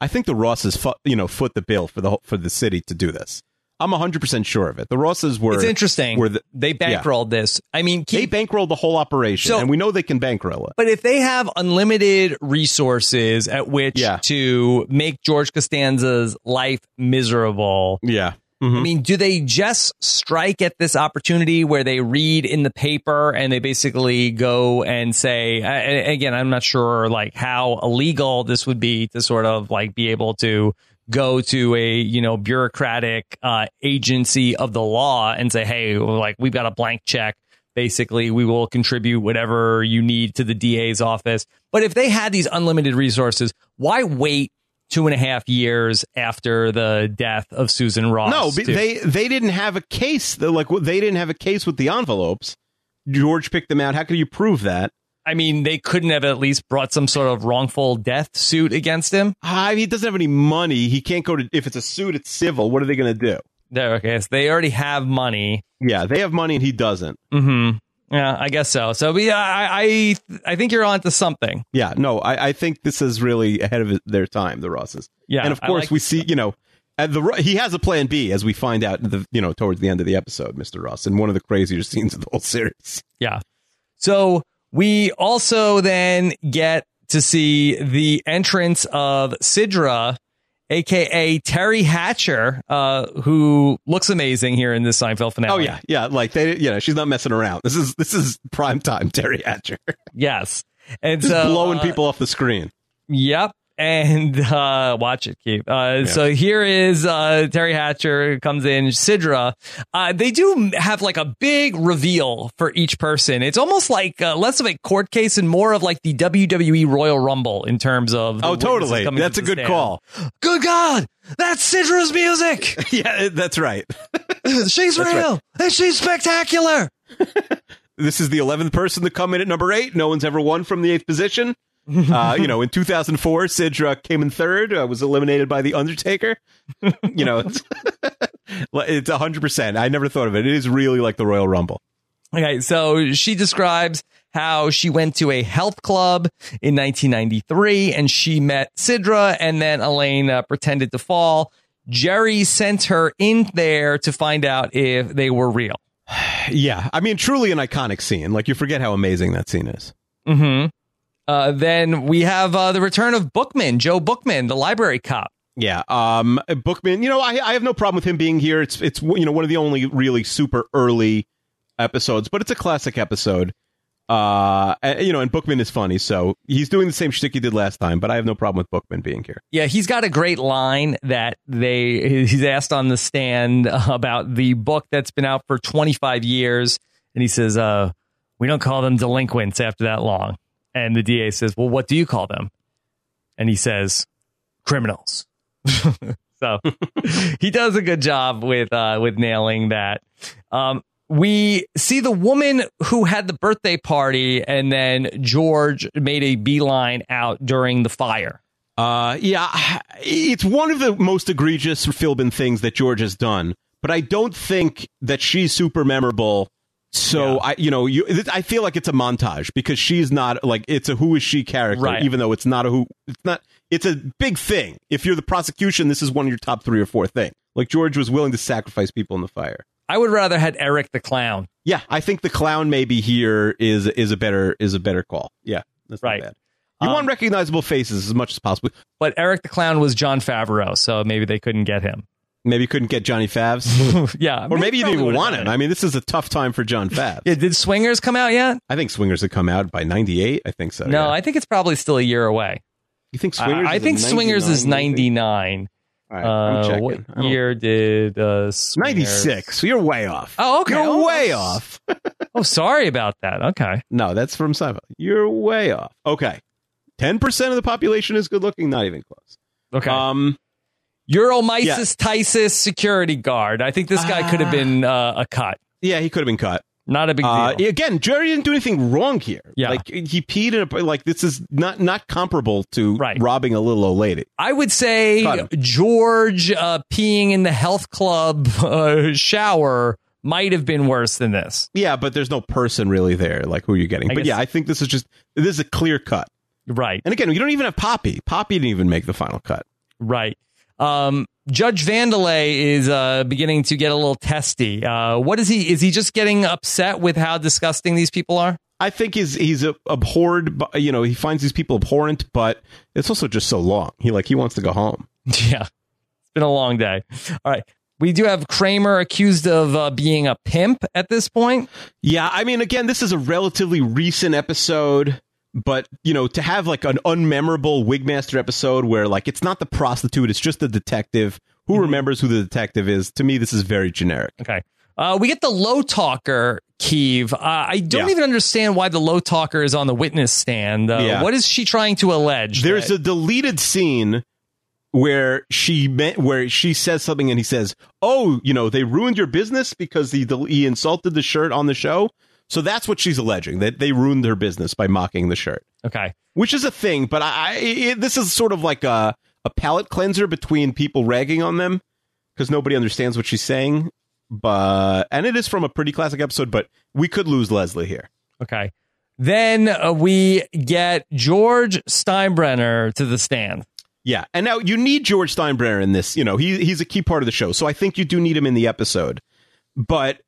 I think the Rosses, fu- you know, foot the bill for the for the city to do this. I'm 100 percent sure of it. The Rosses were It's interesting. Were the, they yeah. bankrolled this. I mean, they bankrolled the whole operation, So- and we know they can bankroll it. But if they have unlimited resources at which Yeah. to make George Costanza's life miserable, Yeah. Mm-hmm. I mean, do they just strike at this opportunity where they read in the paper and they basically go and say, again, I'm not sure like how illegal this would be to sort of like be able to go to a, you know, bureaucratic uh, agency of the law and say, hey, like we've got a blank check. Basically, we will contribute whatever you need to the DA's office. But if they had these unlimited resources, why wait two and a half years after the death of Susan Ross. No, to- they they didn't have a case. Like they didn't have a case with the envelopes. George picked them out. How could you prove that? I mean, they couldn't have at least brought some sort of wrongful death suit against him. Uh, he doesn't have any money. He can't go to. If it's a suit, it's civil. What are they going to do? There, okay, so they already have money. Yeah, they have money and he doesn't. Mm-hmm. Yeah, I guess so. So, yeah, I, I, I think you're onto something. Yeah, no, I, I think this is really ahead of their time, the Rosses. Yeah, and of course like we see, you know, the he has a plan B as we find out, the, you know, towards the end of the episode, Mister Ross, in one of the crazier scenes of the whole series. Yeah. So we also then get to see the entrance of Sidra, aka Teri Hatcher, uh, who looks amazing here in this Seinfeld finale. Oh yeah, yeah, like they, you know, she's not messing around. This is this is prime time, Teri Hatcher, *laughs* Yes. And so blowing uh, people off the screen. Yep. And uh, watch it, Keith. Uh, So here is uh, Teri Hatcher comes in, Sidra. Uh, they do have like a big reveal for each person. It's almost like uh, less of a court case and more of like the WWE Royal Rumble in terms of. Oh, totally. That's a good stand. call. Good God, that's Sidra's music. *laughs* yeah, that's right. *laughs* she's That's real and she's spectacular. *laughs* This is the eleventh person to come in at number eight. No one's ever won from the eighth position. *laughs* Uh, you know, in 2004, Sidra came in third, uh, was eliminated by The Undertaker. *laughs* you know, it's, *laughs* it's 100%. I never thought of it. It is really like the Royal Rumble. Okay, so she describes how she went to a health club in 1993 and she met Sidra, and then Elaine uh, pretended to fall. Jerry sent her in there to find out if they were real. *sighs* Yeah. I mean, truly an iconic scene. Like, you forget how amazing that scene is. Mm-hmm. Uh, then we have uh, the return of Bookman, Joe Bookman, the library cop. Yeah, um, Bookman. You know, I I have no problem with him being here. It's it's you know one of the only really super early episodes, but it's a classic episode. Uh, you know, and Bookman is funny, so he's doing the same shtick he did last time. But I have no problem with Bookman being here. Yeah, he's got a great line that they he's asked on the stand about the book that's been out for 25 years and he says uh we don't call them delinquents after that long. And the DA says, "Well, what do you call them?" And he says, "Criminals." *laughs* so *laughs* he does a good job with uh with nailing that. Um we see the woman who had the birthday party and then George made a beeline out during the fire. Uh, yeah, it's one of the most egregious Philbin things that George has done, but I don't think that she's super memorable. So I, you know, you, I feel like it's a montage because she's not like it's a who is she character, Right. even though it's not a who. It's not. It's a big thing. If you're the prosecution, this is one of your top three or four thing. Like George was willing to sacrifice people in the fire. I would rather had Eric the clown. Yeah, I think the clown maybe here is is a better is a better call. Yeah, that's Right. You Um, want recognizable faces as much as possible. But Eric the clown was Jon Favreau, so maybe they couldn't get him. Maybe you couldn't get Johnny Favs. *laughs* yeah, or maybe you didn't even want him. I mean, this is a tough time for John Favs. Yeah, did Swingers come out yet? I think Swingers had come out by '98. I think so. no, yeah. I think it's probably still a year away. you think Swingers? I, I think Swingers is 99, All right, I'm Uh, what year did uh, Swingers- 96. So you're way off. Oh, okay. You're Oh, way off. *laughs* Oh, sorry about that. Okay. No, that's from Seinfeld. You're way off. Okay. 10% of the population is good looking. Not even close. Okay. Um, Uromysitisis security guard. I think this guy could have Ah. been uh, a cut. yeah, he could have been cut. Not a big Uh, deal. again, Jerry didn't do anything wrong here. Yeah. like he peed in a like this is not not comparable to Right. robbing a little old lady. I would say George uh, peeing in the health club uh, shower might have been worse than this. Yeah, but there's no person really there. Like who are you getting? I but guess- yeah, I think this is just this is a clear cut. Right. And again, you don't even have Poppy. Poppy didn't even make the final cut. Right. Um, Judge Vandelay is uh, beginning to get a little testy. Uh, what is he? Is he just getting upset with how disgusting these people are? I think he's he's abhorred. You know, he finds these people abhorrent, but it's also just so long. He like he wants to go home. *laughs* yeah. It's been a long day. All right. We do have Kramer accused of uh, being a pimp at this point. Yeah, I mean, again, this is a relatively recent episode, but you know, to have like an unmemorable Wigmaster episode where like it's not the prostitute, it's just the detective. Who remembers who the detective is? To me, this is very generic. Okay. Uh, we get the low talker, Keeve. Uh, I don't Yeah. even understand why the low talker is on the witness stand. Uh, Yeah. What is she trying to allege? There's that- a deleted scene where she met, where she says something and he says, "Oh, you know, they ruined your business because he he insulted the shirt on the show." So that's what she's alleging that they ruined her business by mocking the shirt, okay. which is a thing. But I, I it, this is sort of like a a palate cleanser between people ragging on them because nobody understands what she's saying. But and it is from a pretty classic episode, but we could lose Leslie here. Okay. Then uh, we get George Steinbrenner to the stand. Yeah, and now you need George Steinbrenner in this. You know, he he's a key part of the show, so I think you do need him in the episode. But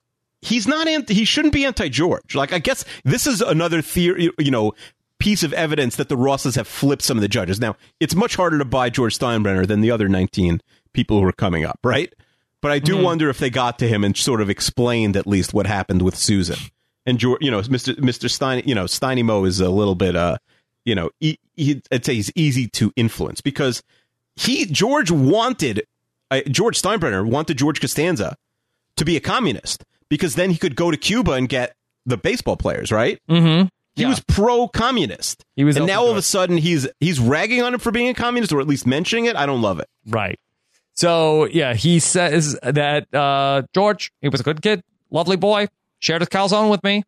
he's not anti. He shouldn't be anti-George. Like, I guess this is another theory. You know, piece of evidence that the Rosses have flipped some of the judges. Now, it's much harder to buy George Steinbrenner than the other nineteen people who are coming up, right? But I do wonder if they got to him and sort of explained at least what happened with Susan and George. You know, Mister Mister Stein. You know, Steiny Mo is a little bit uh you know, he, he, I'd say he's easy to influence because he George wanted uh, George Steinbrenner wanted George Costanza to be a communist because then he could go to Cuba and get the baseball players, right? Mm-hmm. He Yeah. was pro-communist. He was and now all of a sudden he's he's ragging on him for being a communist or at least mentioning it. I don't love it. Right. So yeah, he says that uh, George, he was a good kid, lovely boy, shared his calzone with me.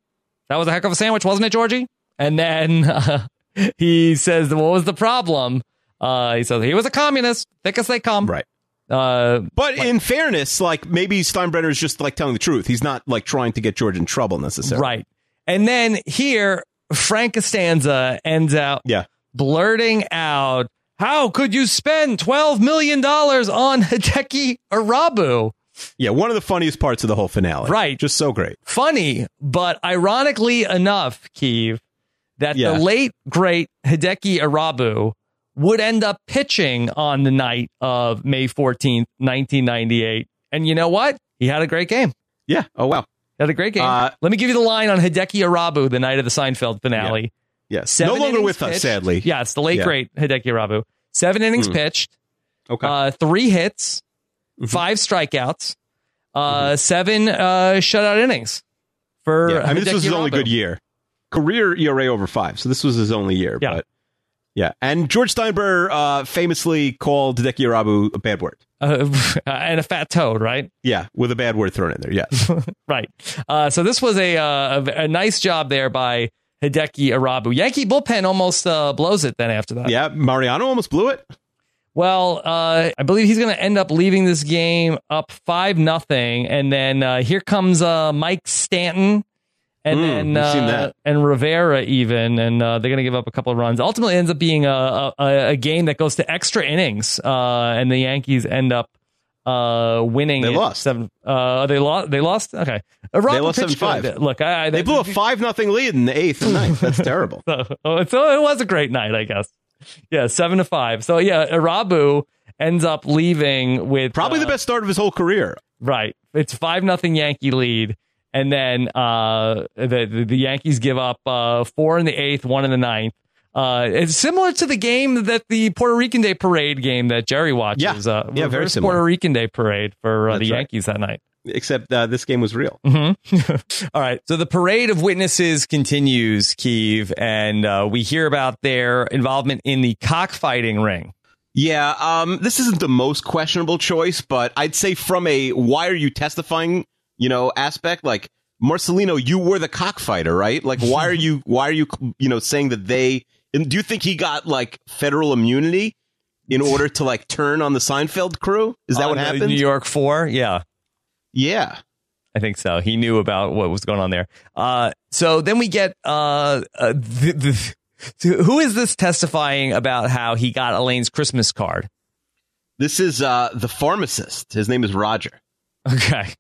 That was a heck of a sandwich, wasn't it, Georgie? And then uh, *laughs* he says, "What was the problem?" Uh, he says he was a communist, thick as they come. Right. Uh, But in fairness, like maybe Steinbrenner is just like telling the truth. He's not like trying to get George in trouble necessarily. right. And then here, Frank Costanza ends out Yeah. blurting out, "How could you spend twelve million dollars on Hideki Irabu?" Yeah. One of the funniest parts of the whole finale. Right. Just so great. funny, but ironically enough, Keeve, that Yeah. the late great Hideki Irabu would end up pitching on the night of May 14th, 1998. And you know what? He had a great game. Yeah. Oh wow. He had a great game. Uh, Let me give you the line on Hideki Irabu the night of the Seinfeld finale. Yes. Seven no longer with us, sadly. Yeah, it's the late Yeah. great Hideki Irabu. Seven innings Hmm. pitched, Okay. uh, three hits, Mm-hmm. five strikeouts, uh, seven uh, shutout innings for yeah. I mean, this was his only good year. Career ERA over five. So this was his only year. Yeah. But yeah. And George Steinbrenner uh, famously called Hideki Irabu a bad word. uh, *laughs* and a fat toad, right? Yeah. With a bad word thrown in there. Yes. *laughs* Right. Uh, so this was a, uh, a a nice job there by Hideki Irabu. Yankee bullpen almost uh, blows it then after that. yeah. Mariano almost blew it. Well, uh, I believe he's going to end up leaving this game up five nothing, and then uh, here comes uh, Mike Stanton. And Hmm, then uh, and Rivera even, and uh, they're going to give up a couple of runs. Ultimately, ends up being a, a, a game that goes to extra innings, uh, and the Yankees end up uh, winning. They lost. Seven, uh, they lost. They lost. Okay, Irabu lost pitched 7-5. good. Look, I, I, They blew a five nothing lead in the eighth and ninth. That's terrible. *laughs* so, oh, so it was a great night, I guess. Yeah, seven to five. So yeah, Irabu ends up leaving with Probably uh, the best start of his whole career. Right, it's five nothing Yankee lead, and then uh, the, the the Yankees give up uh, four in the eighth, one in the ninth. Uh, it's similar to the game that the Puerto Rican Day parade game that Jerry watches. Yeah. uh, Yeah, very similar. Puerto Rican Day parade for uh, the right. Yankees that night. Except uh, this game was real. Mm-hmm. *laughs* All right. So the parade of witnesses continues, Keeve, and uh, we hear about their involvement in the cockfighting ring. Yeah, um, this isn't the most questionable choice, but I'd say from a why are you testifying, you know, aspect, like Marcelino, you were the cockfighter, right? Like, why are you, why are you, you know, saying that they? And do you think he got like federal immunity in order to like turn on the Seinfeld crew? Is that On what happened? New York Four, yeah. yeah, I think so. He knew about what was going on there. Uh, so then we get uh, uh, who is this testifying about how he got Elaine's Christmas card? this is uh the pharmacist. His name is Roger. Okay.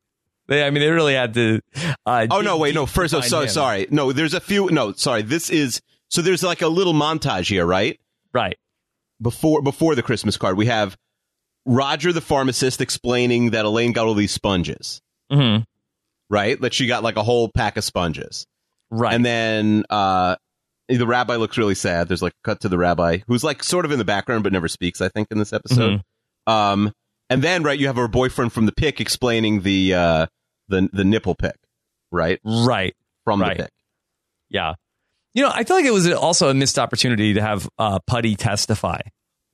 They, I mean, they really had to. Uh, Oh no, wait, no. First, oh, so him. sorry. No, there's a few. No, sorry. This is so. There's like a little montage here, right? Right. before before the Christmas card, we have Roger the pharmacist explaining that Elaine got all these sponges, Mm-hmm. right? That she got like a whole pack of sponges. Right. And then uh, the rabbi looks really sad. There's like a cut to the rabbi who's like sort of in the background but never speaks, I think, in this episode. Um, and then right, you have her boyfriend from the pic explaining the uh, the the nipple pick, right? right. From Right. the pick. Yeah. You know, I feel like it was also a missed opportunity to have uh, Putty testify.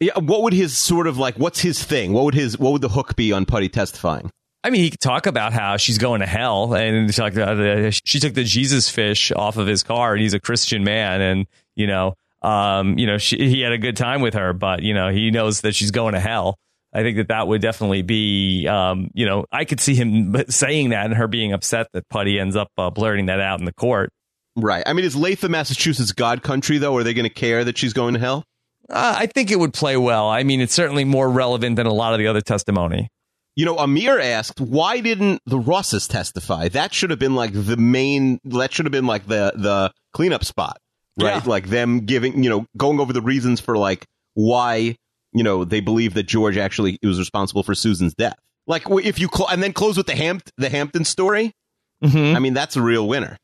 Yeah, what would his sort of like what's his thing? What would his what would the hook be on Putty testifying? I mean, he could talk about how she's going to hell, and it's like uh, she took the Jesus fish off of his car, and he's a Christian man, and you know, um, you know, she, he had a good time with her, but you know, he knows that she's going to hell. I think that that would definitely be, um, you know, I could see him *laughs* saying that and her being upset that Putty ends up uh, blurting that out in the court. Right. I mean, is Latham, Massachusetts, God country though? Are they going to care that she's going to hell? Uh, I think it would play well. I mean, it's certainly more relevant than a lot of the other testimony. You know, Amir asked, why didn't the Rosses testify? That should have been like the main. That should have been like the the cleanup spot, right? Yeah. Like them giving, you know, going over the reasons for like why you know they believe that George actually was responsible for Susan's death. Like if you cl- and then close with the Hampt the Hampton story. Mm-hmm. I mean, that's a real winner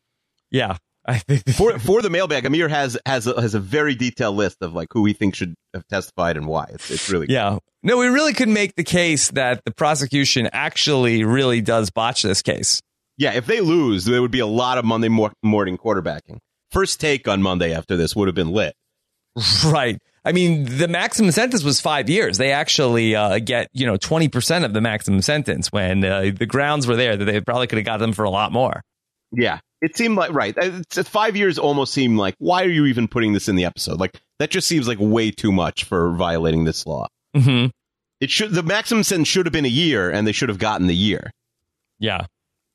Yeah, I think for *laughs* for the mailbag. Amir has has a, has a very detailed list of like who he thinks should have testified and why. It's it's really Yeah. No, we really could make the case that the prosecution actually really does botch this case. Yeah, if they lose, there would be a lot of Monday mor- morning quarterbacking. First take on Monday after this would have been lit. *laughs* Right. I mean, the maximum sentence was five years. They actually uh, get, you know, 20% of the maximum sentence when uh, the grounds were there that they probably could have got them for a lot more. Yeah, it seemed like right. Uh, It's, five years almost seemed like why are you even putting this in the episode? Like that just seems like way too much for violating this law. Mm-hmm. It should the maximum sentence should have been a year, and they should have gotten the year. Yeah.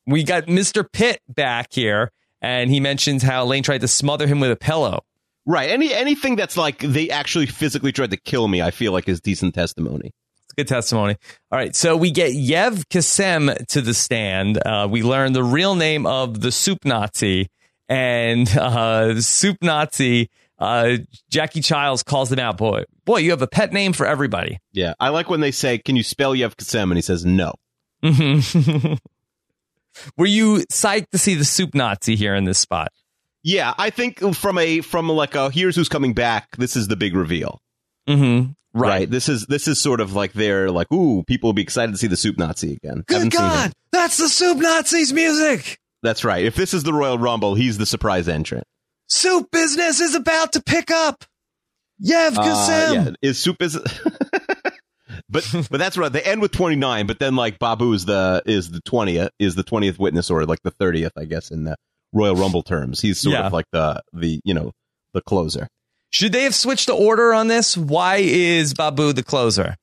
We got Mr. Pitt back here, and he mentions how Lane tried to smother him with a pillow. Right. Any anything that's like they actually physically tried to kill me, I feel like is decent testimony. It's good testimony. All right, so we get Yev Kassem to the stand. Uh, we learn the real name of the soup Nazi, and uh, soup Nazi. Uh, Jackie Chiles calls him out. Boy, boy, you have a pet name for everybody. Yeah, I like when they say, "Can you spell Yev Kassem?" and he says, "No." Mhm. *laughs* Were you psyched to see the soup Nazi here in this spot? Yeah, I think from a from like a here's who's coming back. This is the big reveal. Mm-hmm. Right. Right. This is this is sort of like they're like, ooh, people will be excited to see the soup Nazi again. Good Haven't seen. God, that's the soup Nazi's music. That's right. If this is the Royal Rumble, he's the surprise entrant. Soup business is about to pick up. Yev Uh, yeah, is soup is *laughs* But but that's right. They end with 29, but then like Babu is the is the 20th is the 20th witness or like the 30th, I guess in the Royal Rumble terms. He's sort Yeah. of like the the, you know, the closer. Should they have switched the order on this? Why is Babu the closer?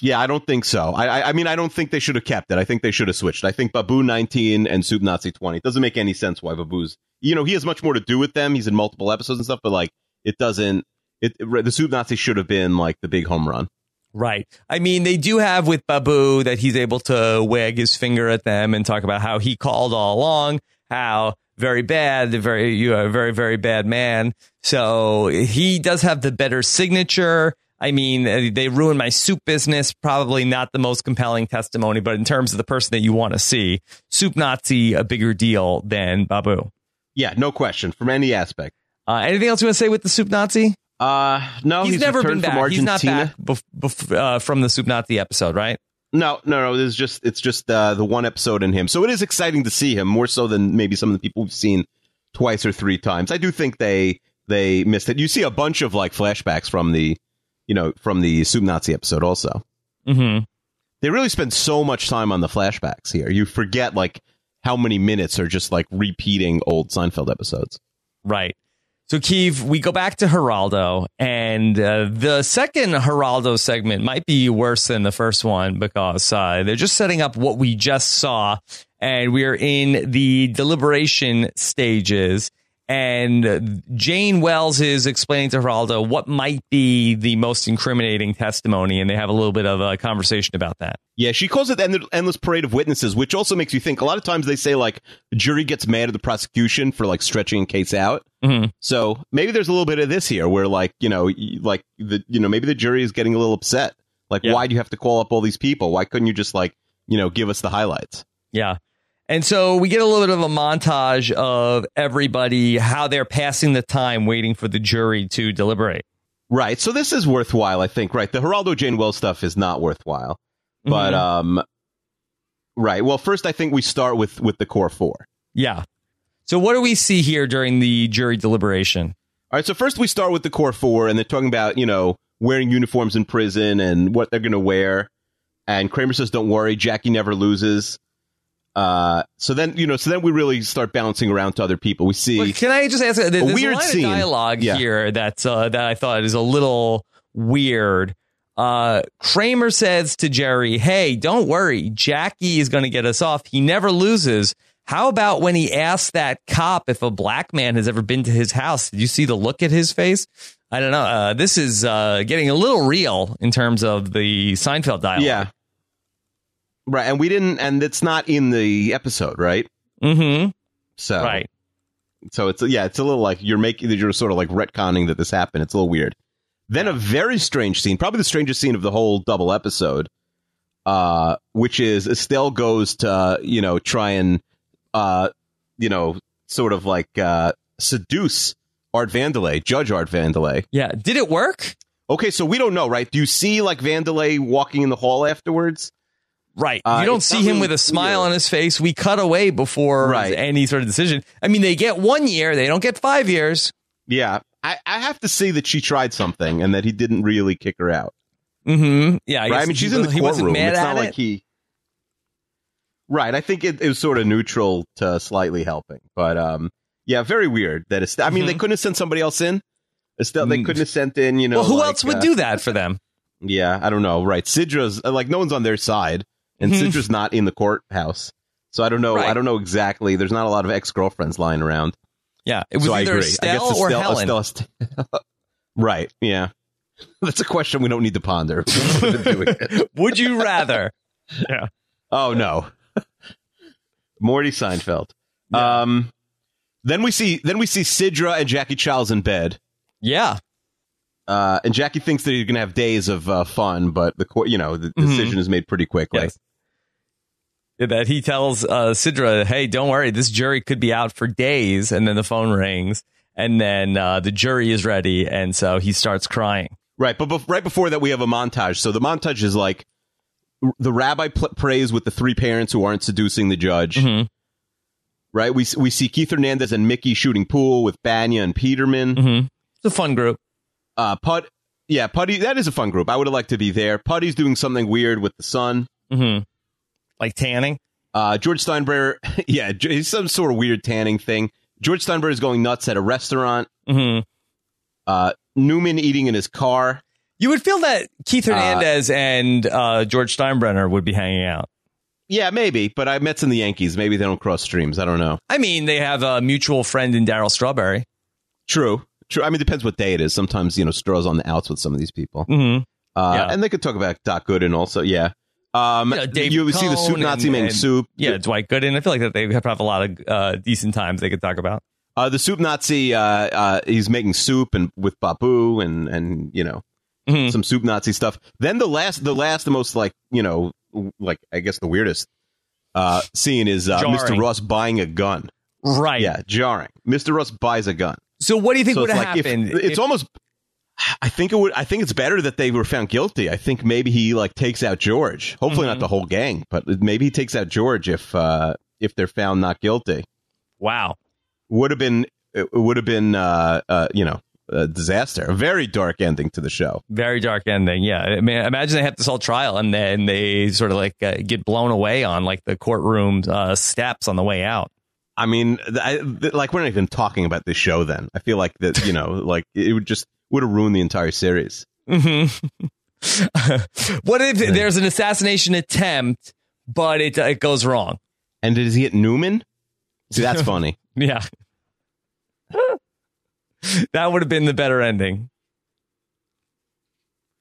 Yeah, I don't think so. I, I mean, I don't think they should have kept it. I think they should have switched. I think Babu 19 and Soup Nazi 20. It doesn't make any sense why Babu's. You know, he has much more to do with them. He's in multiple episodes and stuff, but like, it doesn't. It, it the Soup Nazi should have been like the big home run. Right. I mean, they do have with Babu that he's able to wag his finger at them and talk about how he called all along, how very bad, very you are a very very bad man. So he does have the better signature. I mean, uh, they ruined my soup business. Probably not the most compelling testimony, but in terms of the person that you want to see, Soup Nazi a bigger deal than Babu. Yeah, no question from any aspect. Uh, anything else you want to say with the Soup Nazi? Uh, no, he's, he's, never been from back. He's not back bef- bef- uh, from the Soup Nazi episode, right? No, no, no. It's just it's just uh, the one episode in him. So it is exciting to see him more so than maybe some of the people we've seen twice or three times. I do think they they missed it. You see a bunch of like flashbacks from the you know from the Soup Nazi episode also. Mm-hmm. They really spend so much time on the flashbacks here. You forget like how many minutes are just like repeating old Seinfeld episodes. Right. So, Keeve, we go back to Geraldo, and uh, the second Geraldo segment might be worse than the first one because uh, they're just setting up what we just saw, and we're in the deliberation stages. And Jane Wells is explaining to Geraldo what might be the most incriminating testimony, and they have a little bit of a conversation about that. Yeah, she calls it the endless parade of witnesses, which also makes you think. A lot of times they say like the jury gets mad at the prosecution for like stretching a case out. Mhm. So maybe there's a little bit of this here, where like you know, like the you know maybe the jury is getting a little upset Like, Yeah. why do you have to call up all these people? Why couldn't you just like, you know, give us the highlights? Yeah. And so we get a little bit of a montage of everybody, how they're passing the time waiting for the jury to deliberate. Right. So this is worthwhile, I think. Right. The Geraldo Jane Wells stuff is not worthwhile, but Mhm. um, right. Well, first, I think we start with with the core four. Yeah. So what do we see here during the jury deliberation? All right. So first, we start with the core four, and they're talking about you know wearing uniforms in prison and what they're going to wear. And Kramer says, "Don't worry, Jackie never loses." Uh, so then you know, so then we really start bouncing around to other people. We see Well, can I just ask? There's a weird line scene. dialogue Yeah. here that's uh, that I thought is a little weird. Uh, Kramer says to Jerry, "Hey, don't worry, Jackie is going to get us off. He never loses." How about when he asked that cop if a black man has ever been to his house? Did you see the look at his face? I don't know. Uh, this is uh, getting a little real in terms of the Seinfeld dialogue. yeah, right. And we didn't, and it's not in the episode, right? Mm-hmm. So Right. So it's yeah, it's a little like you're making you're sort of like retconning that this happened. It's a little weird. Then a very strange scene, probably the strangest scene of the whole double episode, uh, which is Estelle goes to you know try and uh, you know sort of like uh, seduce Art Vandelay, Judge Art Vandelay. Yeah. Did it work? Okay, so we don't know, right? Do you see like Vandelay walking in the hall afterwards? Right. Uh, you don't see him with a smile clear. on his face. We cut away before Right. any sort of decision. I mean, they get one year, they don't get five years. Yeah, I, I have to say that she tried something and that he didn't really kick her out. Mm-hmm. Yeah. I, right? I mean, she's he, in the he wasn't courtroom. mad It's at not it. like he. Right. I think it, it was sort of neutral to slightly helping, but um, yeah, very weird. That is. I mean, they Mhm. couldn't have sent somebody else in. Estelle, they Mm. couldn't have sent in. You know. well, who like, else would uh, do that for them? Yeah, I don't know. Right. Sidra's uh, like no one's on their side, and Mhm. Sidra's not in the courthouse. So I don't know. Right. I don't know exactly. There's not a lot of ex girlfriends lying around. Yeah. It was so I either agree. Estelle guess or Estelle, Helen. Estelle- *laughs* right. Yeah. *laughs* That's a question we don't need to ponder. We've been doing it. *laughs* would you rather? Yeah. Oh no, Morty Seinfeld. Um, then we see then we see Sidra and Jackie Chiles in bed, Yeah. uh, and Jackie thinks that he's gonna have days of uh, fun, but the court, you know, the Mhm. decision is made pretty quickly. Yes. That he tells uh, Sidra, hey, don't worry, this jury could be out for days. And then the phone rings, and then uh, the jury is ready. And so he starts crying. Right, but bef- right before that, we have a montage. So the montage is like the rabbi pl- prays with the three parents who aren't seducing the judge. Mhm. Right, we we see Keith Hernandez and Mickey shooting pool with Bania and Peterman. Mm-hmm. It's a fun group. Uh, Put, yeah, Puddy. That is a fun group. I would have liked to be there. Puddy's doing something weird with the son. Mm-hmm. Like tanning. Uh, George Steinbrenner, *laughs* yeah, he's some sort of weird tanning thing. George Steinbrenner is going nuts at a restaurant. Mm-hmm. Uh, Newman eating in his car. You would feel that Keith Uh, Hernandez and uh, George Steinbrenner would be hanging out. Yeah, maybe, but I Mets and the Yankees. Maybe they don't cross streams. I don't know. I mean, they have a mutual friend in Darryl Strawberry. True, true. I mean, it depends what day it is. Sometimes you know, Straw's on the outs with some of these people. Mm-hmm. Uh, Yeah. and they could talk about Doc Gooden also. Yeah. Um, Yeah, Dave you see the soup Nazi and- making and- soup. Yeah, Dwight Gooden. I feel like that they have a lot of uh, decent times they could talk about. Uh, the soup Nazi, uh, uh, he's making soup and with Babu and and you know Mhm. some soup Nazi stuff. Then the last, the last, the most like you know, like I guess the weirdest uh, scene is uh, Mr. Ross buying a gun. Right. Yeah, jarring. Mr. Ross buys a gun. So what do you think So would it's have like if- happened? it's if- almost. I think it would. I think it's better that they were found guilty. I think maybe he like takes out George. Hopefully Mhm. not the whole gang, but maybe he takes out George if uh, if they're found not guilty. wow. Would have been it would have been uh, uh, you know a disaster. A very dark ending to the show. Very dark ending. Yeah. I mean, imagine they have this whole trial and then they sort of like uh, get blown away on like the courtroom uh, steps on the way out. I mean, I, like we're not even talking about this show. Then I feel like that you know, like it would just would have ruined the entire series. hmm *laughs* what if there's an assassination attempt, but it, it goes wrong? And does he hit Newman? See, that's *laughs* funny. Yeah. *laughs* that would have been the better ending.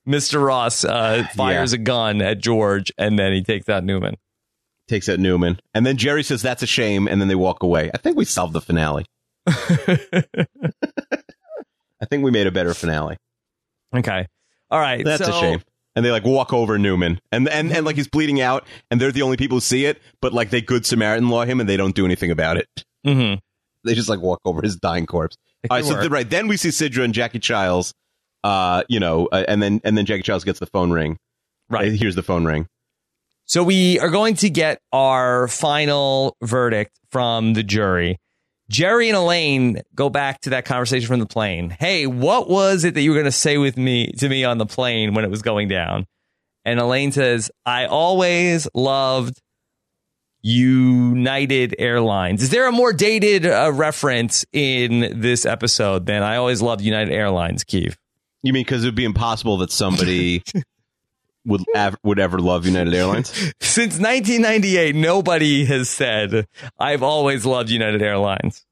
Mr. Ross uh, fires a gun at George and then he takes out Newman. takes out Newman, and then Jerry says that's a shame, and then they walk away. I think we solved the finale. I think we made a better finale. Okay. All right. That's so a shame. and they like walk over Newman, and and and like he's bleeding out, and they're the only people who see it, but like they good Samaritan law him, and they don't do anything about it. Mm-hmm. They just like walk over his dying corpse. It All right, so right then we see Sidra and Jackie Chiles, uh, you know, uh, and then and then Jackie Chiles gets the phone ring. Right. Uh, here's the phone ring. So we are going to get our final verdict from the jury. Jerry and Elaine go back to that conversation from the plane. Hey, what was it that you were going to say with me to me on the plane when it was going down? And Elaine says, "I always loved United Airlines." Is there a more dated uh, reference in this episode than "I always loved United Airlines"? Keeve. You mean because it would be impossible that somebody *laughs* would av- would ever love United Airlines? *laughs* Since 1998, nobody has said, I've always loved United Airlines.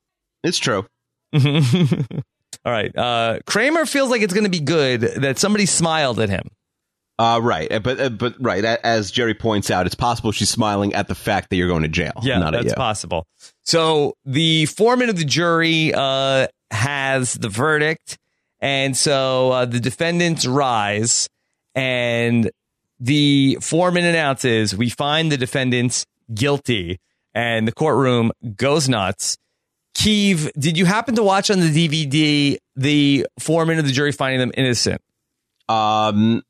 It's true. *laughs* All right. Uh, Kramer feels like it's going to be good that somebody smiled at him. Uh, right, Uh, but uh, but right as Jerry points out, it's possible she's smiling at the fact that you're going to jail. Yeah, not at that's possible. So the foreman of the jury uh, has the verdict. And so uh, the defendants rise, and the foreman announces, We find the defendants guilty. And the courtroom goes nuts. Keeve, did you happen to watch on the DVD the foreman of the jury finding them innocent? Um,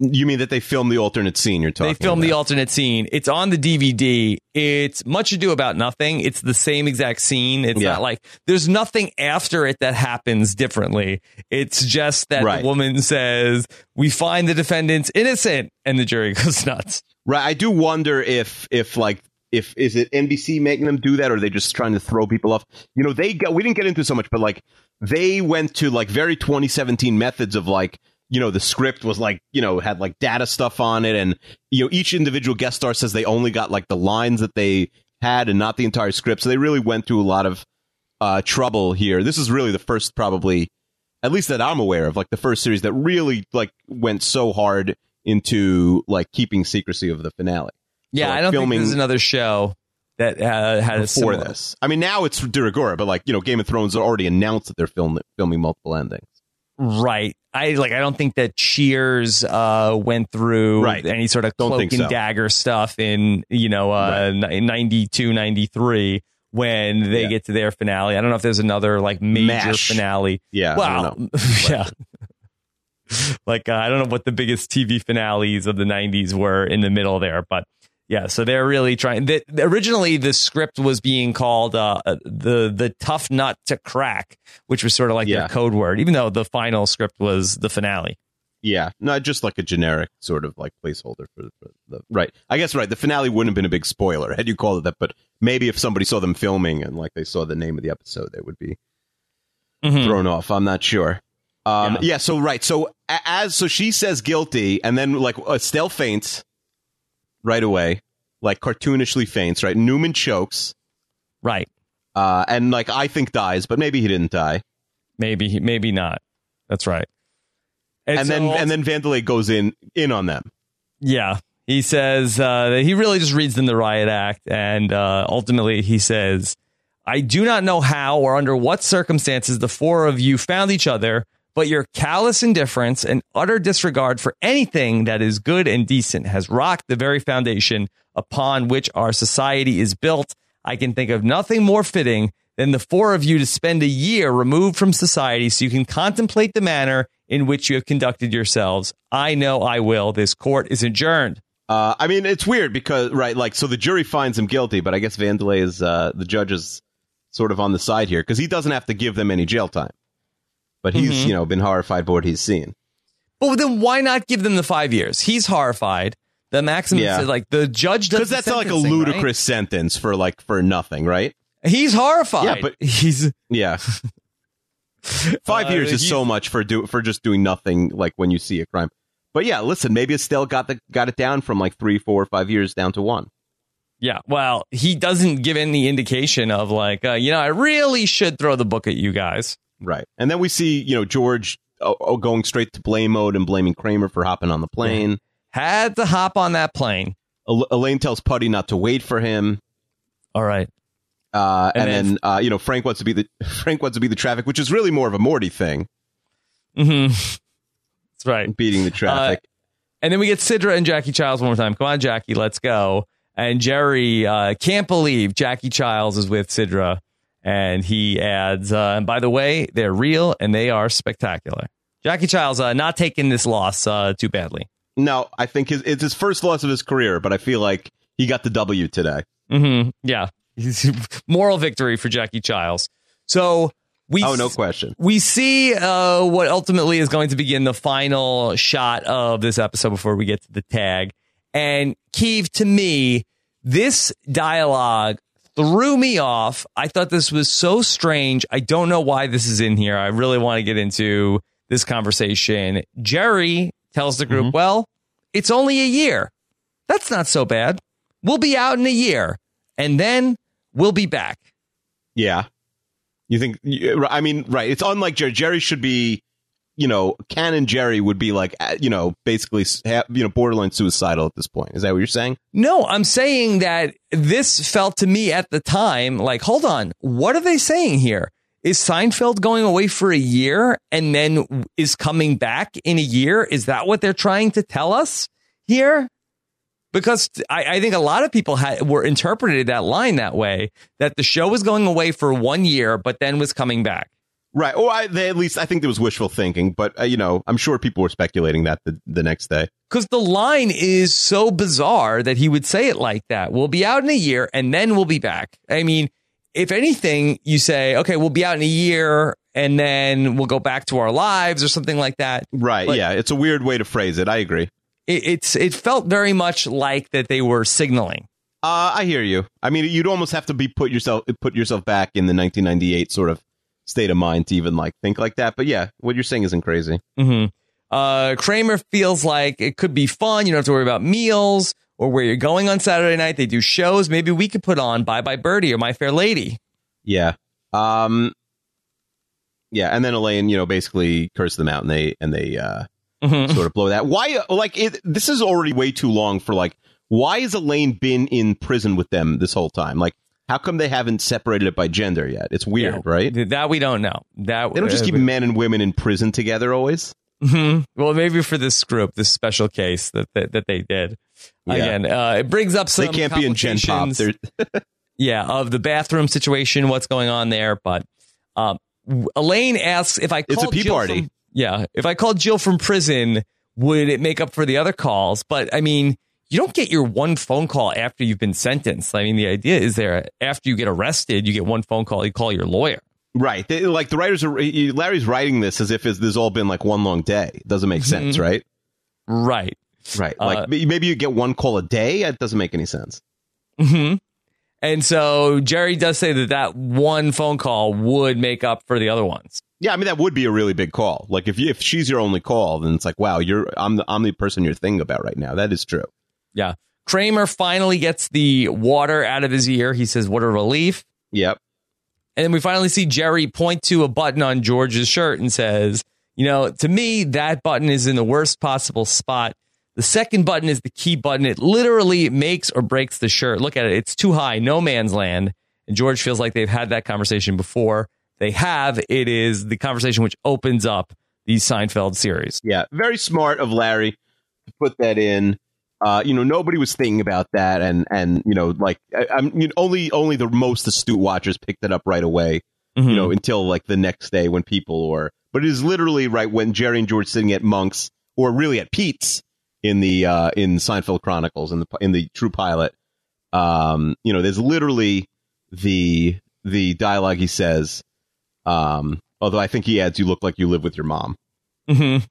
you mean that they filmed the alternate scene? You're talking. They filmed the alternate scene. It's on the DVD. It's much ado about nothing. It's the same exact scene. It's Yeah. not like there's nothing after it that happens differently. It's just that Right. the woman says, "We find the defendants innocent," and the jury *laughs* goes nuts. Right. I do wonder if if like if is it NBC making them do that or are they just trying to throw people off? You know, they got we didn't get into so much, but like they went to like very 2017 methods of like you know the script was like you know had like data stuff on it. And you know each individual guest star says they only got like the lines that they had and not the entire script. So they really went through a lot of uh trouble here. This is really the first probably at least that i'm aware of like the first series that really like went so hard into like keeping secrecy of the finale. Yeah, So, like, I don't filming think there's another show that uh, had a before this. I mean now it's de rigueur but like you know game of thrones already announced that they're film- filming multiple endings Right. I like. I don't think that Cheers uh, went through Right. any sort of Don't cloak and so. dagger stuff in you know uh, ni- 92, 93 when they Yeah. get to their finale. I don't know if there's another like major MASH. finale. yeah don't *laughs* yeah. *laughs* like uh, I don't know what the biggest TV finales of the 90s were in the middle there, but yeah, so they're really trying. The, originally, the script was being called uh, uh, the the tough nut to crack, which was sort of like Yeah. their code word, even though the final script was the finale. Yeah, not just like a generic sort of like placeholder for, for the right. I guess right. The finale wouldn't have been a big spoiler had you called it that, but maybe if somebody saw them filming and like they saw the name of the episode, they would be Mhm. thrown off. I'm not sure. Um, Yeah. yeah. So right. So as so she says guilty, and then like Estelle faints right away, like cartoonishly faints. Right. Newman chokes, Right? uh, and like I think dies, but maybe he didn't die. Maybe, he, maybe not. That's right. And, so then also- and then Vandelay goes in in on them. Yeah. He says uh, that he really just reads them the riot act. And uh, ultimately, he says, I do not know how or under what circumstances the four of you found each other, but your callous indifference and utter disregard for anything that is good and decent has rocked the very foundation upon which our society is built. I can think of nothing more fitting than the four of you to spend a year removed from society so you can contemplate the manner in which you have conducted yourselves. I know I will. This court is adjourned. Uh, I mean, it's weird because right, like, so the jury finds him guilty, but I guess Vandelay is uh, the judge is sort of on the side here because he doesn't have to give them any jail time, but he's Mhm. you know been horrified by what he's seen. But then why not give them the five years? He's horrified. The maximum Yeah. says like the judge does Because the that's like a sentencing, right? ludicrous sentence for like for nothing, right? He's horrified. Yeah, but- *laughs* he's Yeah, *laughs* five Uh, years is so much for do for just doing nothing. Like when you see a crime, but yeah, listen, maybe Estelle got the got it down from like three, four, five years down to one. yeah. Well, he doesn't give any indication of like uh, you know I really should throw the book at you guys. Right. And then we see, you know, George oh, going straight to blame mode and blaming Kramer for hopping on the plane. Had to hop on that plane. El- Elaine tells Puddy not to wait for him. All right. Uh, and, And then- uh, you know, Frank wants to be the *laughs* Frank wants to be the traffic, which is really more of a Morty thing, hmm That's right. beating the traffic. And then we get Sidra and Jackie Chiles one more time. Come on, Jackie, let's go. And Jerry uh, can't believe Jackie Chiles is with Sidra. And he adds, uh, and by the way, they're real and they are spectacular. Jackie Chiles uh, not taking this loss uh, too badly. No, I think his, it's his first loss of his career, but I feel like he got the W today. Mm-hmm. Yeah. *laughs* Moral victory for Jackie Chiles. So we oh, no question. We see uh, what ultimately is going to begin the final shot of this episode before we get to the tag. And Keeve, to me, this dialogue threw me off. I thought this was so strange. I don't know why this is in here. I really want to get into this conversation. Jerry tells the group, mm-hmm. well, it's only a year. That's not so bad. We'll be out in a year and then we'll be back. Yeah. You think, I mean, right. It's unlike Jerry. Jerry should be, you know, Canon Jerry would be like, uh, you know, basically, you know, borderline suicidal at this point. Is that what you're saying? No, I'm saying that this felt to me at the time like, hold on, what are they saying here? Is Seinfeld going away for a year and then is coming back in a year? Is that what they're trying to tell us here? Because I, I think a lot of people had, were interpreted that line that way that the show was going away for one year, but then was coming back. Right. Or I, they, at least I think there was wishful thinking, but uh, you know, I'm sure people were speculating that the, the next day. Because the line is so bizarre that he would say it like that. We'll be out in a year and then we'll be back. I mean, if anything, you say, okay, we'll be out in a year and then we'll go back to our lives or something like that. Right. But yeah. It's a weird way to phrase it. I agree. It, it's it felt very much like that they were signaling. Uh, I hear you. I mean, you'd almost have to be put yourself put yourself back in the 1998 sort of state of mind to even like think like that. But yeah, what you're saying isn't crazy. Mm-hmm. Uh, Kramer feels like it could be fun. You don't have to worry about meals or where you're going on Saturday night. They do shows. Maybe we could put on Bye Bye Birdie or My Fair Lady. Yeah. Um. Yeah, and then Elaine, you know, basically cursed them out, and they and they uh, mm-hmm. sort of blow that. Why? Like, it, this is already way too long for like. Why has Elaine been in prison with them this whole time? Like, how come they haven't separated it by gender yet? It's weird, yeah, right? That we don't know. That they don't just uh, keep men and women in prison together always. Mm-hmm. Well, maybe for this group, this special case that that, that they did. Yeah. Again, uh, it brings up some. They can't be in Gen Pop. *laughs* yeah, of the bathroom situation, what's going on there. But um, Elaine asks if I called it's a pee Jill party. From, yeah, if I called Jill from prison, would it make up for the other calls? But I mean, you don't get your one phone call after you've been sentenced. I mean, the idea is there after you get arrested, you get one phone call, you call your lawyer. Right. They, like the writers are, Larry's writing this as if this all been like one long day. It doesn't make sense, mm-hmm. right? Right. Right. Like uh, maybe you get one call a day. It doesn't make any sense. Hmm. And so Jerry does say that that one phone call would make up for the other ones. Yeah, I mean that would be a really big call. Like if you, if she's your only call, then it's like, wow, you're I'm the I'm the person you're thinking about right now. That is true. Yeah. Kramer finally gets the water out of his ear. He says, "What a relief." Yep. And then we finally see Jerry point to a button on George's shirt and says, "You know, to me that button is in the worst possible spot." The second button is the key button. It literally makes or breaks the shirt. Look at it. It's too high, no man's land. And George feels like they've had that conversation before. They have. It is the conversation which opens up the Seinfeld series. Yeah, very smart of Larry to put that in. Uh, you know, nobody was thinking about that, and and you know, like I, am you know, only only the most astute watchers picked it up right away. Mm-hmm. You know, until like the next day when people were, but it is literally right when Jerry and George sitting at Monk's or really at Pete's in the uh, in Seinfeld Chronicles in the in the True Pilot. Um, you know, there's literally the the dialogue he says. Um, although I think he adds, "You look like you live with your mom." Mm-hmm.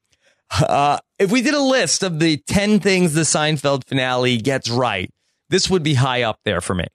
Uh, if we did a list of the ten things the Seinfeld finale gets right, this would be high up there for me.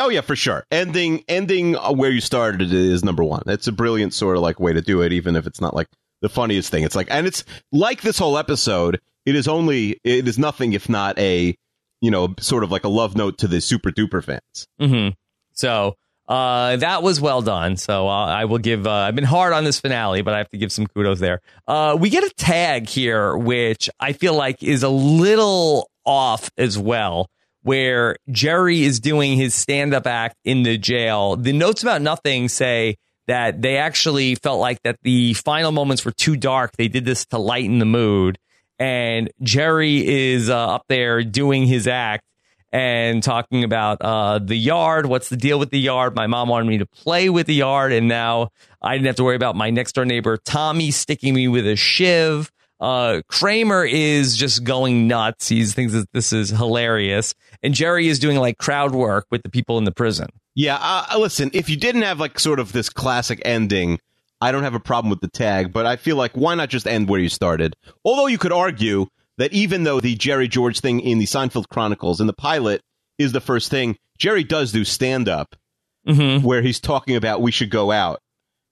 Oh yeah, for sure. Ending ending where you started is number one. It's a brilliant sort of like way to do it, even if it's not like the funniest thing. It's like, and it's like this whole episode it is only it is nothing if not a you know sort of like a love note to the super duper fans. Mm-hmm. So uh, that was well done. So uh, I will give. Uh, I've been hard on this finale, but I have to give some kudos there. Uh, we get a tag here, which I feel like is a little off as well. Where Jerry is doing his stand up act in the jail. The notes about nothing say that they actually felt like that the final moments were too dark. They did this to lighten the mood and Jerry is uh, up there doing his act and talking about uh, the yard. What's the deal with the yard? My mom wanted me to play with the yard, and now I didn't have to worry about my next door neighbor Tommy sticking me with a shiv. Uh, Kramer is just going nuts. He thinks that this is hilarious, and Jerry is doing like crowd work with the people in the prison. Yeah, uh, listen, if you didn't have like sort of this classic ending, I don't have a problem with the tag, but I feel like why not just end where you started? Although you could argue that even though the Jerry George thing in the Seinfeld Chronicles and the pilot is the first thing, Jerry does do stand up mm-hmm. where he's talking about we should go out,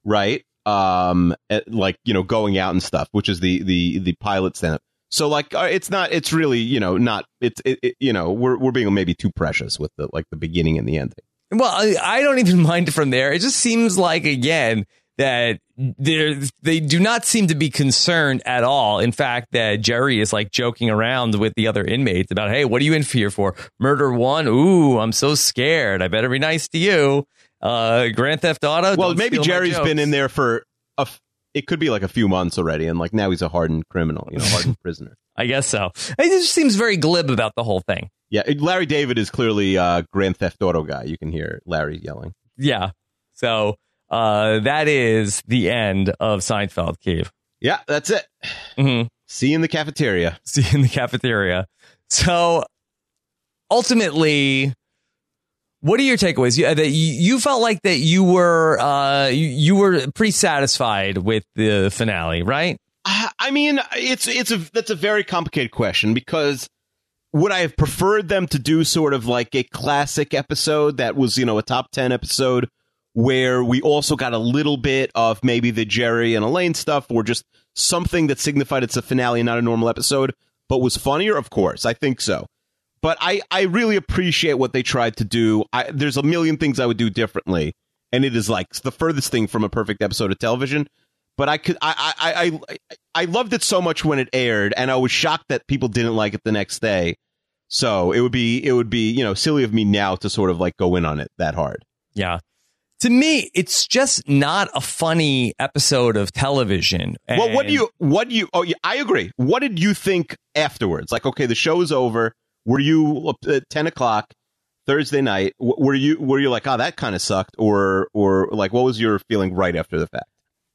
right? Um, like you know, going out and stuff, which is the the the pilot stand up. So like, uh, it's not. It's really you know not. It's it, it, you know we're we're being maybe too precious with the like the beginning and the ending. Well, I, I don't even *laughs* mind from there. It just seems like again that they do not seem to be concerned at all. In fact, that Jerry is like joking around with the other inmates about, "Hey, what are you in here for? Murder one? Ooh, I'm so scared. I better be nice to you." Uh, Grand Theft Auto. Well, maybe Jerry's been in there for a. It could be like a few months already, and like now he's a hardened criminal, you know, hardened *laughs* prisoner. I guess so. He just seems very glib about the whole thing. Yeah, Larry David is clearly a Grand Theft Auto guy. You can hear Larry yelling. Yeah. So uh, that is the end of Seinfeld, Keeve. Yeah, that's it. Mm-hmm. See you in the cafeteria. See you in the cafeteria. So ultimately, what are your takeaways? You, that you, felt like that you were uh, you, you, were pretty satisfied with the finale, right? I mean, it's it's a that's a very complicated question because would I have preferred them to do sort of like a classic episode that was you know a top ten episode where we also got a little bit of maybe the Jerry and Elaine stuff or just something that signified it's a finale, and not a normal episode, but was funnier? Of course, I think so. But I, I really appreciate what they tried to do. I, there's a million things I would do differently, and it is like the furthest thing from a perfect episode of television. But I could, I, I, I, I loved it so much when it aired, and I was shocked that people didn't like it the next day. So it would be, it would be, you know, silly of me now to sort of like go in on it that hard. Yeah to me, it's just not a funny episode of television. And well, what do you, what do you, oh, yeah, I agree. What did you think afterwards? Like, okay, the show is over. Were you at uh, 10 o'clock Thursday night? Were you, were you like, oh, that kind of sucked? Or, or like, what was your feeling right after the fact?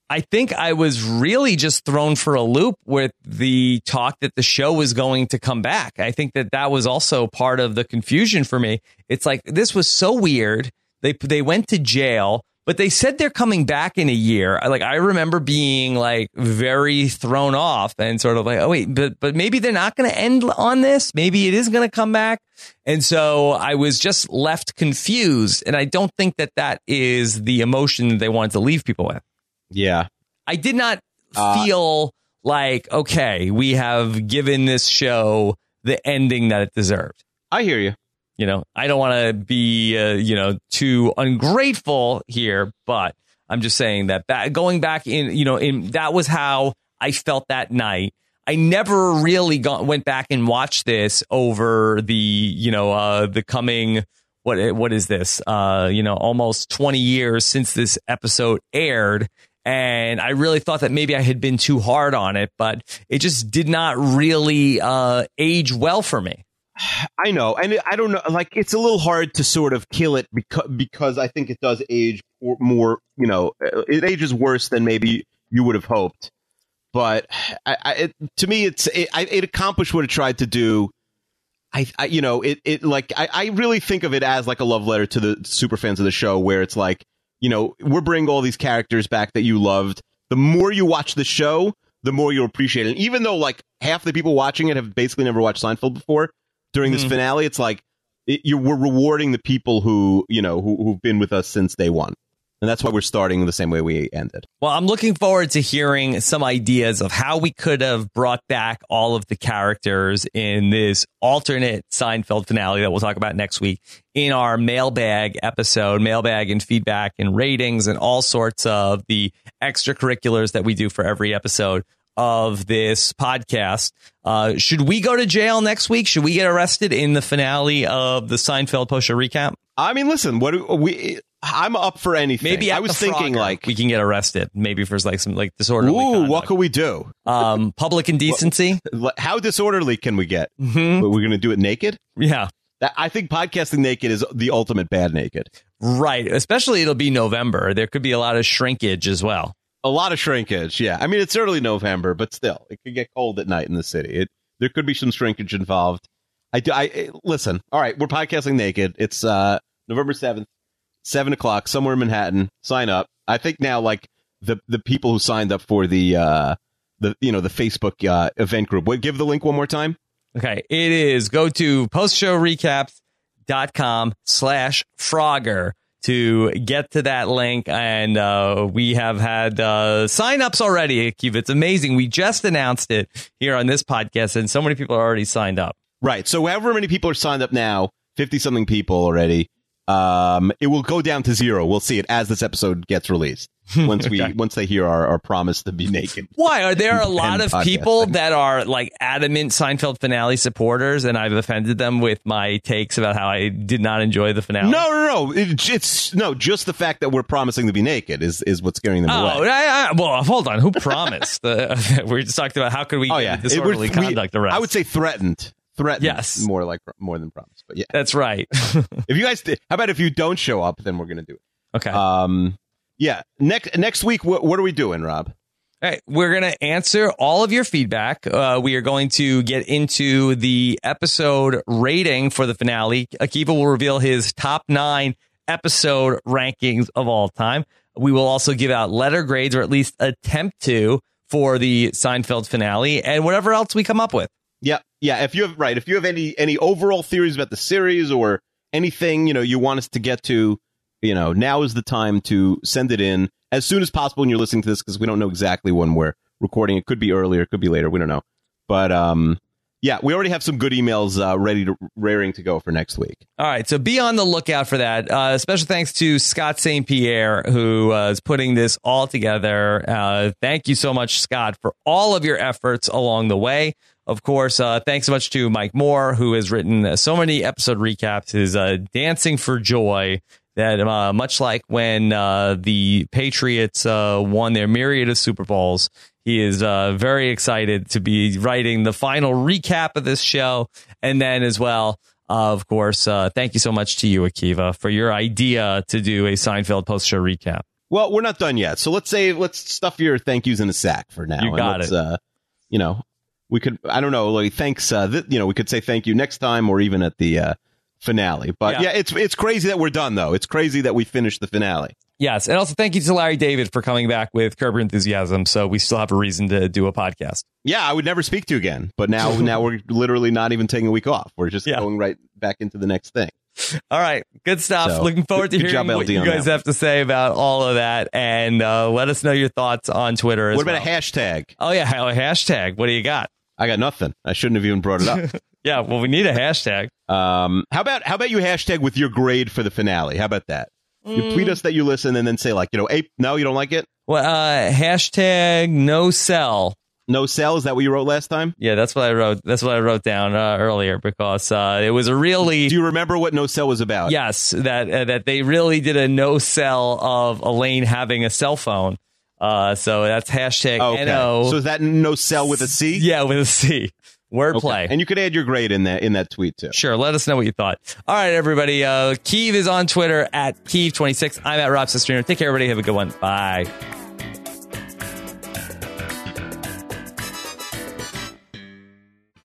I think I was really just thrown for a loop with the talk that the show was going to come back. I think that that was also part of the confusion for me. It's like, this was so weird they they went to jail, but they said they're coming back in a year. Like I remember being like very thrown off and sort of like, oh wait, but but maybe they're not going to end on this. Maybe it is going to come back. And so I was just left confused, and I don't think that that is the emotion that they wanted to leave people with. Yeah, I did not uh, feel like okay, we have given this show the ending that it deserved. I hear you you know, I don't want to be, uh, you know, too ungrateful here, but I'm just saying that back, going back in, you know, in that was how I felt that night. I never really got, went back and watched this over the, you know, uh, the coming, what, what is this? Uh, you know, almost 20 years since this episode aired. And I really thought that maybe I had been too hard on it, but it just did not really, uh, age well for me. I know, and I don't know. Like, it's a little hard to sort of kill it because because I think it does age more. You know, uh, it ages worse than maybe you would have hoped. But I, I, it, to me, it's it, it, accomplished what it tried to do. I, I you know, it it like I, I really think of it as like a love letter to the super fans of the show, where it's like, you know, we're bringing all these characters back that you loved. The more you watch the show, the more you'll appreciate it. And even though like half the people watching it have basically never watched Seinfeld before, during this mm-hmm. finale. It's like it, you, we're rewarding the people who you know who, who've been with us since day one. And that's why we're starting the same way we ended. Well, I'm looking forward to hearing some ideas of how we could have brought back all of the characters in this alternate Seinfeld finale that we'll talk about next week in our mailbag episode, mailbag and feedback and ratings and all sorts of the extracurriculars that we do for every episode of this podcast. Uh, should we go to jail next week? Should we get arrested in the finale of the Seinfeld post show recap? I mean, listen, what we I'm up for anything. Maybe I was thinking Frogger, like, we can get arrested. Maybe for like some like disorderly ooh, conduct. what could we do? um, public indecency. How disorderly can we get? Mhm. But we're going to do it naked. Yeah, I think podcasting naked is the ultimate bad naked. right. Especially it'll be November. There could be a lot of shrinkage as well. A lot of shrinkage. Yeah, I mean it's early November, but still, it could get cold at night in the city. It there could be some shrinkage involved. I, do- I eh, listen. All right, we're podcasting naked. It's uh November seventh, seven o'clock, somewhere in Manhattan. Sign up. I think now, like the the people who signed up for the uh the you know the Facebook uh, event group. Wait, give the link one more time. Okay, it is go to postshow slash Frogger to get to that link. And uh, we have had uh, signups already. It's amazing. We just announced it here on this podcast, and so many people are already signed up. Right. So however many people are signed up now, fifty something people already. Um, it will go down to zero. We'll see it as this episode gets released. *laughs* Once we Okay. once they hear our, our promise to be naked. Why are there a *laughs* lot And of podcasting. people that are like adamant Seinfeld finale supporters, and I've offended them with my takes about how I did not enjoy the finale? No, no, no. It, it's no. Just the fact that we're promising to be naked is is what's scaring them Oh, away. I, I, well, hold on. Who promised? uh, *laughs* we just talked about how could we Oh get yeah, a It- disorderly we- conduct arrest. I would say threatened. Threatened. Yes. More like more than promised. But yeah, that's right. *laughs* if you guys, did- how about if you don't show up, then we're gonna do it. okay. Um, yeah. Next next week, what, what are we doing, Rob? All right, we're going to answer all of your feedback. Uh, we are going to get into the episode rating for the finale. Akiva will reveal his top nine episode rankings of all time. We will also give out letter grades, or at least attempt to, for the Seinfeld finale, and whatever else we come up with. Yeah, yeah. If you have right, if you have any any overall theories about the series or anything you know you want us to get to, you know, now is the time to send it in as soon as possible when you're listening to this because we don't know exactly when we're recording. It could be earlier, it could be later. We don't know, but um, yeah, we already have some good emails uh, ready to raring to go for next week. All right, so be on the lookout for that. Uh, special thanks to Scott St. Pierre, who uh, is putting this all together. Uh, thank you so much, Scott, for all of your efforts along the way. Of course, uh, thanks so much to Mike Moore, who has written so many episode recaps, is uh, dancing for joy. That uh, much like when uh, the Patriots uh, won their myriad of Super Bowls, he is uh, very excited to be writing the final recap of this show. And then, as well, uh, of course, uh, thank you so much to you, Akiva, for your idea to do a Seinfeld post show recap. Well, we're not done yet, so let's say let's stuff your thank yous in a sack for now. You got it. Uh, you know, we could I don't know, like thanks. Uh, th- you know, we could say thank you next time or even at the uh, finale. But Yeah. yeah. it's it's crazy that we're done though. It's crazy that we finished the finale. Yes. And also thank you to Larry David for coming back with Curb Your Enthusiasm. So we still have a reason to do a podcast. Yeah, I would never speak to you again. But now *laughs* now we're literally not even taking a week off. We're just Yeah. going right back into the next thing. All right. Good stuff. So, Looking forward to hearing job, what LD, you guys have to say about all of that. And uh, let us know your thoughts on Twitter What about well. a hashtag? oh, yeah. a Hashtag. What do you got? I got nothing. I shouldn't have even brought it up. *laughs* Yeah. Well, we need a hashtag. *laughs* Um, how about how about you hashtag with your grade for the finale? How about that? You Mm. tweet us that you listen, and then say like, you know, hey, no, you don't like it. Well, uh, hashtag no sell. No sell. Is that what you wrote last time? Yeah, that's what I wrote. That's what I wrote down uh, earlier because uh, it was a really Do you remember what no sell was about? yes that uh, that they really did a no sell of Elaine having a cell phone. Uh, so that's hashtag Okay. no. So is that no sell with a C? yeah, with a C. Wordplay. Okay. And you could add your grade in that in that tweet too. Sure. Let us know what you thought. All right, everybody. Uh, Keeve is on Twitter at Keeve26. I'm at Rob Cesternino. Take care, everybody. Have a good one. Bye.